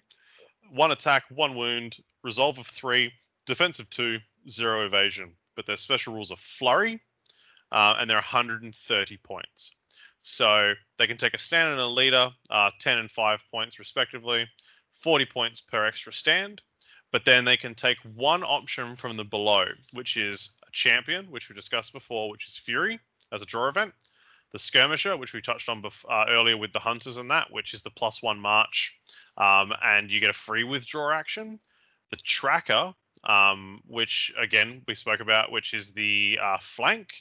one attack, one wound, resolve of three, defensive two, zero evasion. But their special rules are flurry, uh, and they're 130 points. So they can take a stand and a leader, uh, 10 and 5 points respectively. 40 points per extra stand. But then they can take one option from the below, which is a champion, which we discussed before, which is Fury as a draw event. The skirmisher, which we touched on bef- uh, earlier with the hunters and that, which is the plus one march, um, and you get a free withdraw action. The tracker, um, which again we spoke about, which is the uh, flank,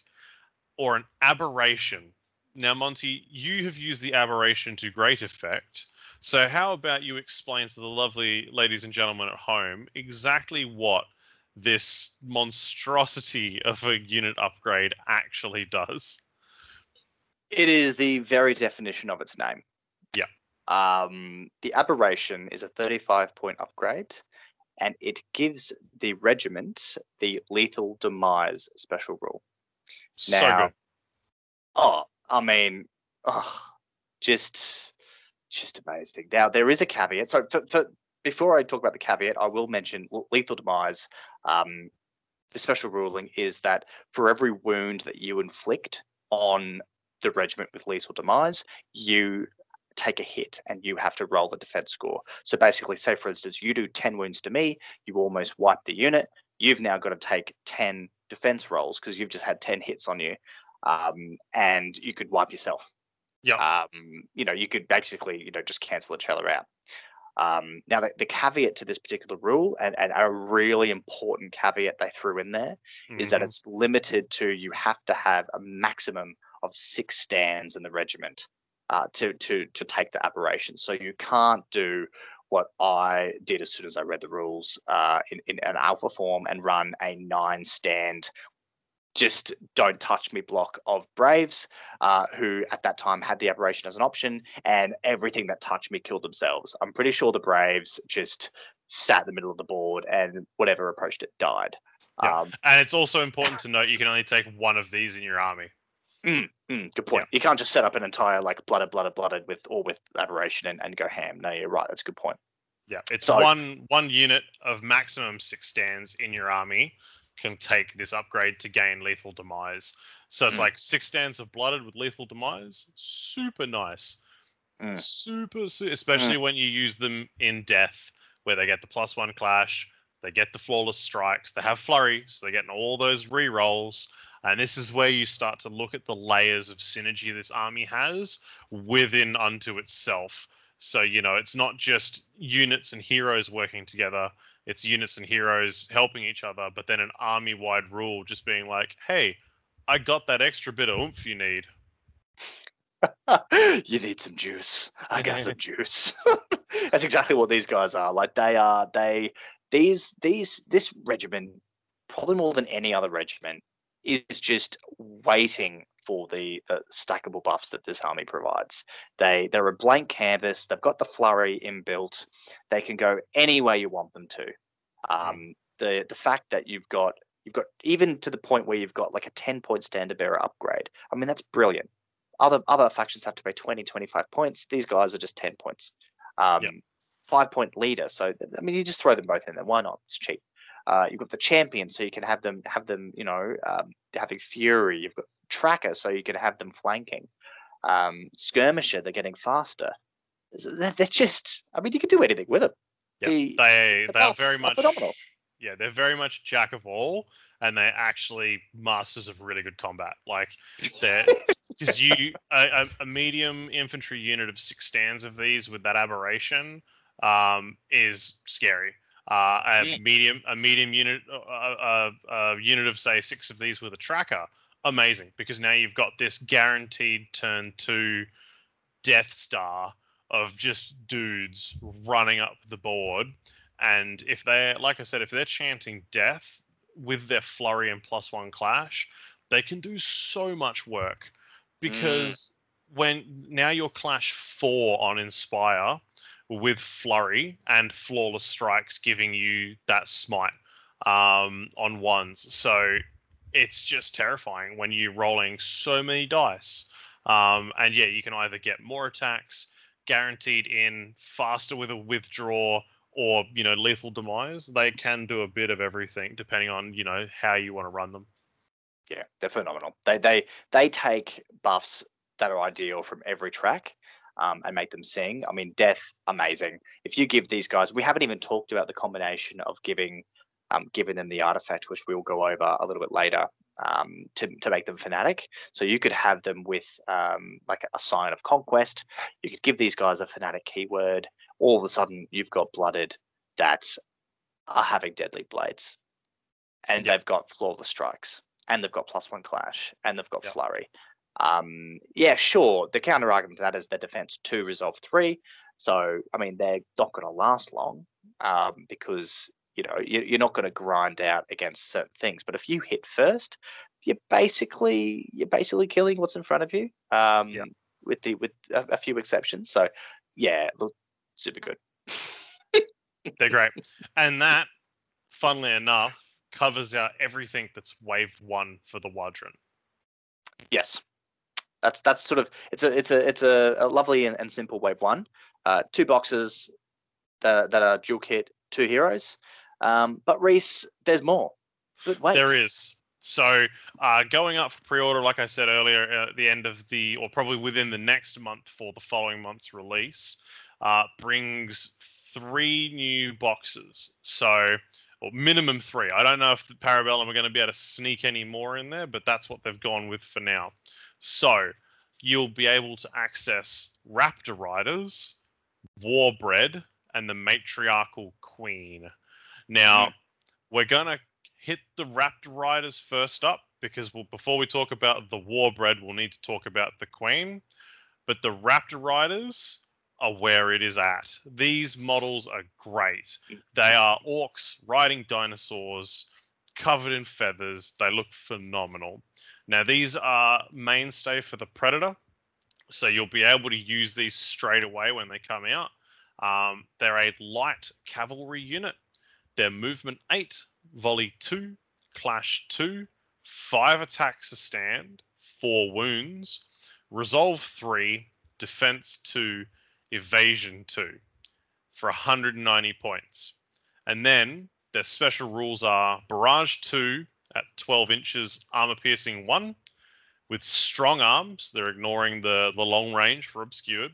or an aberration. Now, Monty, you have used the aberration to great effect so, how about you explain to the lovely ladies and gentlemen at home exactly what this monstrosity of a unit upgrade actually does? It is the very definition of its name. Yeah. Um, the aberration is a 35 point upgrade, and it gives the regiment the lethal demise special rule. So good. Oh, I mean, oh, just just amazing. Now there is a caveat. So for, for before I talk about the caveat, I will mention lethal demise. Um, the special ruling is that for every wound that you inflict on the regiment with lethal demise, you take a hit and you have to roll the defense score. So basically, say for instance, you do 10 wounds to me, you almost wipe the unit. You've now got to take 10 defense rolls because you've just had 10 hits on you. Um, and you could wipe yourself. Yeah. Um, you know, you could basically, you know, just cancel each other out. Um, now, the, the caveat to this particular rule, and, and a really important caveat they threw in there, is that Mhm. it's limited to you have to have a maximum of six stands in the regiment uh, to to to take the aberration. So you can't do what I did as soon as I read the rules uh, in, in an alpha form and run a nine stand. Just don't touch me block of Braves, uh, who at that time had the aberration as an option, and everything that touched me killed themselves. I'm pretty sure the Braves just sat in the middle of the board, and whatever approached it died. Yeah. Um, And it's also important *coughs* to note you can only take one of these in your army. Mm, good point. You can't just set up an entire like blooded, blooded, blooded with all with aberration and, and go ham. No, you're right. That's a good point. Yeah, it's So- one one unit of maximum six stands in your army can take this upgrade to gain lethal demise. So it's Mm. like six stands of blooded with lethal demise. Super nice. Mm. Super, su- especially when you use them in death, where they get the plus one clash, they get the flawless strikes, they have flurry, so they're getting all those re rolls. And this is where you start to look at the layers of synergy this army has within unto itself. So, you know, it's not just units and heroes working together, it's units and heroes helping each other, but then an army wide rule just being like, hey, I got that extra bit of oomph you need. *laughs* you need some juice. I got some juice. *laughs* That's exactly what these guys are. Like they are. They these these this regiment, probably more than any other regiment, is just waiting for the uh, stackable buffs that this army provides. They they're a blank canvas. They've got the flurry inbuilt. They can go any way you want them to. Um, the the fact that you've got you've got even to the point where you've got like a 10 point standard bearer upgrade. I mean that's brilliant. Other other factions have to pay 20, 25 points. These guys are just 10 points. Um, Yep. Five point leader. So I mean, you just throw them both in there. Why not? It's cheap. Uh, you've got the champion, so you can have them have them. You know, um, having fury. You've got tracker, so you can have them flanking. Um, skirmisher, they're getting faster. They're, they're just. I mean, you can do anything with them. Yeah, The- they the they are very are much phenomenal. yeah, they're very much jack of all, and they're actually masters of really good combat. Like they're *laughs* because you a, a, a medium infantry unit of six stands of these with that aberration um, is scary. Uh, a medium a medium unit a, a, a unit of say six of these with a tracker. Amazing because now you've got this guaranteed turn two Death Star of just dudes running up the board. And if they're, like I said, if they're chanting death with their flurry and plus one clash, they can do so much work. Mm. Because when now you're clash four on Inspire with flurry and flawless strikes giving you that smite um, on ones. So it's just terrifying when you're rolling so many dice. Um, and yeah, you can either get more attacks, guaranteed in, faster with a withdraw, or you know, lethal demise. They can do a bit of everything depending on you know how you want to run them. Yeah, they're phenomenal. They they they take buffs that are ideal from every track um, and make them sing. I mean, death, amazing. If you give these guys, we haven't even talked about the combination of giving um, giving them the artifact, which we'll go over a little bit later, um, to to make them fanatic. So you could have them with um, like a Scion of Conquest. You could give these guys a fanatic keyword. All of a sudden, you've got blooded that are having deadly blades, and Yep. they've got flawless strikes and they've got plus one clash and they've got Yep. flurry. Um, yeah, sure. The counter argument to that is their defense two, resolve three. So I mean, they're not going to last long um, because you know you, you're not going to grind out against certain things. But if you hit first, you're basically you're basically killing what's in front of you. Um, Yep. With the with a, a few exceptions. So yeah, look, super good. They're great. *laughs* And that, funnily enough, covers out everything that's wave one for the W'adrhŭn. Yes, that's that's sort of it's a it's a it's a, a lovely and, and simple wave one. Uh, two boxes that that are dual kit, two heroes. Um, but Reese, there's more. But wait, There is. So, uh, going up for pre-order, like I said earlier, uh, at the end of the, or probably within the next month for the following month's release, uh, brings three new boxes. So, or minimum three. I don't know if the Parabellum are going to be able to sneak any more in there, but that's what they've gone with for now. So, you'll be able to access Raptor Riders, Warbred, and the Matriarchal Queen. Now, mm-hmm. we're gonna hit the Raptor Riders first up because we'll, before we talk about the Warbred, we'll need to talk about the Queen. But the Raptor Riders are where it is at. These models are great. They mm-hmm. are orcs riding dinosaurs, covered in feathers. They look phenomenal. Now, these are mainstay for the Predator, so you'll be able to use these straight away when they come out. Um, they're a light cavalry unit. They're movement 8, volley 2, clash 2, 5 attacks a stand, 4 wounds, resolve 3, defense 2, evasion 2 for 190 points. And then their special rules are barrage 2 at 12 inches, armor piercing 1 with strong arms. They're ignoring the, the long range for obscured.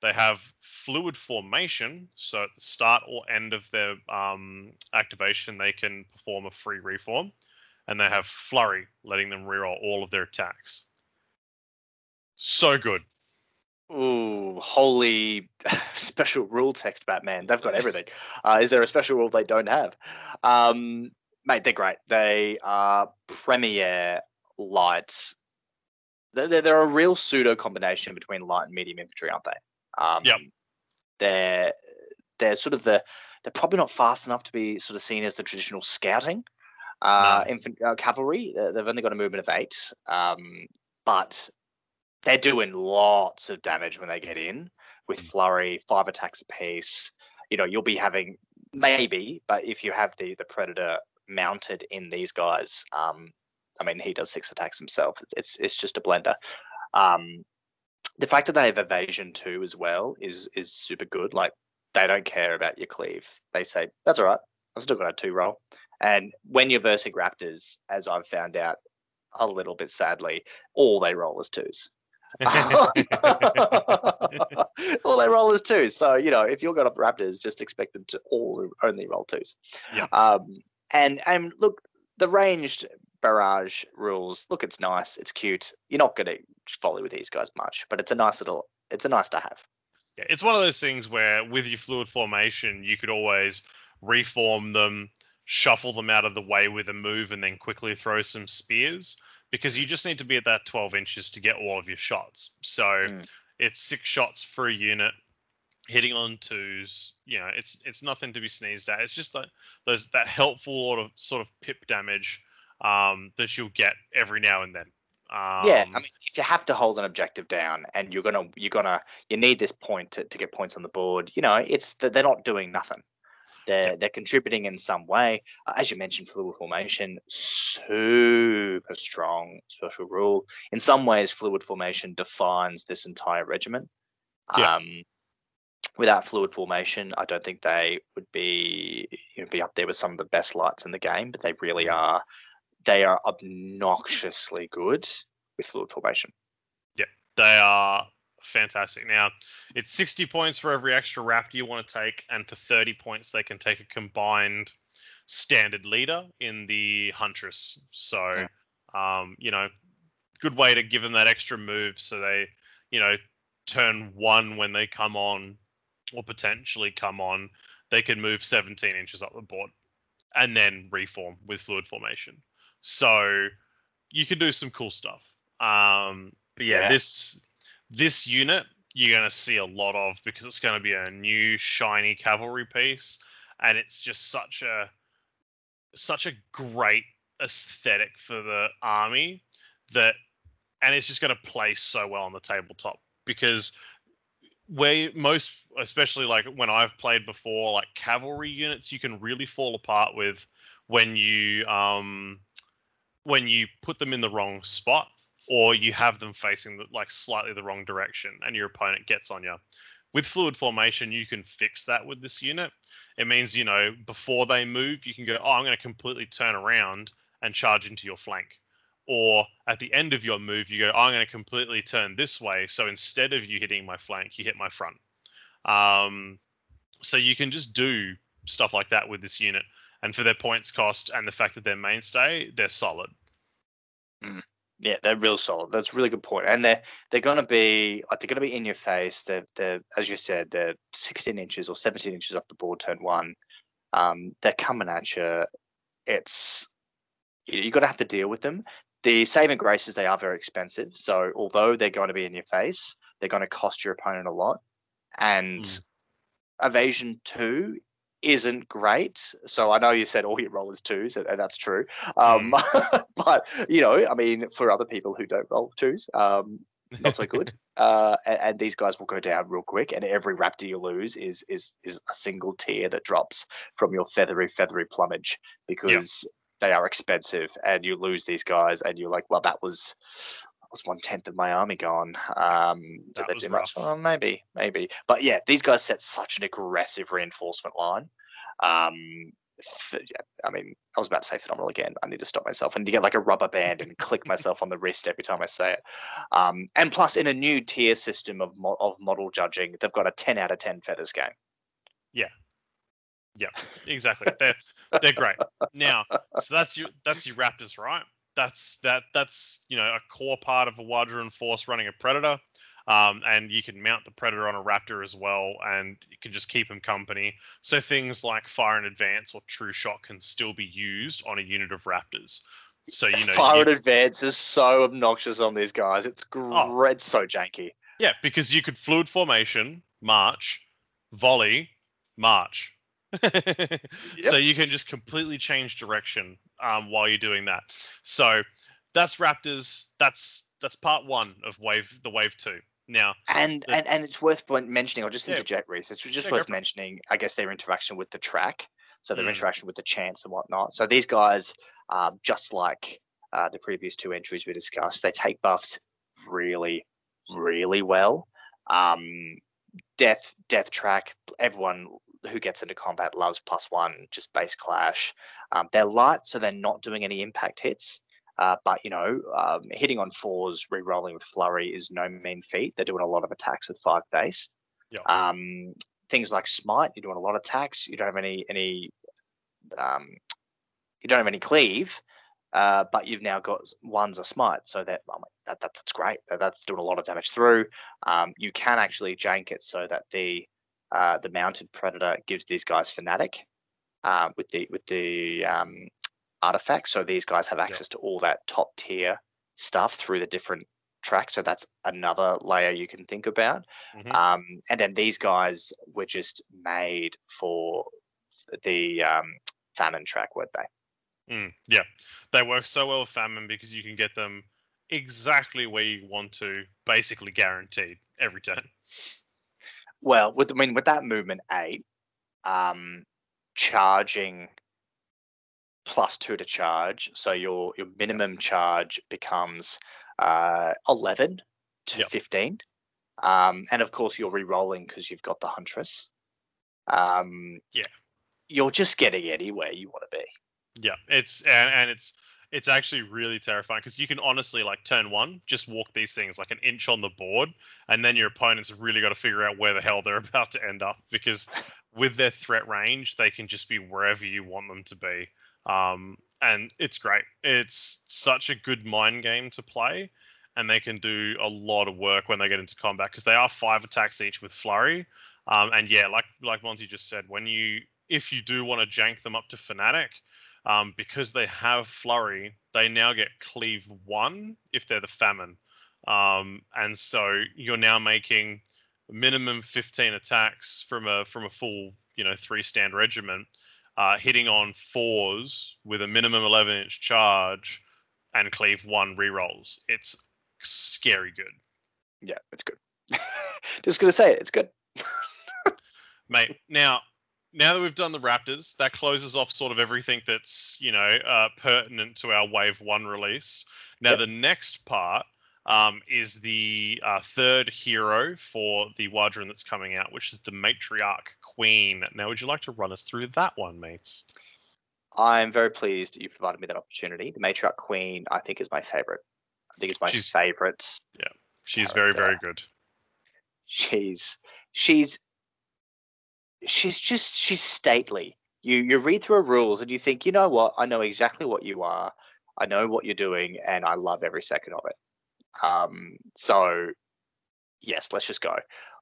They have fluid formation, so at the start or end of their um, activation, they can perform a free reform, and they have flurry, letting them reroll all of their attacks. So good. Ooh, holy *laughs* special rule text, Batman. They've got everything. Uh, is there a special rule they don't have? Um, mate, they're great. They are premier light. They're, they're, a real pseudo combination between light and medium infantry, aren't they? Um, Yep. They're they're sort of the they're probably not fast enough to be sort of seen as the traditional scouting uh, infant, uh, cavalry. Uh, they've only got a movement of eight, um, but they're doing lots of damage when they get in with flurry, five attacks apiece. You know, you'll be having maybe, but if you have the the predator mounted in these guys, um, I mean, he does six attacks himself. It's it's, it's just a blender. Um, the fact that they have evasion too as well is is super good. Like they don't care about your cleave. They say that's all right. I've still got a two roll. And when you're versing raptors, as I've found out a little bit sadly, all they roll is twos. *laughs* all they roll is twos. So you know, if you're got up Raptors, just expect them to all only roll twos. Yeah. Um, and and look, the ranged barrage rules. Look, it's nice. It's cute. You're not going to follow with these guys much, but it's a nice little. It's a nice to have. Yeah, it's one of those things where with your fluid formation, you could always reform them, shuffle them out of the way with a move, and then quickly throw some spears because you just need to be at that 12 inches to get all of your shots. So Mm. it's six shots for a unit, hitting on twos. You know, it's it's nothing to be sneezed at. It's just that those that helpful sort of sort of pip damage um, that you'll get every now and then. Um, yeah, I mean, if you have to hold an objective down and you're gonna you're gonna you need this point to, to get points on the board, you know, it's that they're not doing nothing. They're they're contributing in some way. Uh, as you mentioned, fluid formation, super strong special rule. In some ways, fluid formation defines this entire regiment. Yeah. Um, without fluid formation, I don't think they would be you know, be up there with some of the best lights in the game, but they really Mm. are. They are obnoxiously good with fluid formation. Yeah, they are fantastic. Now, it's 60 points for every extra raptor you want to take, and for 30 points, they can take a combined standard leader in the Huntress. So, um, you know, good way to give them that extra move so they, you know, turn one when they come on, or potentially come on, they can move 17 inches up the board and then reform with fluid formation. So, you can do some cool stuff. Um, but yeah, Yeah. this this unit you're going to see a lot of because it's going to be a new shiny cavalry piece, and it's just such a such a great aesthetic for the army that, and it's just going to play so well on the tabletop because where most, especially like when I've played before, like cavalry units, you can really fall apart with when you um when you put them in the wrong spot or you have them facing the, like slightly the wrong direction and your opponent gets on you. With fluid formation, you can fix that with this unit. It means you know before they move, you can go, oh, I'm going to completely turn around and charge into your flank. Or at the end of your move, you go, I'm going to completely turn this way. So instead of you hitting my flank, you hit my front. Um, so you can just do stuff like that with this unit. And for their points cost and the fact that they're mainstay, they're solid. Yeah, they're real solid. That's a really good point. And they're they're gonna be like they're gonna be in your face. They're they're as you said, they're 16 inches or 17 inches up the board turn one. Um, they're coming at you. It's you- you're gonna have to deal with them. The saving graces they are very expensive. So although they're going to be in your face, they're going to cost your opponent a lot. And Mm. evasion two isn't great. So I know you said all your rollers twos, and, and that's true. Um, *laughs* but you know, I mean, for other people who don't roll twos, um, not so good. *laughs* uh, and, and these guys will go down real quick, and every raptor you lose is is is a single tier that drops from your feathery feathery plumage because they are expensive, and you lose these guys, and you're like, well, that was. that Was one tenth of my army gone? Um, did they do much? rough. Oh, maybe, maybe. But yeah, these guys set such an aggressive reinforcement line. Um, yeah, I mean, I was about to say phenomenal again. I need to stop myself and to get like a rubber band and click myself on the wrist every time I say it. Um, and plus, in a new tier system of mo- of model judging, they've got a ten out of ten feathers game. Exactly. They're they're great. Now, so that's your that's your Raptors, right? That's that that's you know a core part of a W'adrhŭn force running a Predator. Um, and you can mount the Predator on a Raptor as well, and you can just keep him company. So things like Fire and Advance or True Shot can still be used on a unit of Raptors. So you know, Fire and advance is so obnoxious on these guys. It's great, it's so janky. Yeah, because you could fluid formation, march, volley, march. *laughs* So you can just completely change direction um, while you're doing that. So that's Raptors. That's that's part one of wave the wave two. Now, And The- and and it's worth mentioning. I'll just Yeah. interject, Reese. It's just Yeah, worth for it. mentioning. I guess their interaction with the track, so their Mm. interaction with the chance and whatnot. So these guys, um, just like uh, the previous two entries we discussed, they take buffs really, really well. Um, death, death track. Everyone who gets into combat loves plus one, just base clash. Um, they're light, so they're not doing any impact hits. Uh, but you know, um, hitting on fours, re-rolling with flurry is no mean feat. They're doing a lot of attacks with five base. Yeah. Um, things like smite, you're doing a lot of attacks. You don't have any any. Um, you don't have any cleave, uh, but you've now got one's a smite, so that, that, that that's great. That, that's doing a lot of damage through. Um, you can actually jank it so that the uh, the mounted predator gives these guys fanatic uh, with the with the um, artifact. So these guys have access to all that top tier stuff through the different tracks. So that's another layer you can think about. Mhm. Um, and then these guys were just made for the um, famine track, weren't they? mm, yeah, they work so well with famine because you can get them exactly where you want to, basically guaranteed every turn. Well, with I mean with that movement eight, um, charging plus two to charge, so your your minimum charge becomes uh, eleven to Yep. fifteen, um, and of course you're re-rolling because you've got the huntress. Um, Yeah. you're just getting anywhere you want to be. Yeah, it's and, and it's it's actually really terrifying because you can honestly like turn one, just walk these things like an inch on the board, and then your opponent's have really got to figure out where the hell they're *laughs* about to end up because with their threat range, they can just be wherever you want them to be. Um, and it's great. It's such a good mind game to play, and they can do a lot of work when they get into combat because they are five attacks each with flurry. Um, and yeah, like like Monty just said, when you if you do want to jank them up to fanatic, um, because they have flurry, they now get cleave one if they're the famine. Um, and so you're now making minimum 15 attacks from a from a full you know three stand regiment, uh, hitting on fours with a minimum 11 inch charge and cleave one rerolls. It's scary good. Yeah, it's good. *laughs* Just gonna say it. It's good. *laughs* mate. Now, now that we've done the Raptors, that closes off sort of everything that's you know uh, pertinent to our Wave One release. Now, Yep. the next part um, is the uh, third hero for the W'adrhŭn that's coming out, which is the Matriarch Queen. Now, would you like to run us through that one, mates? I'm very pleased that you provided me that opportunity. The Matriarch Queen, I think, is my favorite. I think it's my She's- favorite. She's very, very good. She's she's she's just she's stately. You you read through her rules and you think, you know what? I know exactly what you are. I know what you're doing, and I love every second of it. Um, so yes, let's just go.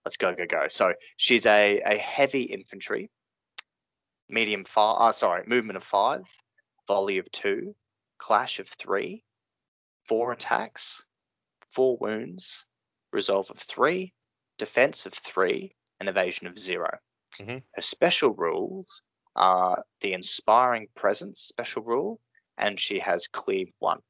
Let's go, go, go. So she's a a heavy infantry, medium five. Uh, sorry, movement of five, volley of two, clash of three, four attacks, four wounds, resolve of three, defense of three, and evasion of 0 Mhm. Her special rules are the inspiring presence special rule, and she has cleave one.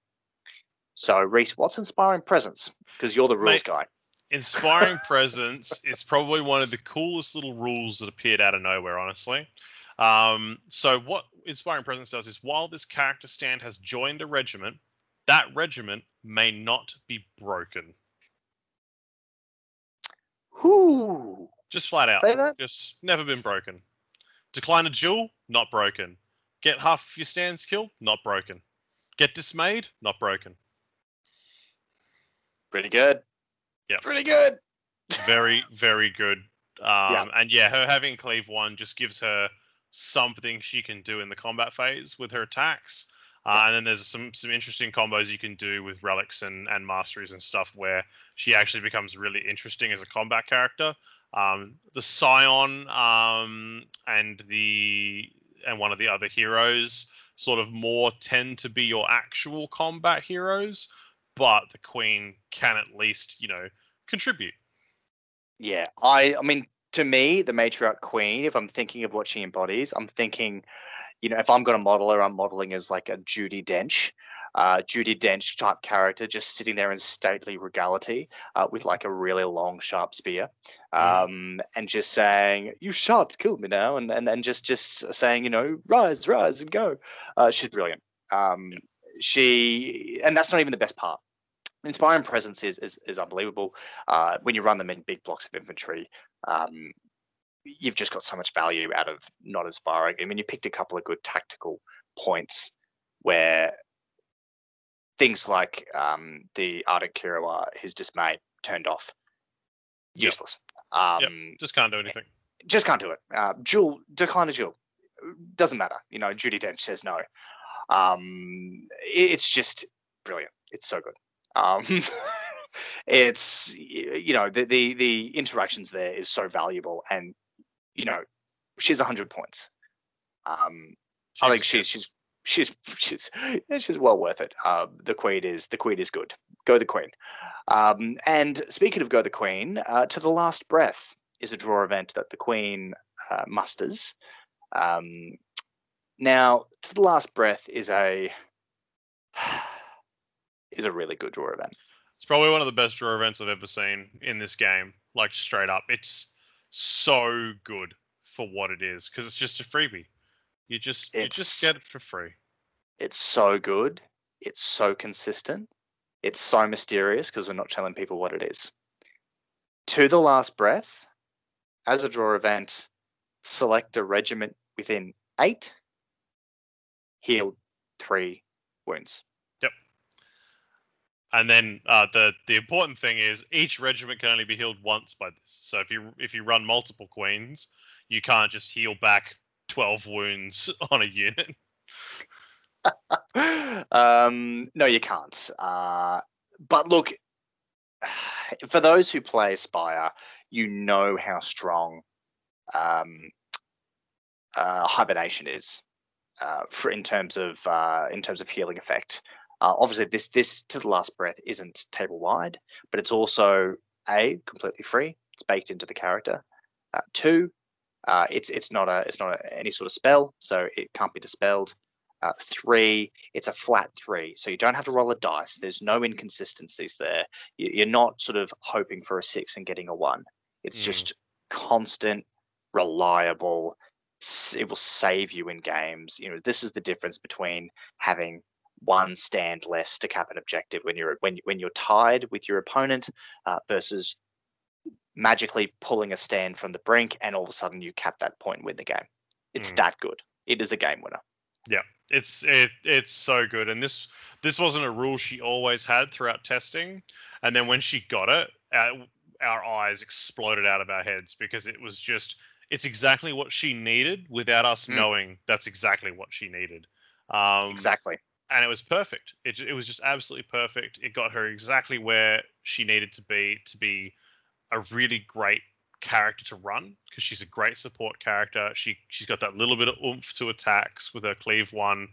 So, Reese, what's inspiring presence? Because you're the rules Mate, guy. Inspiring *laughs* presence is probably one of the coolest little rules that appeared out of nowhere, honestly. Um, so, what inspiring presence does is while this character stand has joined a regiment, that regiment may not be broken. Whoo! Just flat out. Say that? Just never been broken. Decline a duel, not broken. Get half of your stands killed, not broken. Get dismayed, not broken. Pretty good. Yeah. Pretty good. *laughs* very very good um Yeah. and yeah her having cleave one just gives her something she can do in the combat phase with her attacks uh, and then there's some some interesting combos you can do with relics and and masteries and stuff where she actually becomes really interesting as a combat character um the scion um and the and one of the other heroes sort of more tend to be your actual combat heroes but the queen can at least you know contribute Yeah, I I mean to me, the matriarch queen, if I'm thinking of what she embodies, I'm thinking, you know, if I'm gonna model her, I'm modeling as like a Judi Dench. Uh, Judi Dench type character just sitting there in stately regality uh, with like a really long sharp spear Mhm. um, and just saying you shan't kill me now and, and and just just saying you know rise rise and go. Uh, she's brilliant. Um, she and that's not even the best part. Inspiring presence is is, is unbelievable. Uh, when you run them in big blocks of infantry, um, you've just got so much value out of not inspiring. I mean, you picked a couple of good tactical points where things like um, the Ardent Kerawa, his dismay turned off, Yep. useless. Um, just can't do anything Just can't do it. Uh, Duel, decline a Duel. Doesn't matter. You know, Judi Dench says no. Um, it's just brilliant. It's so good. Um, *laughs* it's you know the, the the interactions there is so valuable, and you know she's hundred points. Um, I think she's she's she's *laughs* she's she's well worth it. Uh, the queen is the queen is good. Go the queen. Um, and speaking of go the queen, uh, to the last breath is a draw event that the queen uh, musters. Um, now, to the last breath is a *sighs* is a really good draw event. It's probably one of the best draw events I've ever seen in this game. Like straight up, it's so good for what it is because it's just a freebie. You just you just get it for free. It's so good. It's so consistent. It's so mysterious because we're not telling people what it is. To the last breath, as a draw event, select a regiment within eight, heal three wounds. Yep. And then uh, the the important thing is each regiment can only be healed once by this. So if you if you run multiple queens, you can't just heal back twelve wounds *laughs* on a unit. um, no, you can't. Uh, but look, *sighs* for those who play Aspire, you know how strong um, uh, hibernation is uh, for in terms of uh, in terms of healing effect. Uh, obviously, this this to the last breath isn't table wide, but it's also a completely free. It's baked into the character. Uh, two, uh, it's it's not a it's not a, any sort of spell, so it can't be dispelled. Uh, three, it's a flat three, so you don't have to roll a dice. There's no inconsistencies there. You- You're not sort of hoping for a six and getting a one. It's Mm. just constant, reliable. It will save you in games. You know, this is the difference between having one stand less to cap an objective when you're when when you're tied with your opponent uh, versus magically pulling a stand from the brink and all of a sudden you cap that point win the game. It's Mm. that good. It is a game winner. Yeah, it's it it's so good, and this this wasn't a rule she always had throughout testing, and then when she got it, our, our eyes exploded out of our heads because it was just it's exactly what she needed without us Mm. knowing that's exactly what she needed. Um, exactly. and it was perfect. It it was just absolutely perfect. It got her exactly where she needed to be to be a really great character to run because she's a great support character. She she's got that little bit of oomph to attacks with her cleave one,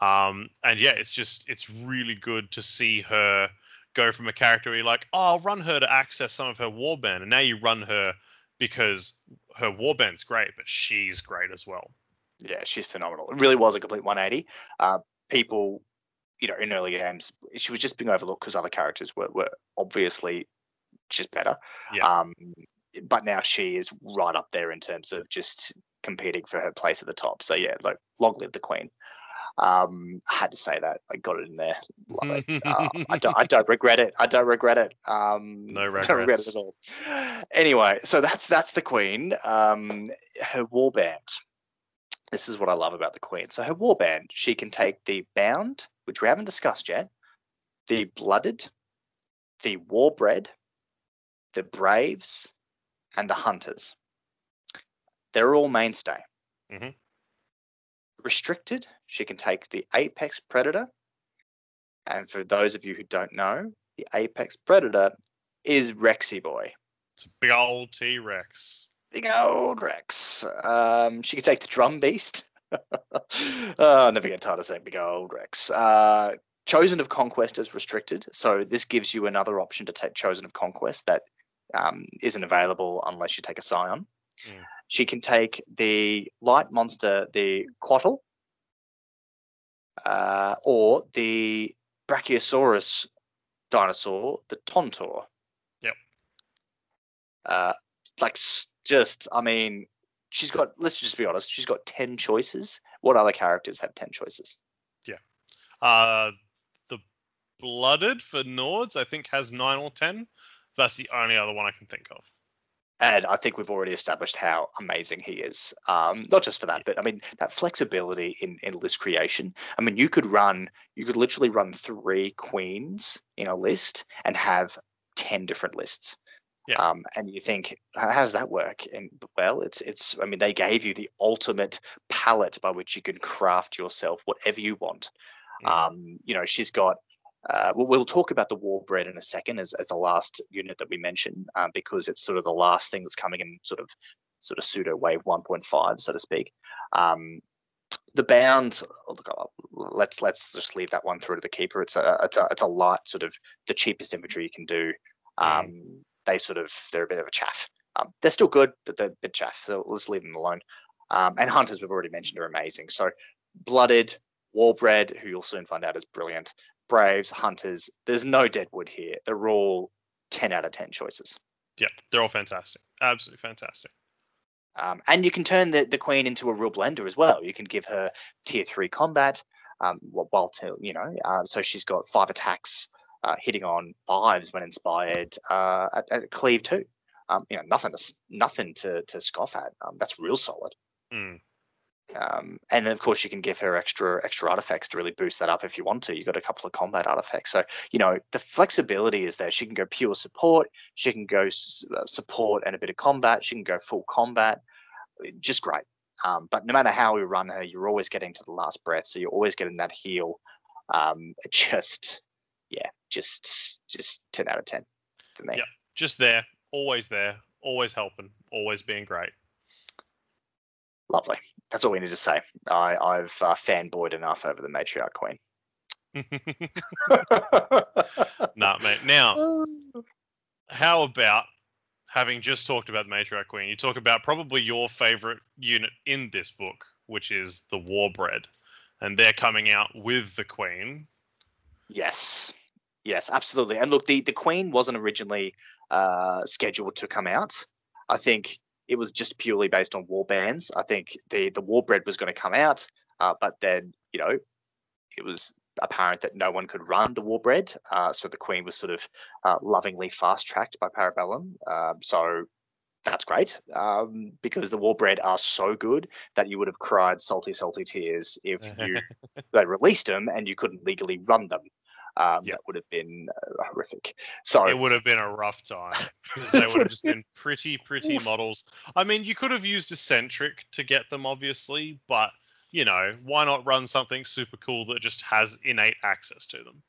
um, and yeah, it's just it's really good to see her go from a character where you're like, oh, I'll run her to access some of her warband, and now you run her because her warband's great, but she's great as well. Yeah, she's phenomenal. It really was a complete 180. Uh, people, you know, in early games, she was just being overlooked because other characters were, were obviously just better. Yeah. Um, but now she is right up there in terms of just competing for her place at the top. So yeah, like long live the queen. Um, I had to say that. I got it in there. It. Uh, I don't. I *laughs* don't regret it. I don't regret it. Um, No *laughs* I don't regret it regrets. at all. Anyway, so that's that's the queen. Um, her warband. This is what I love about the queen. So her warband, she can take the bound, which we haven't discussed yet, the blooded, the warbred, the braves, and the hunters. They're all mainstay. Mhm. Restricted, she can take the apex predator. And for those of you who don't know, the apex predator is Rexy Boy. It's a big old T Rex. Big old Rex. Um, she can take the drum beast. *laughs* oh, I'll never get tired of saying big old Rex. Uh, Chosen of Conquest is restricted, so this gives you another option to take Chosen of Conquest that um, isn't available unless you take a Scion. Mm. She can take the light monster, the Quattle, uh, or the Brachiosaurus dinosaur, the Tontor. Yep. Uh, like just, I mean, she's got. Let's just be honest. She's got ten choices. What other characters have ten choices? Yeah. Uh, the Blooded for Nords, I think, has nine or ten. That's the only other one I can think of. And I think we've already established how amazing he is. Um, not just for that, but I mean that flexibility in, in list creation. I mean, you could run, you could literally run three queens in a list and have ten different lists. Yeah. Um, and you think, how does that work? And well, it's it's. I mean, they gave you the ultimate palette by which you can craft yourself whatever you want. Mm. Um, you know, she's got. Uh, we'll, we'll talk about the Warbred in a second as, as the last unit that we mention, um, because it's sort of the last thing that's coming in sort of sort of pseudo wave 1.5, so to speak. Um, the bound, oh, I'll- let's let's just leave that one through to the keeper. It's a it's a it's a light sort of the cheapest infantry you can do. Mm. Um, they sort of they're a bit of a chaff. Um, they're still good, but they're a bit chaff. So let's leave them alone. Um, and hunters we've already mentioned are amazing. So blooded, warbred, who you'll soon find out is brilliant. Braves, hunters. There's no deadwood here. They're all ten out of ten choices. Yeah, they're all fantastic. Absolutely fantastic. Um, and you can turn the, the queen into a real blender as well. You can give her tier three combat, um, while to, you know, uh, so she's got five attacks, uh, hitting on fives when inspired uh, at, at cleave two. Um, you know, nothing to nothing to to scoff at. Um, that's real solid. Mm. Um, and then of course you can give her extra extra artifacts to really boost that up if you want to. You've got a couple of combat artifacts, so you know the flexibility is there. She can go pure support. She can go s- uh, support and a bit of combat. She can go full combat. uh, Just great. Um, but no matter how we run her, you're always getting to the last breath, so you're always getting that heal. Um, *laughs* just, yeah, just just ten out of ten for me. Yep. Just there, always there, always helping, always being great. Lovely. That's all we need to say. I, I've uh, fanboyed enough over the matriarch queen. *laughs* nah, mate. Now, *laughs* how about having just talked about the matriarch queen? You talk about probably your favorite unit in this book, which is the Warbred. and they're coming out with the Queen. Yes, yes, absolutely. And look, the the Queen wasn't originally uh, scheduled to come out. I think it was just purely based on war bands. I think the the Warbred was going to come out, uh, but then you know it was apparent that no one could run the Warbred, uh, so the Queen was sort of uh, lovingly fast tracked by Para Bellum. Um, so that's great um, because the Warbred are so good that you would have cried salty, salty tears if you *laughs* they released them and you couldn't legally run them. Um, Yep. That would have been uh, horrific. So It would have been a rough time *laughs* because they would have just been *laughs* pretty, pretty models. I mean, you could have used Eccentric to get them, obviously, but you know, why not run something super cool that just has innate access to them?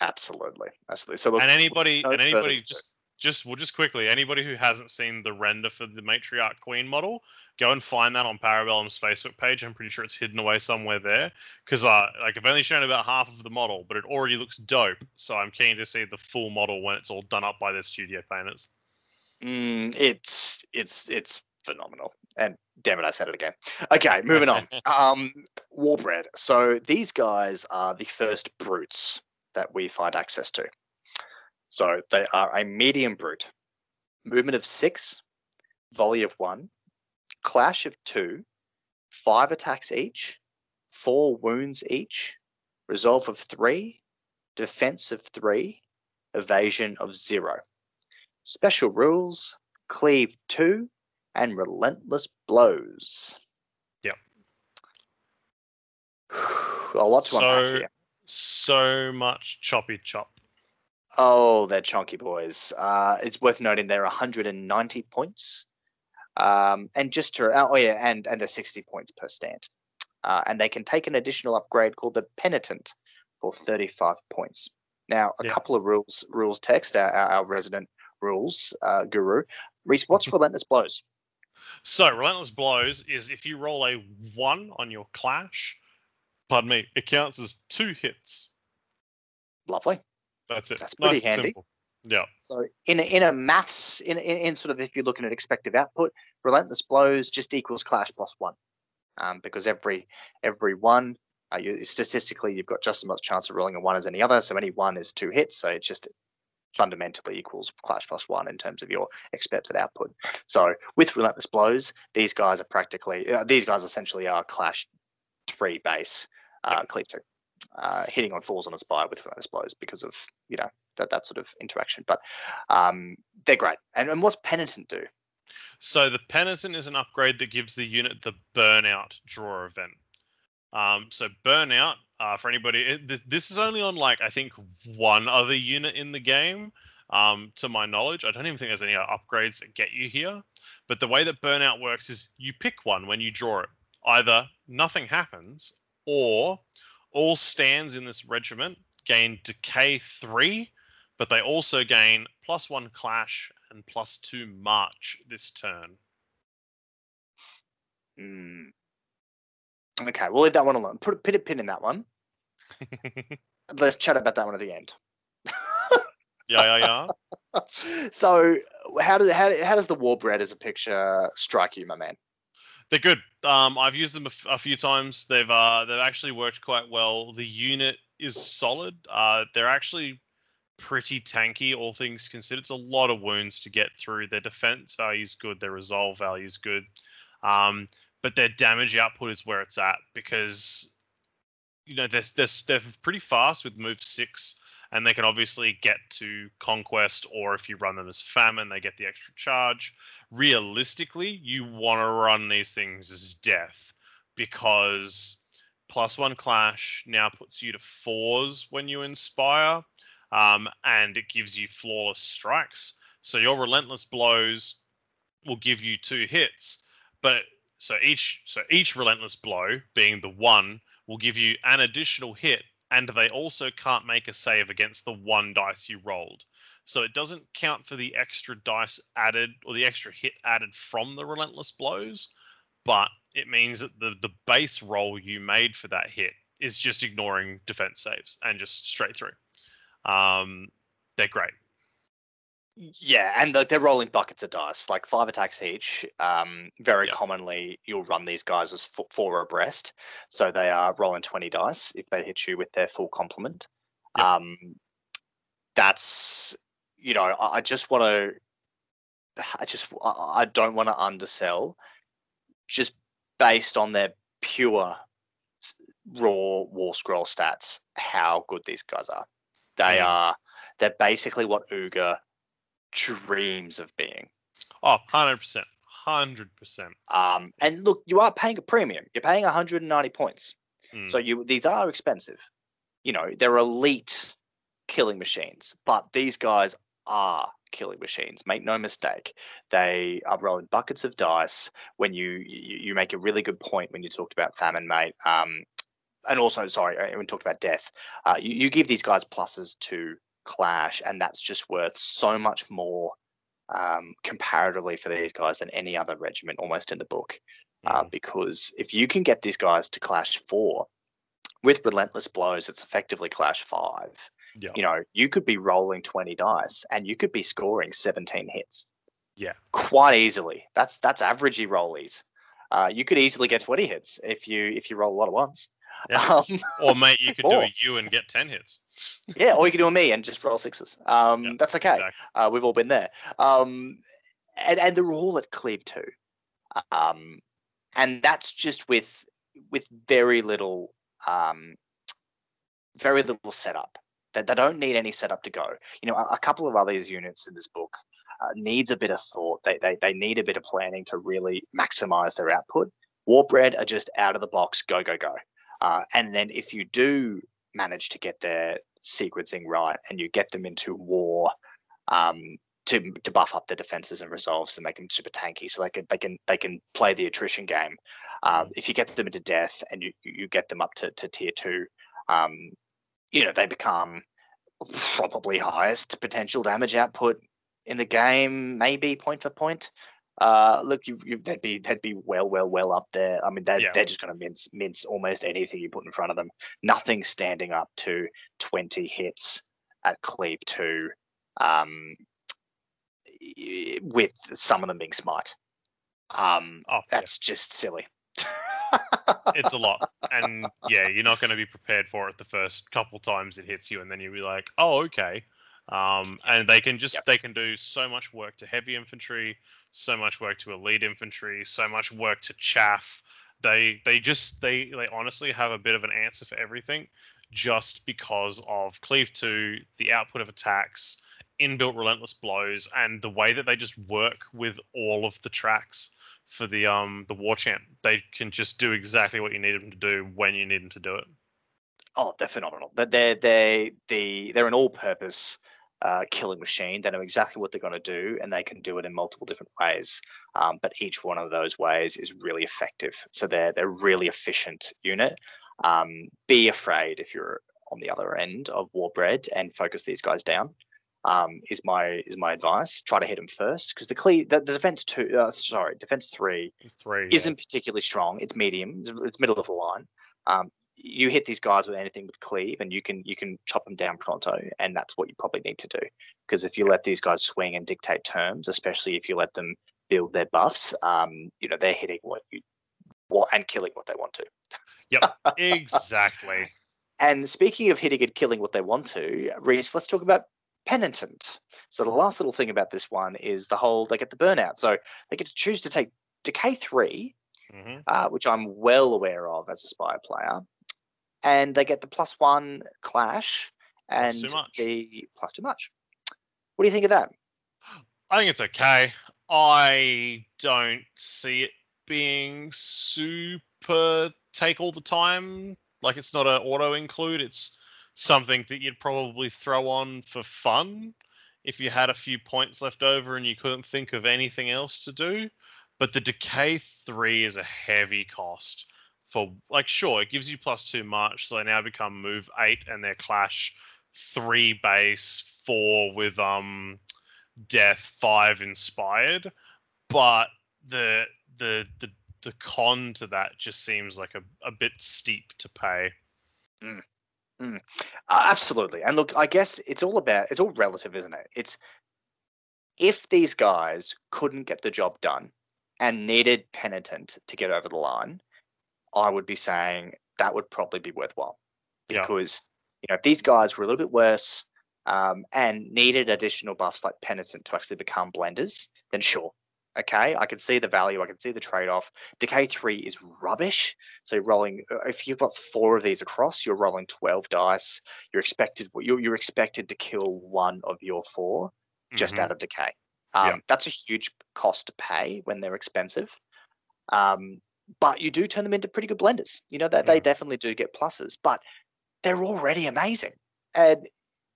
absolutely, absolutely. So look, and anybody, no and anybody, just, just, well, just quickly, anybody who hasn't seen the render for the Matriarch Queen model, go and find that on Para Bellum's Facebook page. I'm pretty sure it's hidden away somewhere there because, uh, like, I've only shown about half of the model, but it already looks dope. So I'm keen to see the full model when it's all done up by their studio painters. Mm, it's it's it's phenomenal. And damn it, I said it again. Okay, moving on. *laughs* Um, Warbred. So these guys are the first brutes that we find access to. So they are a medium brute, movement of six, volley of one, clash of two, five attacks each, four wounds each, resolve of three, defense of three, evasion of zero. Special rules, cleave two, and relentless blows. Yep. *sighs* A lot to unpack So- here. So much choppy chop. Oh, they're chunky boys. Uh, it's worth noting they're 190 points. Um, and just to, oh yeah, and, and they're 60 points per stand. Uh, and they can take an additional upgrade called the Penitent for 35 points. Now, a Yeah. couple of rules, rules text, our, our, our resident rules uh, guru. Reese, what's *laughs* relentless blows? So relentless blows is if you roll a one on your clash, pardon me, it counts as two hits. Lovely. That's it. That's pretty and handy. simple. Yeah. So in a, in a maths in, in in sort of if you're looking at expected output, relentless blows just equals clash plus one, um, because every every one uh, you, statistically you've got just as much chance of rolling a one as any other. So any one is two hits. So it just fundamentally equals clash plus one in terms of your expected output. So with relentless blows, these guys are practically uh, these guys essentially are clash three base uh, cleave two. Uh, hitting on falls on its spire with relentless blows because of you know that that sort of interaction. But um, they're great. And, and what's penitent do? So the penitent is an upgrade that gives the unit the burnout draw event. Um, so burnout uh, for anybody, it, th- this is only on like I think one other unit in the game. Um, to my knowledge, I don't even think there's any upgrades that get you here. But the way that burnout works is you pick one when you draw it. Either nothing happens, or all stands in this regiment gain decay three, but they also gain plus one clash and plus two march this turn. Hmm. Okay, we'll leave that one alone. Put, a put a pin in that one. *laughs* Let's chat about that one at the end. *laughs* yeah, yeah, yeah. *laughs* so how does how, how does the Warbred as a picture strike you, my man? They're good. Um, I've used them a, f- a few times. They've uh, they've actually worked quite well. The unit is solid. Uh, they're actually pretty tanky, all things considered. It's a lot of wounds to get through. Their defense value is good. Their resolve value is good. Um, but their damage output is where it's at because you know they're, they're, they're pretty fast with move six and they can obviously get to conquest or if you run them as famine they get the extra charge realistically you want to run these things as death because plus one clash now puts you to fours when you inspire um, and it gives you flawless strikes. So your relentless blows will give you two hits but so each so each relentless blow being the one will give you an additional hit and they also can't make a save against the one dice you rolled so it doesn't count for the extra dice added or the extra hit added from the relentless blows but it means that the the base roll you made for that hit is just ignoring defense saves and just straight through um they're great Yeah, and the, they're rolling buckets of dice, like five attacks each. Um, very Yep. commonly, you'll run these guys as four, four abreast, so they are rolling twenty dice if they hit you with their full complement. Yep. Um, that's you know, I, I just want to, *sighs* I just I, I don't want to undersell, just based on their pure raw war scroll stats, how good these guys are. They Mm. are they're basically what Uga dreams of being. Oh, 100%. 100%. Um, and look, you are paying a premium. You're paying 190 points. Mm. So you these are expensive. You know, they're elite killing machines, but these guys are killing machines. Make no mistake. They are rolling buckets of dice. When you you, you make a really good point when you talked about famine, mate. Um, and also, sorry, uh, when we talked about death, uh, you, you give these guys pluses to clash, and that's just worth so much more um, comparatively for these guys than any other regiment almost in the book. Uh, Mm. because if you can get these guys to clash four with relentless blows, it's effectively clash five. Yeah. You know, you could be rolling 20 dice and you could be scoring 17 hits Yeah. quite easily. That's that's averagey rollies. Uh, you could easily get 20 hits if you if you roll a lot of ones. Yeah. *laughs* Um, Or, mate, you could do *laughs* Or- a U and get 10 hits. yeah, or you could do a me and just roll sixes. Um, Yeah, that's okay. Exactly. Uh, we've all been there. Um, and and they're all at cleave too. Um, and that's just with with very little um, very little setup. They, they don't need any setup to go. You know, a, a couple of other units in this book uh, needs a bit of thought. They, they they need a bit of planning to really maximize their output. Warbred are just out of the box, go go go. Uh, and then if you do manage to get their sequencing right and you get them into war um, to to buff up their defenses and resolves to make them super tanky, so they can they can they can play the attrition game. Um, if you get them into death and you you you get them up to, to tier two, um, you know they become probably highest potential damage output in the game, maybe point for point. Uh, look, you, you they'd be they'd be well well well up there. I mean, they're Yeah. they're just going to mince mince almost anything you put in front of them. Nothing standing up to twenty hits at cleave two, um, with some of them being smite. Um, Oh, yeah. that's just silly. It's a lot. And yeah, you're not going to be prepared for it the first couple times it hits you, and then you'll be like, oh, okay. Um, and they can just Yep. they can do so much work to heavy infantry, so much work to elite infantry, so much work to chaff. They they just they they honestly have a bit of an answer for everything, just because of cleave two, the output of attacks, inbuilt relentless blows, and the way that they just work with all of the tracks for the um the war chant. They can just do exactly what you need them to do when you need them to do it. Oh, they're phenomenal. That they're they the they're an all-purpose uh, killing machine. They know exactly what they're going to do, and they can do it in multiple different ways. Um, but each one of those ways is really effective. So they're they're really efficient unit. Um, be afraid if you're on the other end of Warbred and focus these guys down. Um, is my is my advice. Try to hit them first because the cle the, the defense two uh, sorry defense three Three isn't particularly strong. It's medium. It's, it's middle of the line. Um, you hit these guys with anything with cleave, and you can you can chop them down pronto, and that's what you probably need to do. Because if you let these guys swing and dictate terms, especially if you let them build their buffs, um, you know they're hitting what you what and killing what they want to. Yep, *laughs* exactly. And speaking of hitting and killing what they want to, Reese, let's talk about penitent. So the last little thing about this one is the whole they get the burnout. So they get to choose to take decay three hmm uh, which I'm well aware of as a Spire player. And they get the plus one clash Plus and much. the plus too much. What do you think of that? I think it's okay. I don't see it being super take all the time. Like it's not an auto include. It's something that you'd probably throw on for fun if you had a few points left over and you couldn't think of anything else to do. But the decay three is a heavy cost for like sure it gives you plus two march, so they now become move eight and their clash three base, four with um death, five inspired. But the the the the con to that just seems like a, a bit steep to pay. Uh, absolutely. And look, I guess it's all about it's all relative, isn't it? It's if these guys couldn't get the job done and needed penitent to get over the line, I would be saying that would probably be worthwhile Yeah. because you know if these guys were a little bit worse um, and needed additional buffs like penitent to actually become blenders, then sure. Okay, I can see the value. I can see the trade-off. Decay three is rubbish. So rolling, uh, if you've got four of these across, you're rolling twelve dice. You're expected, you're, you're expected to kill one of your four just Mhm. out of decay. Um, Yeah. That's a huge cost to pay when they're expensive. Um, but you do turn them into pretty good blenders. You know that they Mm. definitely do get pluses, but they're already amazing. And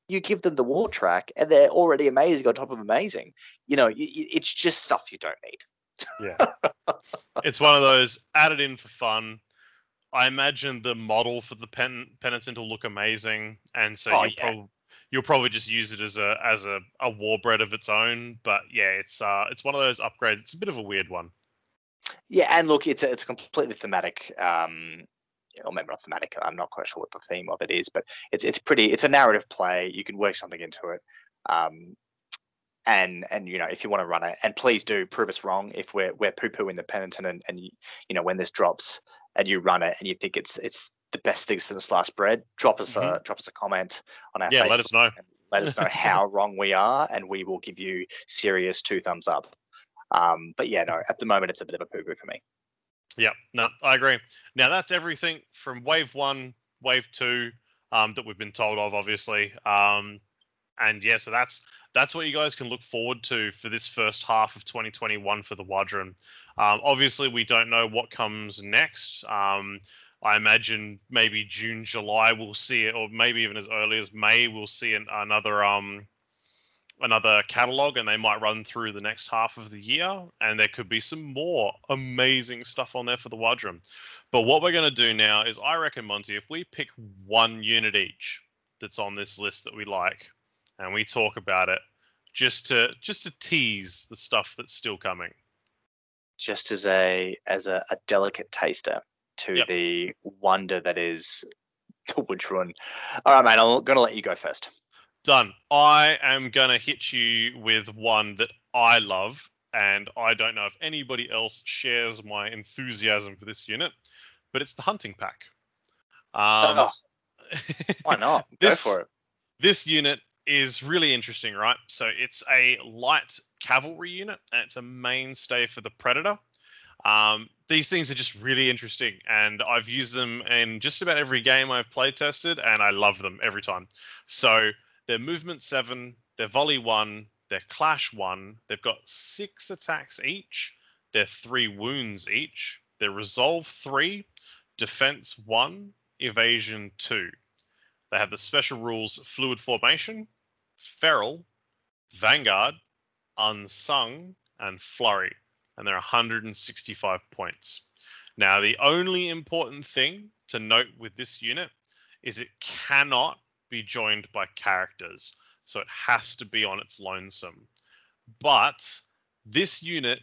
you give them the war track, and they're already amazing on top of amazing. You know, y- y- it's just stuff you don't need. Yeah. *laughs* It's one of those added in for fun. I imagine the model for the pen, penitent will look amazing, and so Oh, you'll, yeah. prob- you'll probably just use it as a as a, a Warbred of its own. But yeah, it's uh it's one of those upgrades. It's a bit of a weird one. Yeah, and look, it's a, it's a completely thematic. Um, or maybe not thematic. I'm not quite sure what the theme of it is, but it's it's pretty. It's a narrative play. You can work something into it. Um, and and you know if you want to run it, and please do prove us wrong if we're we're poo pooing the penitent, and and you, you know when this drops and you run it and you think it's it's the best thing since sliced bread, drop us a drop us a comment on our Yeah, Facebook let us know. let us know how *laughs* wrong we are, and we will give you serious two thumbs up. Um, but yeah, no, at the moment it's a bit of a poo poo for me. Yeah, no, I agree. Now that's everything from wave one, wave two, um, that we've been told of, obviously. Um, and yeah, so that's that's what you guys can look forward to for this first half of 2021 for the W'adrhŭn. Um, obviously, we don't know what comes next. Um, I imagine maybe June, July we'll see it, or maybe even as early as May we'll see an, another um, another catalog, and they might run through the next half of the year, and there could be some more amazing stuff on there for the W'adrhŭn. But what we're going to do now is, I reckon, Monty, if we pick one unit each that's on this list that we like, and we talk about it, just to just to tease the stuff that's still coming. just as a as a, a delicate taster to Yep. the wonder that is the W'adrhŭn. All right, mate. I'm gonna let you go first. Done. I am gonna hit you with one that I love, and I don't know if anybody else shares my enthusiasm for this unit, but it's the hunting pack. Um, Oh, *laughs* why not? Go this- for it. this unit is really interesting, right? So it's a light cavalry unit, and it's a mainstay for the Predator. Um, these things are just really interesting, and I've used them in just about every game I've play tested, and I love them every time. So they're movement seven, they're volley one, they're clash one, they've got six attacks each, they're three wounds each, they're resolve three, defense one, evasion two. They have the special rules Fluid Formation, Feral, Vanguard, Unsung, and Flurry. And they're 165 points. Now, the only important thing to note with this unit is it cannot be joined by characters. So it has to be on its lonesome. But this unit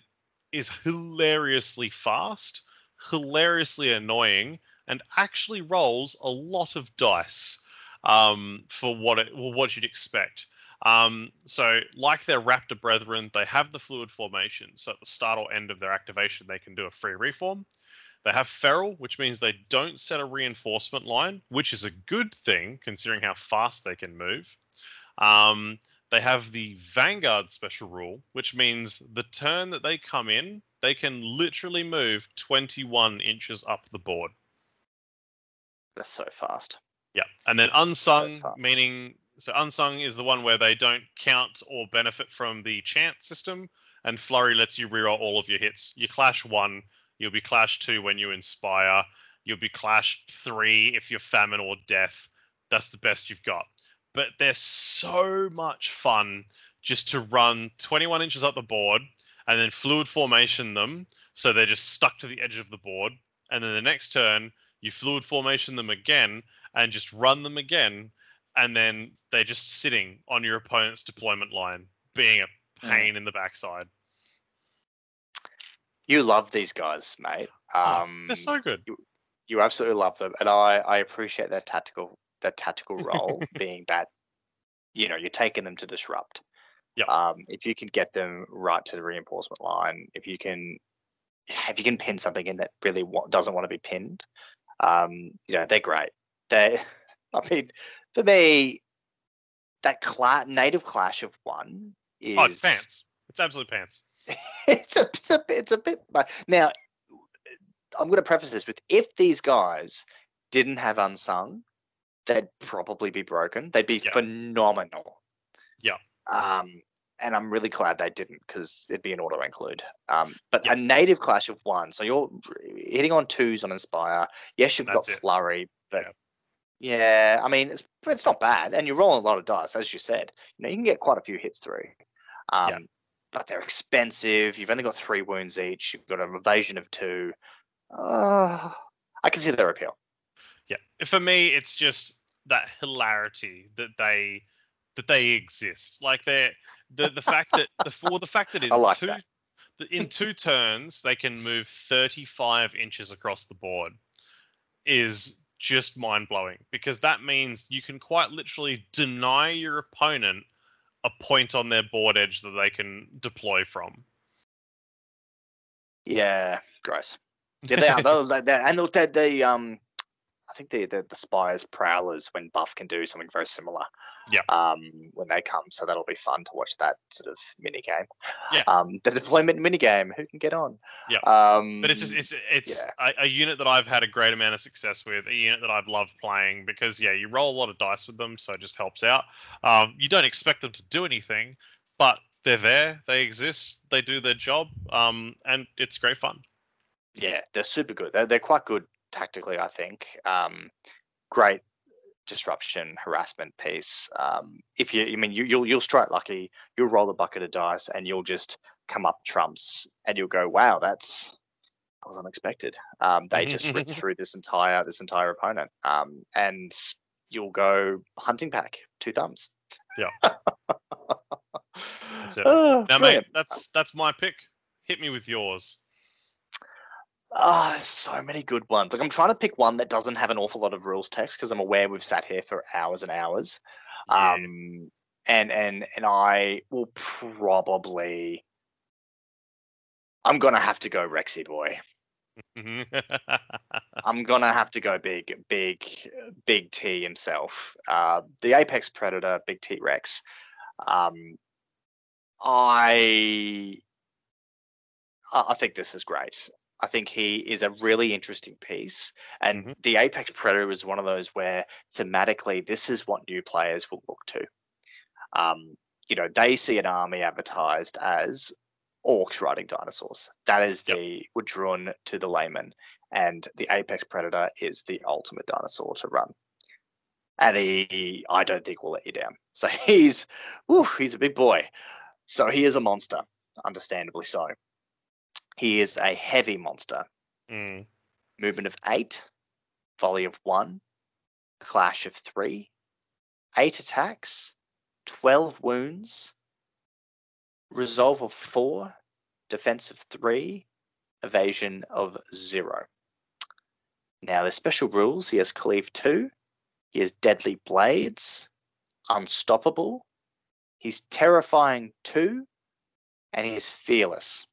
is hilariously fast, hilariously annoying, and actually rolls a lot of dice um, for what it well, what you'd expect. Um, so, like their Raptor brethren, they have the fluid formation. So at the start or end of their activation, they can do a free reform. They have feral, which means they don't set a reinforcement line, which is a good thing considering how fast they can move. Um, they have the Vanguard special rule, which means the turn that they come in, they can literally move 21 inches up the board. That's so fast. Yeah, and then unsung, fast. meaning so unsung is the one where they don't count or benefit from the chant system, and flurry lets you reroll all of your hits. You clash one, you'll be clash two when you inspire, you'll be clash three if you're famine or death. That's the best you've got. But they're so much fun just to run 21 inches up the board and then fluid formation them so they're just stuck to the edge of the board. And then the next turn, you fluid formation them again and just run them again, and then they're just sitting on your opponent's deployment line, being a Mm. pain in the backside. You love these guys, mate. Oh, Um, they're so good. you absolutely love them, and I I appreciate that tactical that tactical role *laughs* being that you know you're taking them to disrupt. Yep. Um, if you can get them right to the reinforcement line, if you can, if you can pin something in that really wa- doesn't want to be pinned, um, you know they're great. They, *laughs* I mean, for me, that cla- native clash of one is Oh, it's pants. It's absolute pants. It's *laughs* a it's a it's a bit but now i'm going to preface this with if these guys didn't have unsung they'd probably be broken they'd be Yeah. phenomenal Yeah. um and i'm really glad they didn't because it'd be an auto include um but Yeah. a native clash of one so you're hitting on twos on inspire yes you've That's got it. flurry but yeah, I mean, it's it's not bad, and you're rolling a lot of dice, as you said. You know, you can get quite a few hits through. Um, Yeah. But they're expensive. You've only got three wounds each. You've got an evasion of two. Uh, I can see their appeal. Yeah. For me, it's just that hilarity that they that they exist. Like they're the the fact that the for the fact that *laughs* in like two that. that in two turns they can move 35 inches across the board is just mind blowing because that means you can quite literally deny your opponent a point on their board edge that they can deploy from. Yeah, gross. *laughs* Yeah, they are. Those- they- they- and they, um, think the the, the spires prowlers when buff can do something very similar. Yeah. Um, when they come, so that'll be fun to watch that sort of mini game. Yeah. Um, the deployment mini game. Who can get on? Yeah. Um, But it's just it's it's yeah. a, a unit that I've had a great amount of success with, a unit that I've loved playing because yeah, you roll a lot of dice with them, so it just helps out. Um, you don't expect them to do anything, but they're there, they exist, they do their job, um, and it's great fun. Yeah, they're super good. They're they're quite good tactically, I think. Um, great disruption harassment piece. Um, if you, I mean, you, you'll you'll strike lucky. You'll roll a bucket of dice, and you'll just come up trumps, and you'll go, "Wow, that's that was unexpected." Um, they just ripped *laughs* through this entire this entire opponent, um, and you'll go hunting pack, two thumbs. Yeah. *laughs* That's it. Oh, Now, brilliant. mate, that's that's my pick. Hit me with yours. Ah, there's so many good ones. Like I'm trying to pick one that doesn't have an awful lot of rules text because I'm aware we've sat here for hours and hours. Yeah. Um, and and and I will probably. I'm gonna have to go Rexy boy. *laughs* I'm gonna have to go big, big, big T himself. Uh, the apex predator, Big T Rex. Um, I I think this is great. I think he is a really interesting piece, and Mhm. the apex predator is one of those where thematically this is what new players will look to. Um, you know, they see an army advertised as orcs riding dinosaurs. That is Yep. the W'adrhŭn to the layman, and the apex predator is the ultimate dinosaur to run. And he, I don't think will let you down. *laughs* So he's, whew, he's a big boy. So he is a monster, understandably so. He is a heavy monster. Mm, Movement of eight, volley of one, clash of three, eight attacks, 12 wounds, resolve of four, defense of three, evasion of zero. Now, the special rules he has cleave two, he has deadly blades, unstoppable, he's terrifying two, and he's fearless.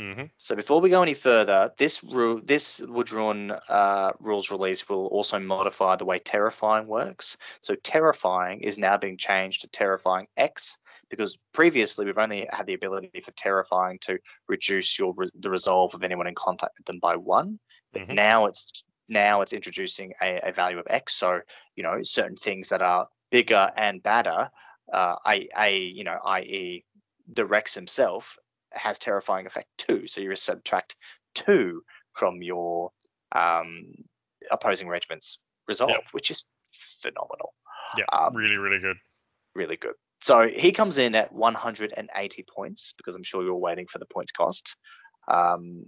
Hmm So before we go any further, this rule, this W'adrhŭn uh, rules release will also modify the way terrifying works. So terrifying is now being changed to terrifying X because previously we've only had the ability for terrifying to reduce your re- the resolve of anyone in contact with them by one, but Mhm. now it's now it's introducing a, a value of X. So you know certain things that are bigger and badder, uh, I, I you know, i.e. the Rex himself has terrifying effect too. So you subtract two from your um, opposing regiment's resolve, which is phenomenal. Yeah, Um, really, really good. Really good. So he comes in at 180 points because I'm sure you're waiting for the points cost. Um,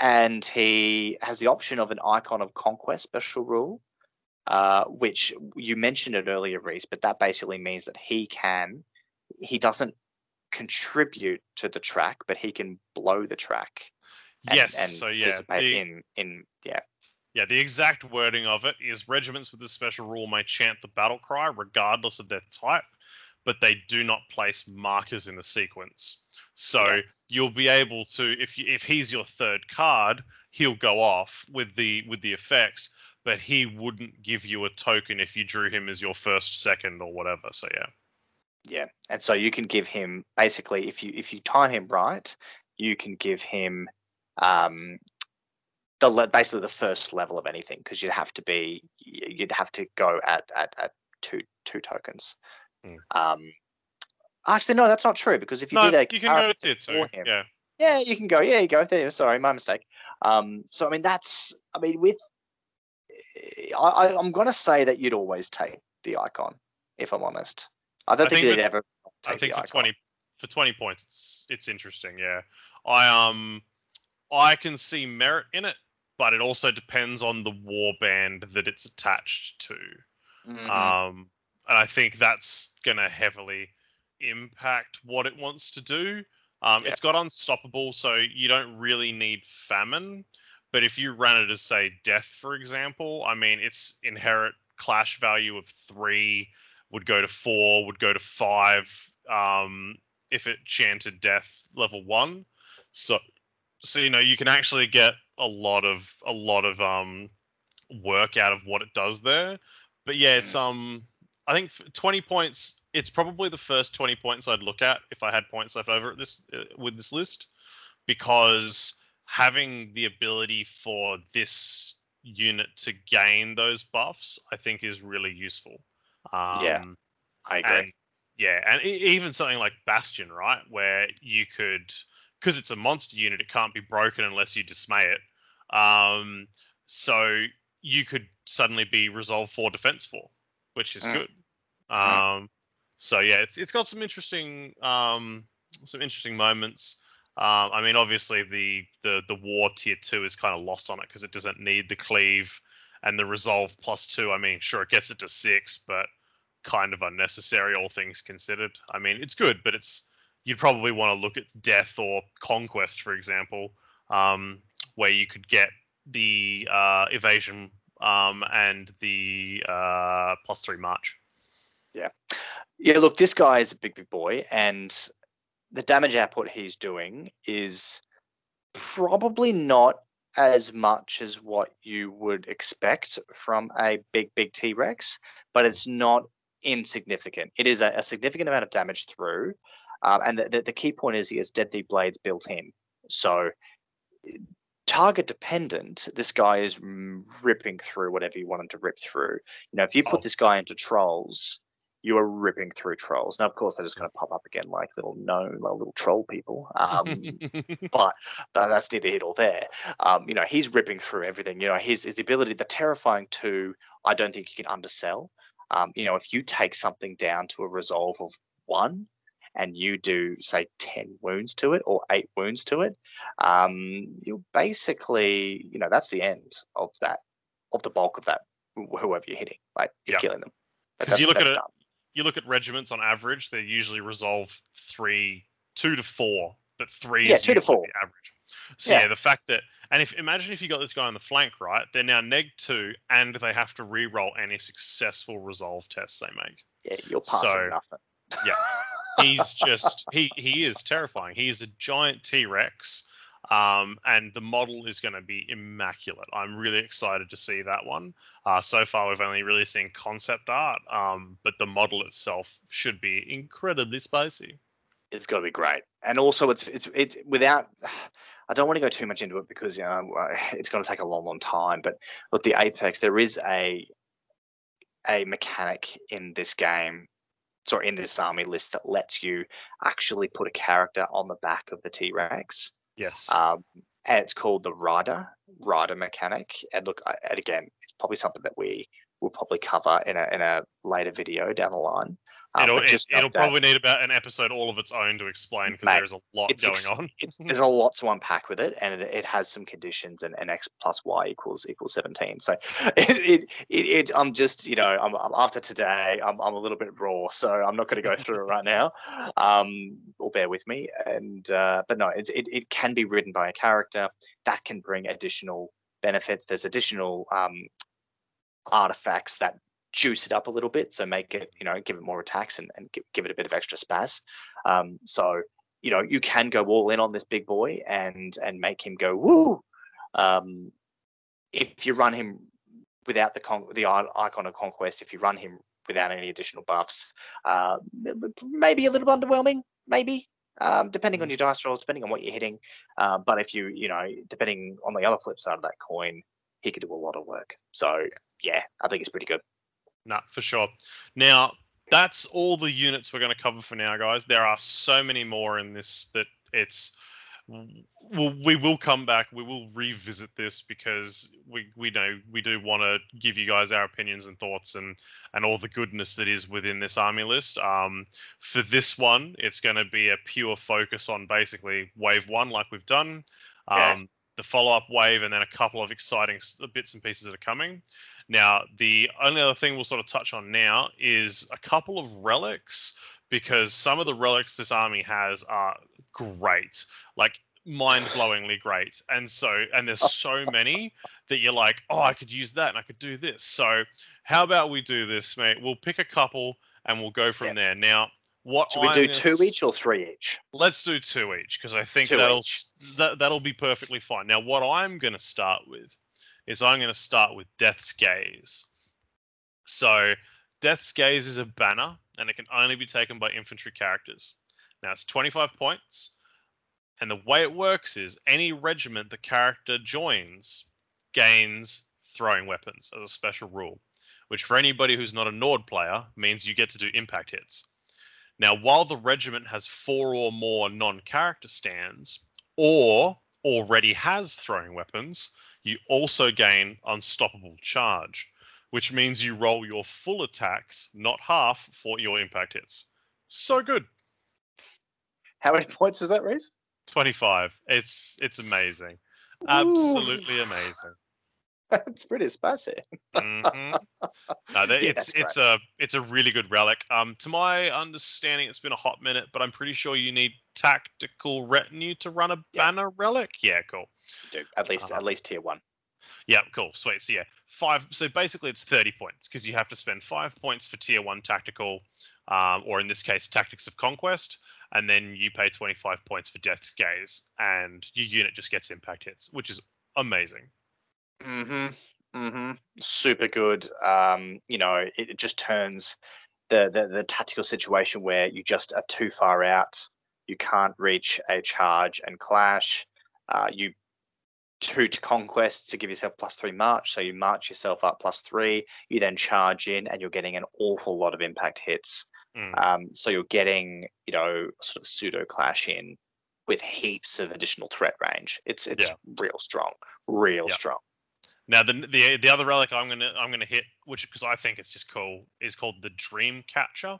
and he has the option of an icon of conquest special rule, uh, which you mentioned it earlier, Reese, but that basically means that he can, he doesn't contribute to the track, but he can blow the track. And, yes. and so yeah, the, in in yeah yeah, the exact wording of it is regiments with this special rule may chant the battle cry regardless of their type. but they do not place markers in the sequence. So Yeah. you'll be able to if you, if he's your third card, he'll go off with the with the effects, but he wouldn't give you a token if you drew him as your first, second, or whatever. So yeah. Yeah, and so you can give him basically if you if you time him right, you can give him um, the le- basically the first level of anything because you'd have to be you'd have to go at at, at two two tokens. Mm. Um, actually, no, that's not true because if you no, did a you can go tier two. him- Yeah. yeah, you can go. Yeah, you go there. Sorry, my mistake. Um, so I mean, that's. I mean, with. I, I I'm gonna say that you'd always take the icon, if I'm honest. I don't I think think that- ever. I think for icon. twenty for twenty points, it's it's interesting. Yeah, I um I can see merit in it, but it also depends on the warband that it's attached to. Mhm. Um, and I think that's gonna heavily impact what it wants to do. Um, Yeah. It's got unstoppable, so you don't really need famine. But if you ran it as say death, for example, I mean, its inherent clash value of three would go to four, would go to five. Um, if it chanted death level one, so so you know you can actually get a lot of a lot of um work out of what it does there. But yeah, it's um I think 20 points. It's probably the first 20 points I'd look at if I had points left over at this uh, with this list, because having the ability for this unit to gain those buffs, I think, is really useful. Um, Yeah, I agree. and yeah, and even something like Bastion, right, where you could, because it's a monster unit, it can't be broken unless you dismay it. Um, so you could suddenly be resolve four, defense four, which is Mm. good. Mm. Um, so yeah, it's it's got some interesting um some interesting moments. Um, I mean, obviously the the the war tier two is kind of lost on it because it doesn't need the cleave and the resolve plus two. I mean, sure, it gets it to six, but kind of unnecessary, all things considered. I mean, it's good, but it's you'd probably want to look at death or conquest, for example, um, where you could get the uh, evasion um, and the uh, plus three march. Yeah, yeah. look, this guy is a big, big boy, and the damage output he's doing is probably not as much as what you would expect from a big, big T Rex, but it's not insignificant. It is a, a significant amount of damage through, um, and the, the, the key point is he has deadly blades built in. So, target dependent, this guy is mm, ripping through whatever you want him to rip through. You know, if you put Oh. this guy into trolls, you are ripping through trolls. Now, of course, they're just going to pop up again like little gnome, like little troll people. Um, *laughs* but but that's neither here nor there. Um, you know, he's ripping through everything. You know, his, his ability, the terrifying two, I don't think you can undersell. Um, you know, if you take something down to a resolve of one and you do say 10 wounds to it or eight wounds to it, um, you basically, you know, that's the end of that, of the bulk of that, whoever you're hitting. Like, you're Yeah. killing them. But 'Cause you look at it-. You look at regiments on average, they usually resolve three, two to four, but three Yeah, is two to four. the average. So Yeah. yeah. the fact that and if imagine if you got this guy on the flank, right? They're now neg two, and they have to re-roll any successful resolve tests they make. Yeah, you're passing So, nothing. yeah. He's just he he is terrifying. He is a giant T Rex. Um, and the model is going to be immaculate. I'm really excited to see that one. Uh, so far, we've only really seen concept art, um, but the model itself should be incredibly spicy. it's got to be great. And also, it's it's it's without. *sighs* I don't want to go too much into it because you know *sighs* it's going to take a long, long time. But with the Apex, there is a a mechanic in this game, sorry, in this army list that lets you actually put a character on the back of the T Rex. Yes. Um, and it's called the rider rider mechanic. And look, and again, it's probably something that we will probably cover in a in a later video down the line. Um, it'll it, it'll probably need about an episode all of its own to explain because there's a lot going ex- on. *laughs* there's a lot to unpack with it, and it, it has some conditions, and, and x plus y equals equals seventeen. So *laughs* it, it, it, it I'm just you know I'm, I'm after today I'm, I'm a little bit raw, so I'm not going to go through it right now. Um, or bear with me, and uh, but no, it's, it it can be written by a character that can bring additional benefits. There's additional um, artifacts that juice it up a little bit. So make it, you know, give it more attacks and, and give, give it a bit of extra spaz. Um, so, you know, you can go all in on this big boy and and make him go woo. Um, if you run him without the con- the icon of conquest, if you run him without any additional buffs, uh, maybe a little underwhelming, maybe um, depending on mm. your dice rolls, depending on what you're hitting. Uh, but if you, you know, depending on the other flip side of that coin, he could do a lot of work. So yeah, I think it's pretty good. No, for sure. Now that's all the units we're going to cover for now, guys. There are so many more in this that it's we'll, we will come back. We will revisit this because we we know we do want to give you guys our opinions and thoughts and and all the goodness that is within this army list. Um, for this one, it's going to be a pure focus on basically wave one, like we've done. Um, yeah. The follow up wave, and then a couple of exciting bits and pieces that are coming. Now, the only other thing we'll sort of touch on now is a couple of relics because some of the relics this army has are great, like mind-blowingly great. And so, and there's so many that you're like, oh, I could use that and I could do this. So, how about we do this, mate? We'll pick a couple and we'll go from yep. there. Now, what should we do? Two each or three each? Let's do two each because I think that that'll that, that'll be perfectly fine. Now, what I'm going to start with is I'm going to start with Death's Gaze. So, Death's Gaze is a banner and it can only be taken by infantry characters. Now it's 25 points, and the way it works is any regiment the character joins gains throwing weapons as a special rule, which for anybody who's not a Nord player means you get to do impact hits. Now, while the regiment has four or more non character stands, or already has throwing weapons, you also gain unstoppable charge which means you roll your full attacks, not half, for your impact hits. So good. How many *laughs* points is that, Reese? 25. It's it's amazing. Ooh. Absolutely amazing. That's pretty spicy. mm-hmm. *laughs* no, yeah, it's it's a it's a really good relic. Um, to my understanding, it's been a hot minute, but I'm pretty sure you need tactical retinue to run a yeah. banner relic. Yeah, cool. Do at least uh-huh. at least tier one. Yeah, cool, sweet. So yeah, five. So basically, it's thirty points because you have to spend five points for tier one tactical, um, or in this case, tactics of conquest, and then you pay twenty-five points for death's gaze, and your unit just gets impact hits, which is amazing. Mm-hmm. Mm-hmm. Super good. Um, you know, it just turns the, the the tactical situation where you just are too far out. You can't reach a charge and clash. Uh, you two to conquest to give yourself plus three march. So you march yourself up plus three. You then charge in, and you're getting an awful lot of impact hits. Mm. Um, so you're getting, you know, sort of pseudo clash in with heaps of additional threat range. It's it's yeah. real strong, real yeah. strong. Now the the the other relic I'm gonna I'm gonna hit, which because I think it's just cool, is called the Dream Catcher,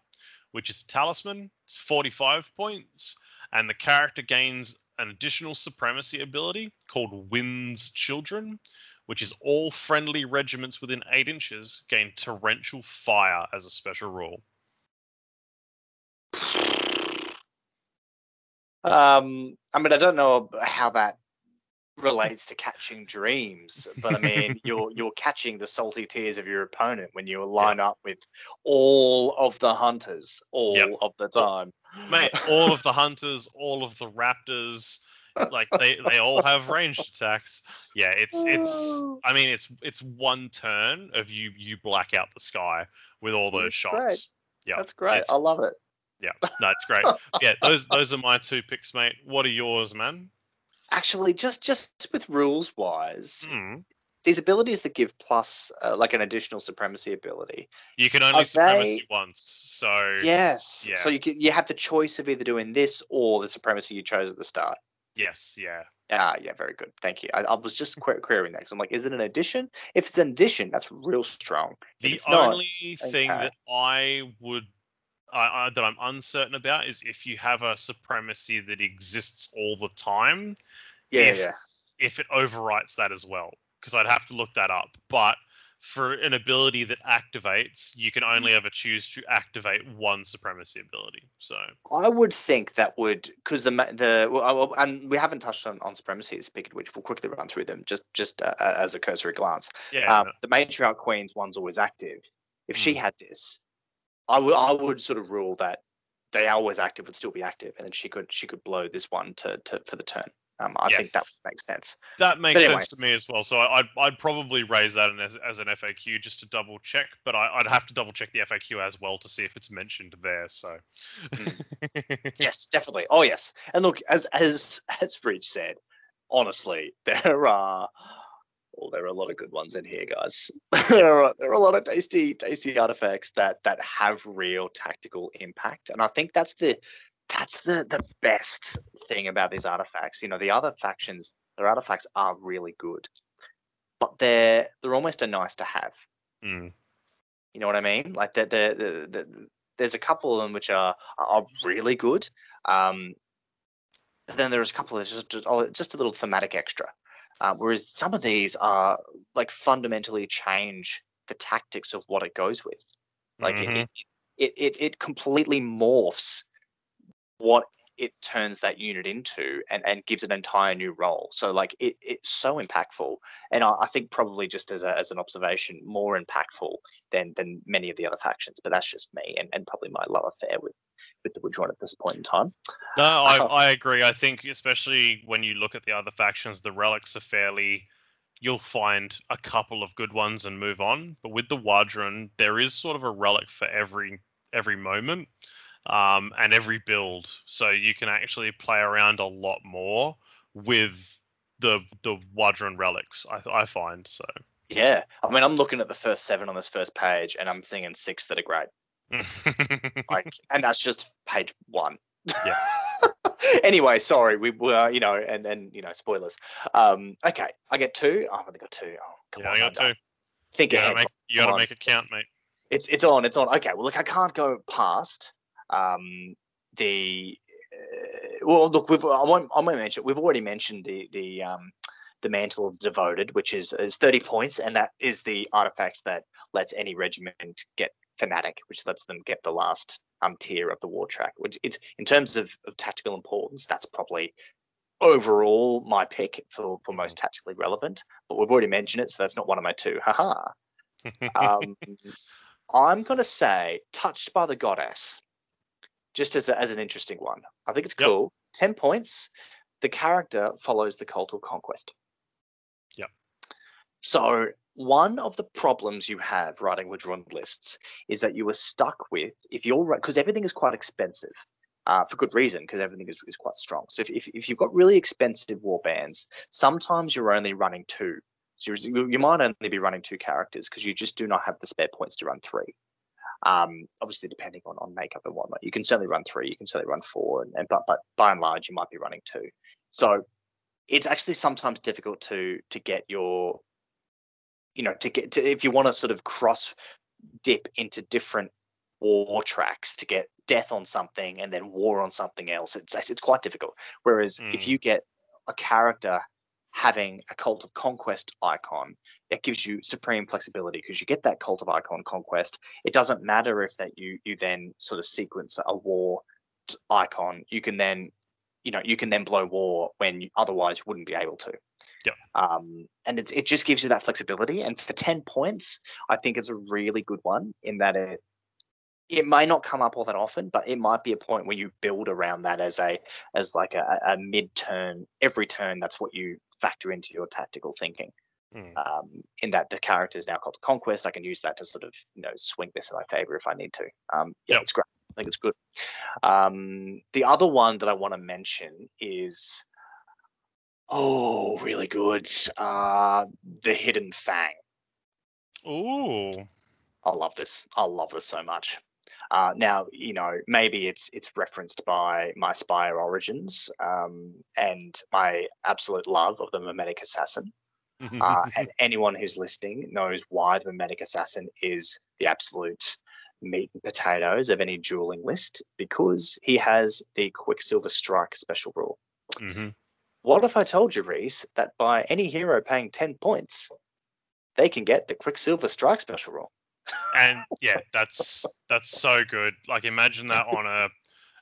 which is a talisman. It's 45 points, and the character gains an additional supremacy ability called Wind's Children, which is all friendly regiments within eight inches gain torrential fire as a special rule. *sighs* Um, I mean, I don't know how that relates to catching dreams, but I mean, *laughs* you're you're catching the salty tears of your opponent when you line up with all of the hunters all yep. of the time. Mate, all of the hunters, all of the raptors, like they they all have ranged attacks. Yeah, it's it's *laughs* I mean it's it's one turn of you you black out the sky with all those That's shots. Yeah. That's great. I love it. Yeah, no, it's great. *laughs* yeah, those those are my two picks, mate. What are yours, man? Actually, just just with rules wise, mm. these abilities that give plus uh, like an additional supremacy ability. You can only supremacy they... once, so yes. Yeah. So you can, you have the choice of either doing this or the supremacy you chose at the start. Yes. Yeah. Ah, yeah, very good. Thank you. I, I was just *laughs* que- querying that because I'm like, is it an addition? If it's an addition, that's real strong. The only not, thing okay. that I would I, I, that I'm uncertain about is if you have a supremacy that exists all the time. Yeah, if, yeah. If it overwrites that as well, because I'd have to look that up. But for an ability that activates, you can only ever choose to activate one supremacy ability. So I would think that would because the the well, and we haven't touched on, on supremacy speaking of which we'll quickly run through them just just uh, as a cursory glance. Yeah. Um, the matriarch queens one's always active. If she Mm. had this, I would I would sort of rule that they are always active would still be active, and then she could she could blow this one to, to for the turn. Um, I Yeah. think that makes sense. That makes anyway. sense to me as well. So I- I'd, I'd probably raise that as, as an FAQ just to double check, but I, I'd have to double check the FAQ as well to see if it's mentioned there. So *laughs* Yes, definitely. Oh yes. And look, as as as Bridge said, honestly, *laughs* there are well, there are a lot of good ones in here, guys. *laughs* there are there are a lot of tasty, tasty artifacts that that have real tactical impact. And I think that's the that's the the best thing about these artifacts. You know, the other factions, their artifacts are really good. But they're they're almost a nice to have. Mm, You know what I mean? Like the the, the, the there's a couple of them which are are really good. Um, but then there's a couple of just just, oh, just a little thematic extra. Um, whereas some of these are like fundamentally change the tactics of what it goes with. Like it- mhm. it, it, it it completely morphs what it turns that unit into and, and gives an entire new role. So like it, it's so impactful. And I, I think probably just as a, as an observation, more impactful than than many of the other factions. But that's just me and, and probably my love affair with with the W'adrhŭn at this point in time. No, I, Oh. I agree. I think especially when you look at the other factions, the relics are fairly. You'll find a couple of good ones and move on. But with the W'adrhŭn, there is sort of a relic for every every moment, um, and every build. So you can actually play around a lot more with the the W'adrhŭn relics. I I find so. Yeah. I mean I'm looking at the first seven on this first page and I'm thinking six that are great. *laughs* like and that's just page one Yeah. *laughs* anyway sorry we were you know and and you know spoilers um okay i get two oh, i've only got two. Oh, come yeah, on I got two. think You ahead gotta make you gotta make it count, mate. it's it's on it's on okay well look i can't go past um the uh, well look we've i won't i won't mention we've already mentioned the the um the mantle of devoted which is is 30 points and that is the artifact that lets any regiment get fanatic which lets them get the last um tier of the war track which it's in terms of, of tactical importance that's probably overall my pick for for most tactically relevant but we've already mentioned it so that's not one of my two haha um, I'm going to say touched by the goddess, just as, a, as an interesting one. I think it's Yep. cool. 10 points. The character follows the cult of conquest. Yep. So, one of the problems you have writing W'adrhŭn lists is that you are stuck with, if you're, because everything is quite expensive. Uh, for good reason, because everything is, is quite strong. So if, if, if you've got really expensive war bands, sometimes you're only running two. So you might only be running two characters because you just do not have the spare points to run three. Um, obviously, depending on, on makeup and whatnot, you can certainly run three, you can certainly run four, and, and but but by and large, you might be running two. So it's actually sometimes difficult to to get your, you know, to get to if you want to sort of cross dip into different war tracks to get death on something and then war on something else. It's it's quite difficult. Whereas if Mm. you get a character having a cult of conquest icon it gives you supreme flexibility because you get that cult of icon conquest it doesn't matter if that you you then sort of sequence a war icon you can then you know you can then blow war when you otherwise wouldn't be able to Yep. um and it's, it just gives you that flexibility and for 10 points i think it's a really good one in that it it may not come up all that often, but it might be a point where you build around that as a as like a, a mid turn. Every turn, that's what you factor into your tactical thinking. Mm. Um, in that the character is now called conquest, I can use that to sort of you know swing this in my favor if I need to. Um, yeah, Yep. it's great. I think it's good. Um, the other one that I want to mention is oh, really good. Uh, the Hidden Fang. Ooh. I love this. I love this so much. Uh, now, you know, maybe it's it's referenced by my Spire origins um, and my absolute love of the Mimetic Assassin. Uh, and *laughs* anyone who's listening knows why the Mimetic Assassin is the absolute meat and potatoes of any dueling list because he has the Quicksilver Strike special rule. hmm What if I told you, Reese, that by any hero paying 10 points, they can get the Quicksilver Strike special rule? and yeah, *laughs* that's that's so good. Like imagine that on a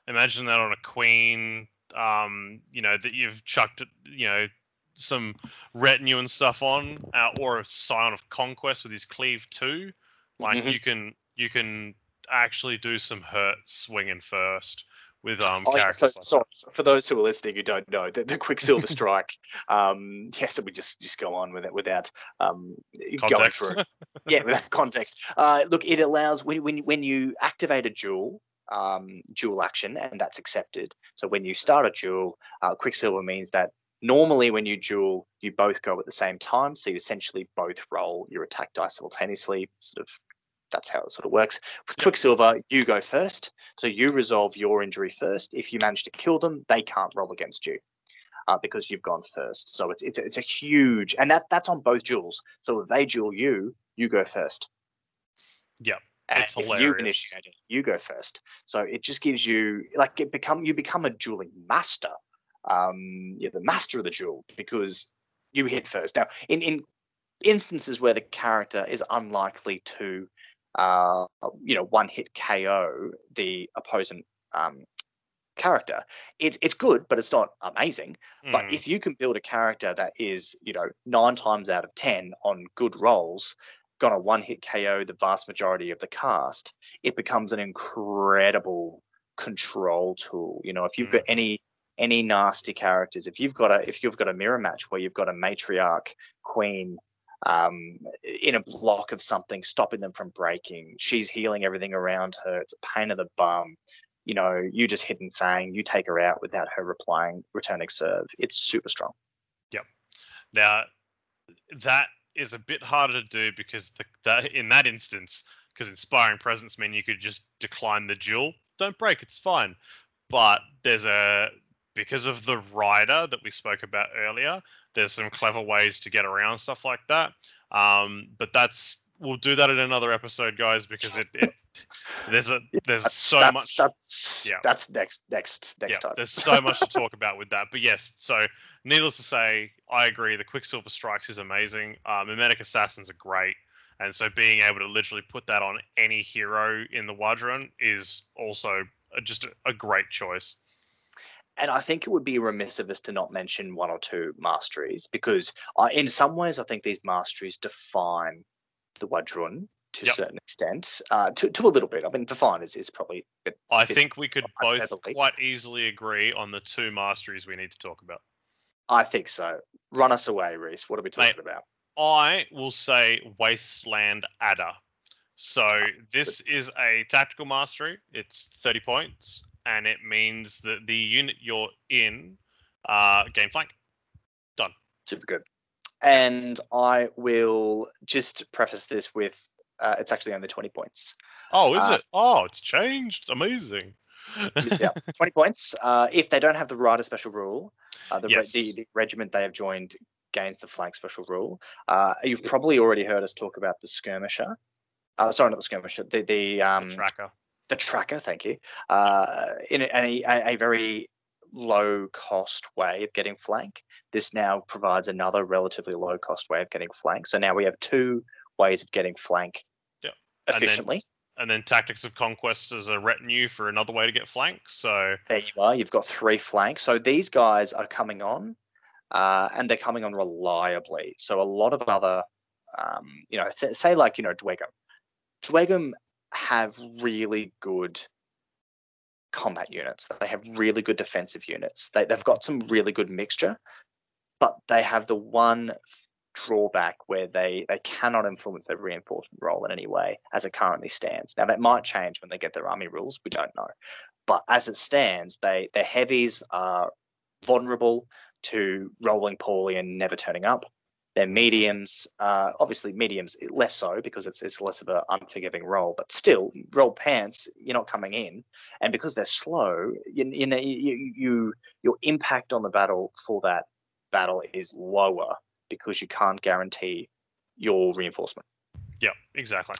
imagine that on a queen. Um, you know that you've chucked, you know, some retinue and stuff on, uh, or a Scion of Conquest with his cleave too. Like Mhm. you can you can actually do some hurt swinging first with um Oh, yeah, so, like so for those who are listening who don't know, the, the Quicksilver Strike, um, yes, so we just just go on with it without um, going through. *laughs* yeah, without context. Uh, look, it allows when when when you activate a duel, um, dual action, and that's accepted. So when you start a duel, uh, Quicksilver means that normally when you duel, you both go at the same time. So you essentially both roll your attack dice simultaneously. Sort of that's how it sort of works. With. Quicksilver, you go first. So you resolve your injury first. If you manage to kill them, they can't roll against you. Uh, because you've gone first, so it's it's a, it's a huge, and that that's on both duels. So if they duel you, you go first. Yep, And it's if you initiate it, you go first. So it just gives you like it become you become a dueling master. Um, you're the master of the duel because you hit first. Now, in in instances where the character is unlikely to, uh, you know, one hit KO the opposing um, character, it's it's good, but it's not amazing. But Mm, if you can build a character that is, you know, nine times out of ten on good rolls, gonna one hit KO the vast majority of the cast, it becomes an incredible control tool. You know, if you've got any any nasty characters, if you've got a if you've got a mirror match where you've got a matriarch queen um, in a block of something, stopping them from breaking, she's healing everything around her. It's a pain in the bum you know, you just hit and fang, you take her out without her replying, returning serve. It's super strong. Yep. Now that is a bit harder to do because the, that in that instance, because inspiring presence mean you could just decline the duel. Don't break, it's fine. But there's a because of the rider that we spoke about earlier. There's some clever ways to get around stuff like that. Um, but that's we'll do that in another episode, guys, because it, it *laughs* there's a there's That's, so that's, much That's yeah. that's next next next yeah, time. there's so much to talk *laughs* about with that. But yes, so needless to say, I agree. The Quicksilver Strikes is amazing. Um, Mimetic Assassins are great. And so being able to literally put that on any hero in the W'adrhŭn is also just a, a great choice. And I think it would be remiss of us to not mention one or two masteries because uh, in some ways I think these masteries define the W'adrhŭn to Yep. a certain extent, uh, to, to a little bit. I mean, define is, is probably a bit I think we could both hyperbole. quite easily agree on the two masteries we need to talk about. I think so. Run us away, Reese. What are we Mate, talking about? I will say Wasteland Adder. So this is a tactical mastery. It's 30 points, and it means that the unit you're in uh, gain flank. Done. Super good. And I will just preface this with uh, it's actually only 20 points. Oh, is Uh, it? Oh, it's changed. Amazing. *laughs* yeah, *laughs* 20 points. Uh, if they don't have the rider special rule, uh, the, re- the, the regiment they have joined gains the flank special rule. Uh, you've probably already heard us talk about the skirmisher. Uh, sorry, not the skirmisher. The the The um tracker. The tracker. Thank you. Uh, in a, a, a very low cost way of getting flank. This now provides another relatively low cost way of getting flank. So now we have two ways of getting flank Yep. And then- efficiently. And then Tactics of Conquest as a retinue for another way to get flank. So There you are. You've got three flanks. So these guys are coming on, uh, and they're coming on reliably. So a lot of other, um, you know, th- say like you know Dweghom. Dweghom have really good combat units. They have really good defensive units. They, they've got some really good mixture, but they have the one drawback where they they cannot influence their reinforcement role in any way as it currently stands. Now that might change when they get their army rules. We don't know but as it stands, they their heavies are vulnerable to rolling poorly and never turning up. Their mediums, uh, obviously mediums less so because it's it's less of an unforgiving role, but still roll pants, you're not coming in, and because they're slow, you, you know you, you your impact on the battle for that battle is lower because you can't guarantee your reinforcement. yeah, exactly.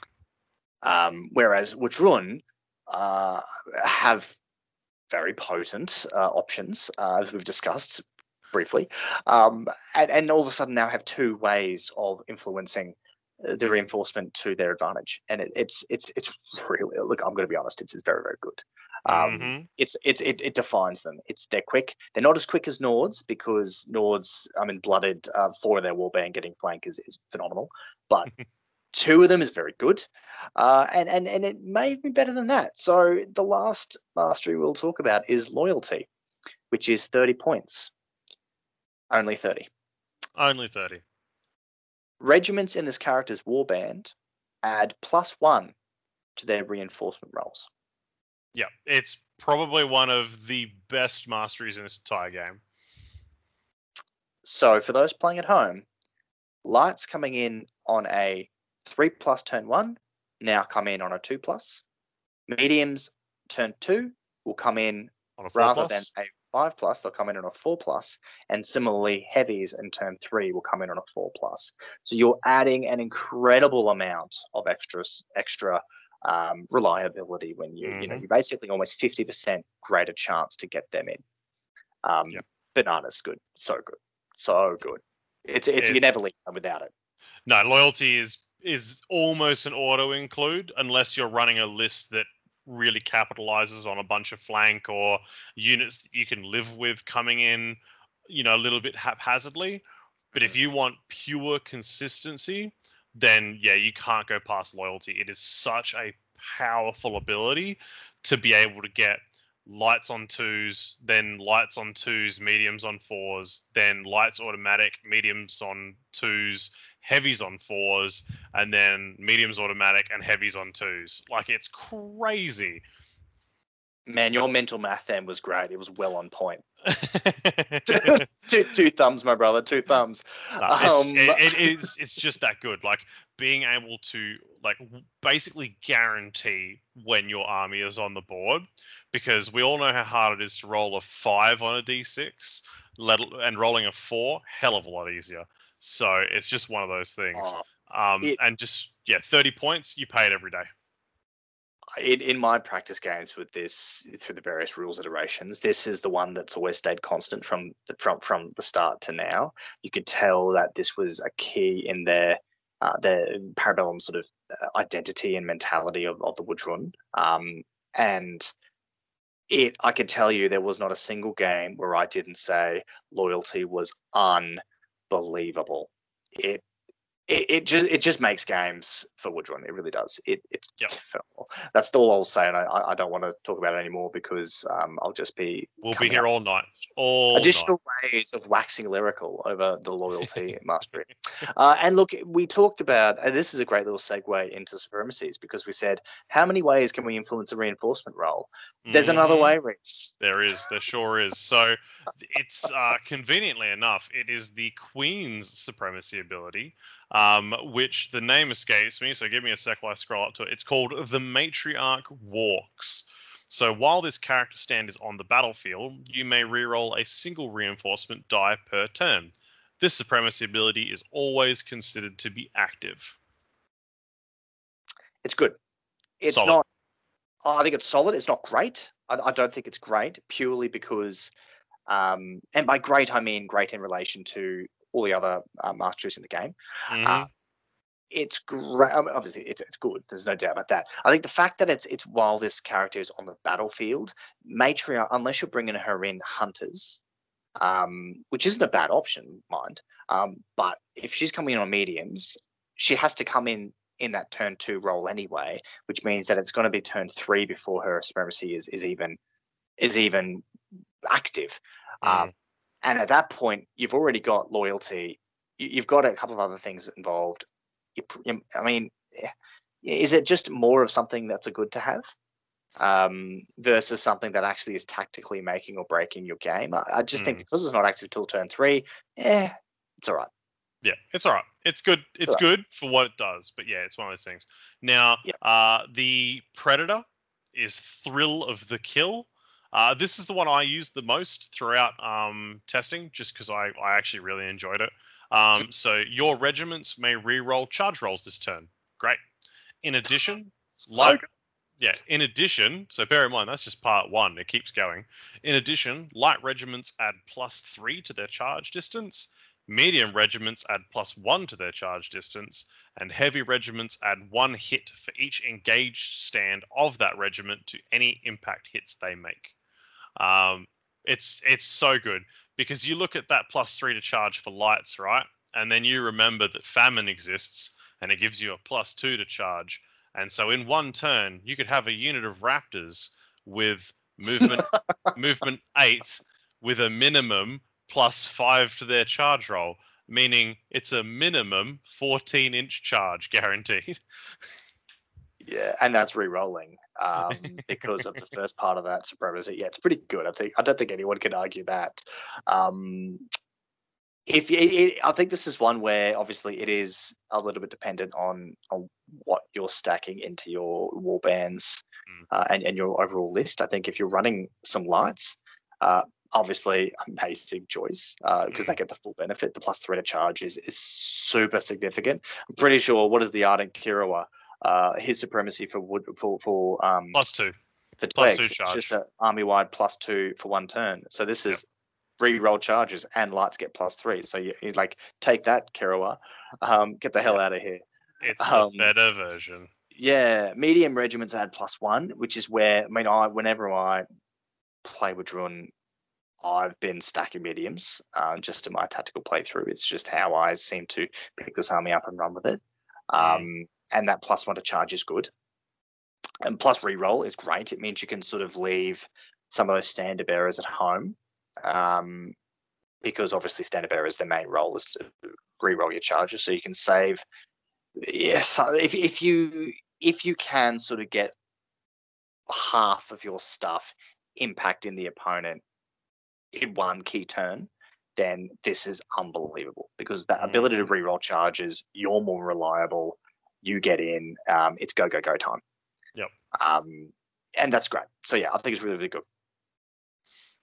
Um, whereas W'adrhŭn uh, have very potent uh, options, uh, as we've discussed briefly, um, and, and all of a sudden now have two ways of influencing uh, the reinforcement to their advantage. And it, it's it's it's really look. I'm going to be honest. It's, it's very very good. Um, Mhm. It's it's it, it defines them. It's they're quick. They're not as quick as Nords because Nords, I mean, blooded uh, four of their warband getting flank is, is phenomenal. But *laughs* two of them is very good. Uh, and, and, and it may be better than that. So the last mastery we'll talk about is loyalty, which is 30 points. Only 30. Only 30. Regiments in this character's warband add plus one to their reinforcement rolls. Yeah, it's probably one of the best masteries in this entire game. So for those playing at home, lights coming in on a three plus turn one now come in on a two plus. Mediums turn two will come in On a four rather plus. than a five plus, they'll come in on a four plus, and similarly, heavies in turn three will come in on a four plus. So you're adding an incredible amount of extra extra um, reliability when you you know Mhm. you're basically almost fifty percent greater chance to get them in. Um, Yep. Bananas good, so good, so good. It's it's you never leave them without it. No, loyalty is is almost an auto include unless you're running a list that really capitalizes on a bunch of flank or units that you can live with coming in, you know, a little bit haphazardly. But if mm. you want pure consistency, then yeah, you can't go past loyalty. It is such a powerful ability to be able to get lights on twos, then lights on twos, mediums on fours, then lights automatic, mediums on twos, heavies on fours, and then mediums automatic and heavies on twos. Like it's crazy. Man, your mental math then was great. It was well on point. *laughs* *laughs* two, two thumbs, my brother. Two thumbs. No, it's, Um, it, it is it's just that good like being able to like basically guarantee when your army is on the board because we all know how hard it is to roll a five on a d6 let, and rolling a four hell of a lot easier so it's just one of those things. Oh, um it- and just yeah 30 points you pay it every day. In, in my practice games with this through the various rules iterations this is the one that's always stayed constant from the from from the start to now. You could tell that this was a key in their uh, their Para Bellum sort of uh, identity and mentality of, of the W'adrhŭn um, and it i could tell you there was not a single game where i didn't say loyalty was unbelievable it it, it just it just makes games for W'adrhŭn. It really does. It it's Yep. phenomenal. That's all I'll say, and I, I- don't want to talk about it anymore because um, I'll just be we'll be here all night all additional night. ways of waxing lyrical over the loyalty *laughs* mastery. Uh, and look, we talked about, and this is a great little segue into supremacies because we said, how many ways can we influence a reinforcement role? There's another Mhm. way, Reese. There is, there sure is. So it's uh, conveniently enough, it is the Queen's supremacy ability, um, which the name escapes me. So give me a sec while I scroll up to it. It's called the Matriarch Walks. So while this character stand is on the battlefield, you may reroll a single reinforcement die per turn. This supremacy ability is always considered to be active. It's good. It's Solid. not. I think it's solid. It's not great. I, I don't think it's great purely because, um, and by great I mean great in relation to all the other uh, masteries in the game. Mhm. it's great. Obviously, it's it's good. There's no doubt about that. I think the fact that it's it's while this character is on the battlefield, Matriarch, unless you're bringing her in hunters, um, which isn't a bad option, mind. Um, but if she's coming in on mediums, she has to come in in that turn two role anyway, which means that it's going to be turn three before her supremacy is is even is even active. Mm. Um, and at that point, you've already got loyalty. you- You've got a couple of other things involved. You, I mean, eh, is it just more of something that's a good to have um, versus something that actually is tactically making or breaking your game? I, I just think Mm. because it's not active till turn three, eh, it's all right. Yeah, it's all right. It's good. It's alright. good for what it does. But yeah, it's one of those things. Now, Yeah. uh, the Predator is Thrill of the Kill. Uh, this is the one I used the most throughout um, testing, just because I, I actually really enjoyed it. Um, so your regiments may re-roll charge rolls this turn. Great. In addition, *laughs* So yeah. In addition, so bear in mind that's just part one. It keeps going. In addition, light regiments add plus three to their charge distance. Medium regiments add plus one to their charge distance, and heavy regiments add one hit for each engaged stand of that regiment to any impact hits they make. Um, it's it's so good because you look at that plus three to charge for lights, right? And then you remember that famine exists, and it gives you a plus two to charge. And so in one turn, you could have a unit of raptors with movement *laughs* movement eight with a minimum plus five to their charge roll, meaning it's a minimum 14 inch charge *laughs* guaranteed. Yeah, and that's re-rolling um, *laughs* because of the first part of that supremacy. Yeah, it's pretty good. I think I don't think anyone can argue that. Um, if you, it, I think this is one where obviously it is a little bit dependent on on what you're stacking into your war bands Mm. uh, and and your overall list. I think if you're running some lights, uh, obviously amazing choice because they get the full benefit. The plus three to charge is is super significant. I'm pretty sure. What is the Ardent Kerawa? Uh, his supremacy for wood for for um Plus two. for plus two it's charge. just an army wide plus two for one turn. So this Yep. is re-roll charges and lights get plus three. So you, you like take that, Kerawa. Um, get the hell out of here. It's Um, the better version. Yeah, medium regiments add plus one, which is where I mean, I whenever I play with Drun, I've been stacking mediums um, just in my tactical playthrough. It's just how I seem to pick this army up and run with it. Um, and that plus one to charge is good. And plus reroll is great. It means you can sort of leave some of those standard bearers at home. Um, because obviously standard bearers, their main role is to re-roll your charges. So you can save yes, if if you if you can sort of get half of your stuff impacting the opponent in one key turn, then this is unbelievable because that ability to reroll charges, you're more reliable. You get in, um, it's go go go time. Yep. Um, and that's great. So yeah, I think it's really really good.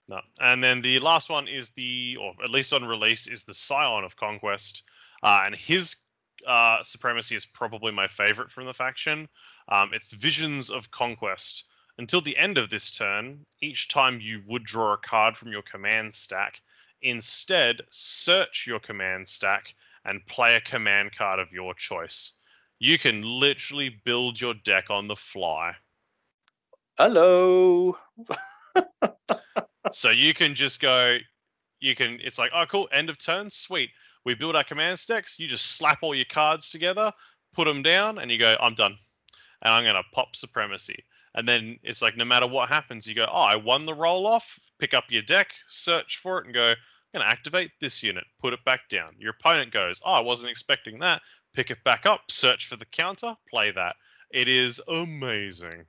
No. And then the last one is the, or at least on release, is the Scion of Conquest. Uh, and his uh, supremacy is probably my favorite from the faction. Um, it's Visions of Conquest. Until the end of this turn, each time you would draw a card from your command stack, instead search your command stack and play a command card of your choice. You can literally build your deck on the fly. Hello. *laughs* so you can just go you can it's like oh cool end of turn sweet. We build our command stacks you just slap all your cards together put them down and you go i'm done. And i'm going to pop supremacy. And then it's like no matter what happens you go oh i won the roll off. Pick up your deck search for it and go i'm going to activate this unit put it back down. Your opponent goes oh i wasn't expecting that pick it back up search for the counter play that it is amazing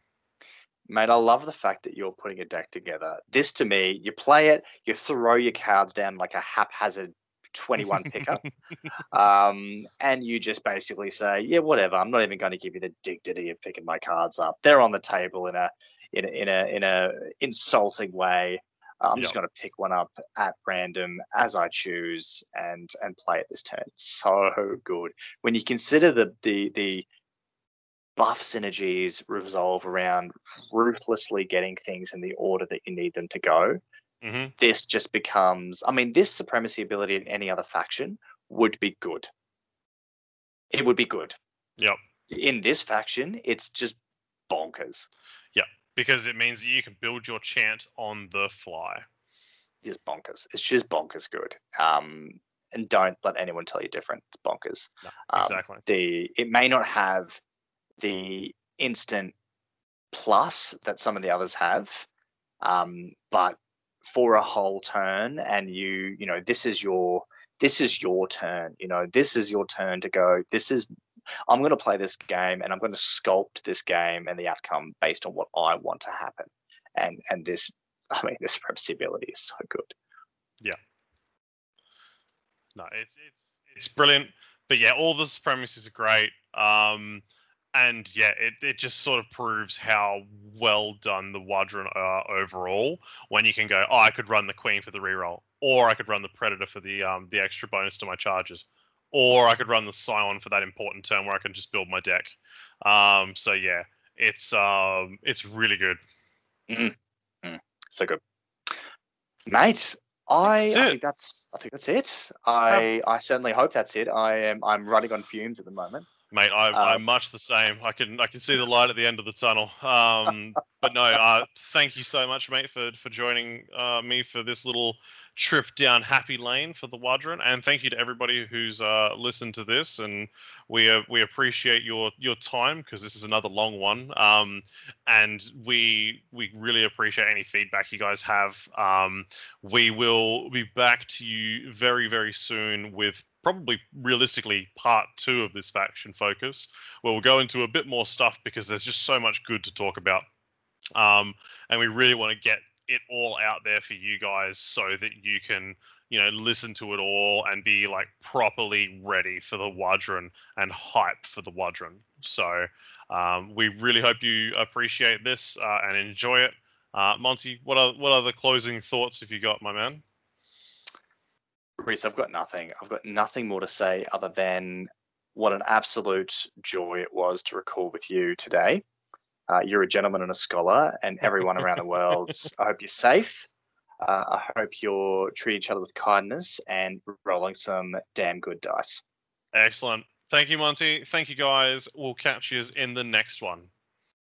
Mate, I love the fact that you're putting a deck together. This to me, you play it, you throw your cards down like a haphazard 21 pickup, *laughs* um, and you just basically say, "Yeah, whatever. I'm not even going to give you the dignity of picking my cards up. They're on the table in a in a in a, in a insulting way. I'm just going to pick one up at random as I choose and and play it this turn. It's so good when you consider the the the buff synergies revolve around ruthlessly getting things in the order that you need them to go. hmm This just becomes, I mean, this supremacy ability in any other faction would be good. It would be good. yep In this faction, it's just bonkers. Because it means that you can build your chant on the fly Just bonkers. It's just bonkers good. Um, and don't let anyone tell you different. It's bonkers. No, Um, exactly the it may not have the instant plus that some of the others have um, but for a whole turn and you you know this is your this is your turn you know this is your turn to go this is i'm going to play this game and i'm going to sculpt this game and the outcome based on what i want to happen and and this *laughs* i mean this supremacy ability is so good Yeah. No, it's it's it's brilliant. But yeah, all the supremacies are great. Um, and yeah, it, it just sort of proves how well done the W'adrhŭn are overall. When you can go, oh, I could run the Queen for the reroll, or I could run the Predator for the um the extra bonus to my charges, or I could run the Scion for that important turn where I can just build my deck. Um, so yeah, it's um it's really good. so good mate I, I think that's I think that's it. I I certainly hope that's it. I am I'm running on fumes at the moment. Mate, I, I'm Um, much the same. I can I can see the light at the end of the tunnel. Um, *laughs* but no, uh, thank you so much, mate, for for joining uh, me for this little trip down happy lane for the W'adrhŭn, and thank you to everybody who's uh, listened to this and we uh, we appreciate your your time because this is another long one. Um, and we we really appreciate any feedback you guys have. Um, we will be back to you very very soon with probably realistically part two of this faction focus, where we'll go into a bit more stuff because there's just so much good to talk about. Um, and we really want to get it all out there for you guys so that you can you know listen to it all and be like properly ready for the W'adrhŭn and hype for the W'adrhŭn. So um, we really hope you appreciate this uh, and enjoy it. Uh, Monty, what are what are the closing thoughts if you got, my man? Reese, I've got nothing. I've got nothing more to say other than what an absolute joy it was to record with you today. Uh, you're a gentleman and a scholar, and everyone around the world. *laughs* I hope you're safe. Uh, I hope you're treating each other with kindness and rolling some damn good dice. Excellent. Thank you, Monty. Thank you, guys. We'll catch you in the next one.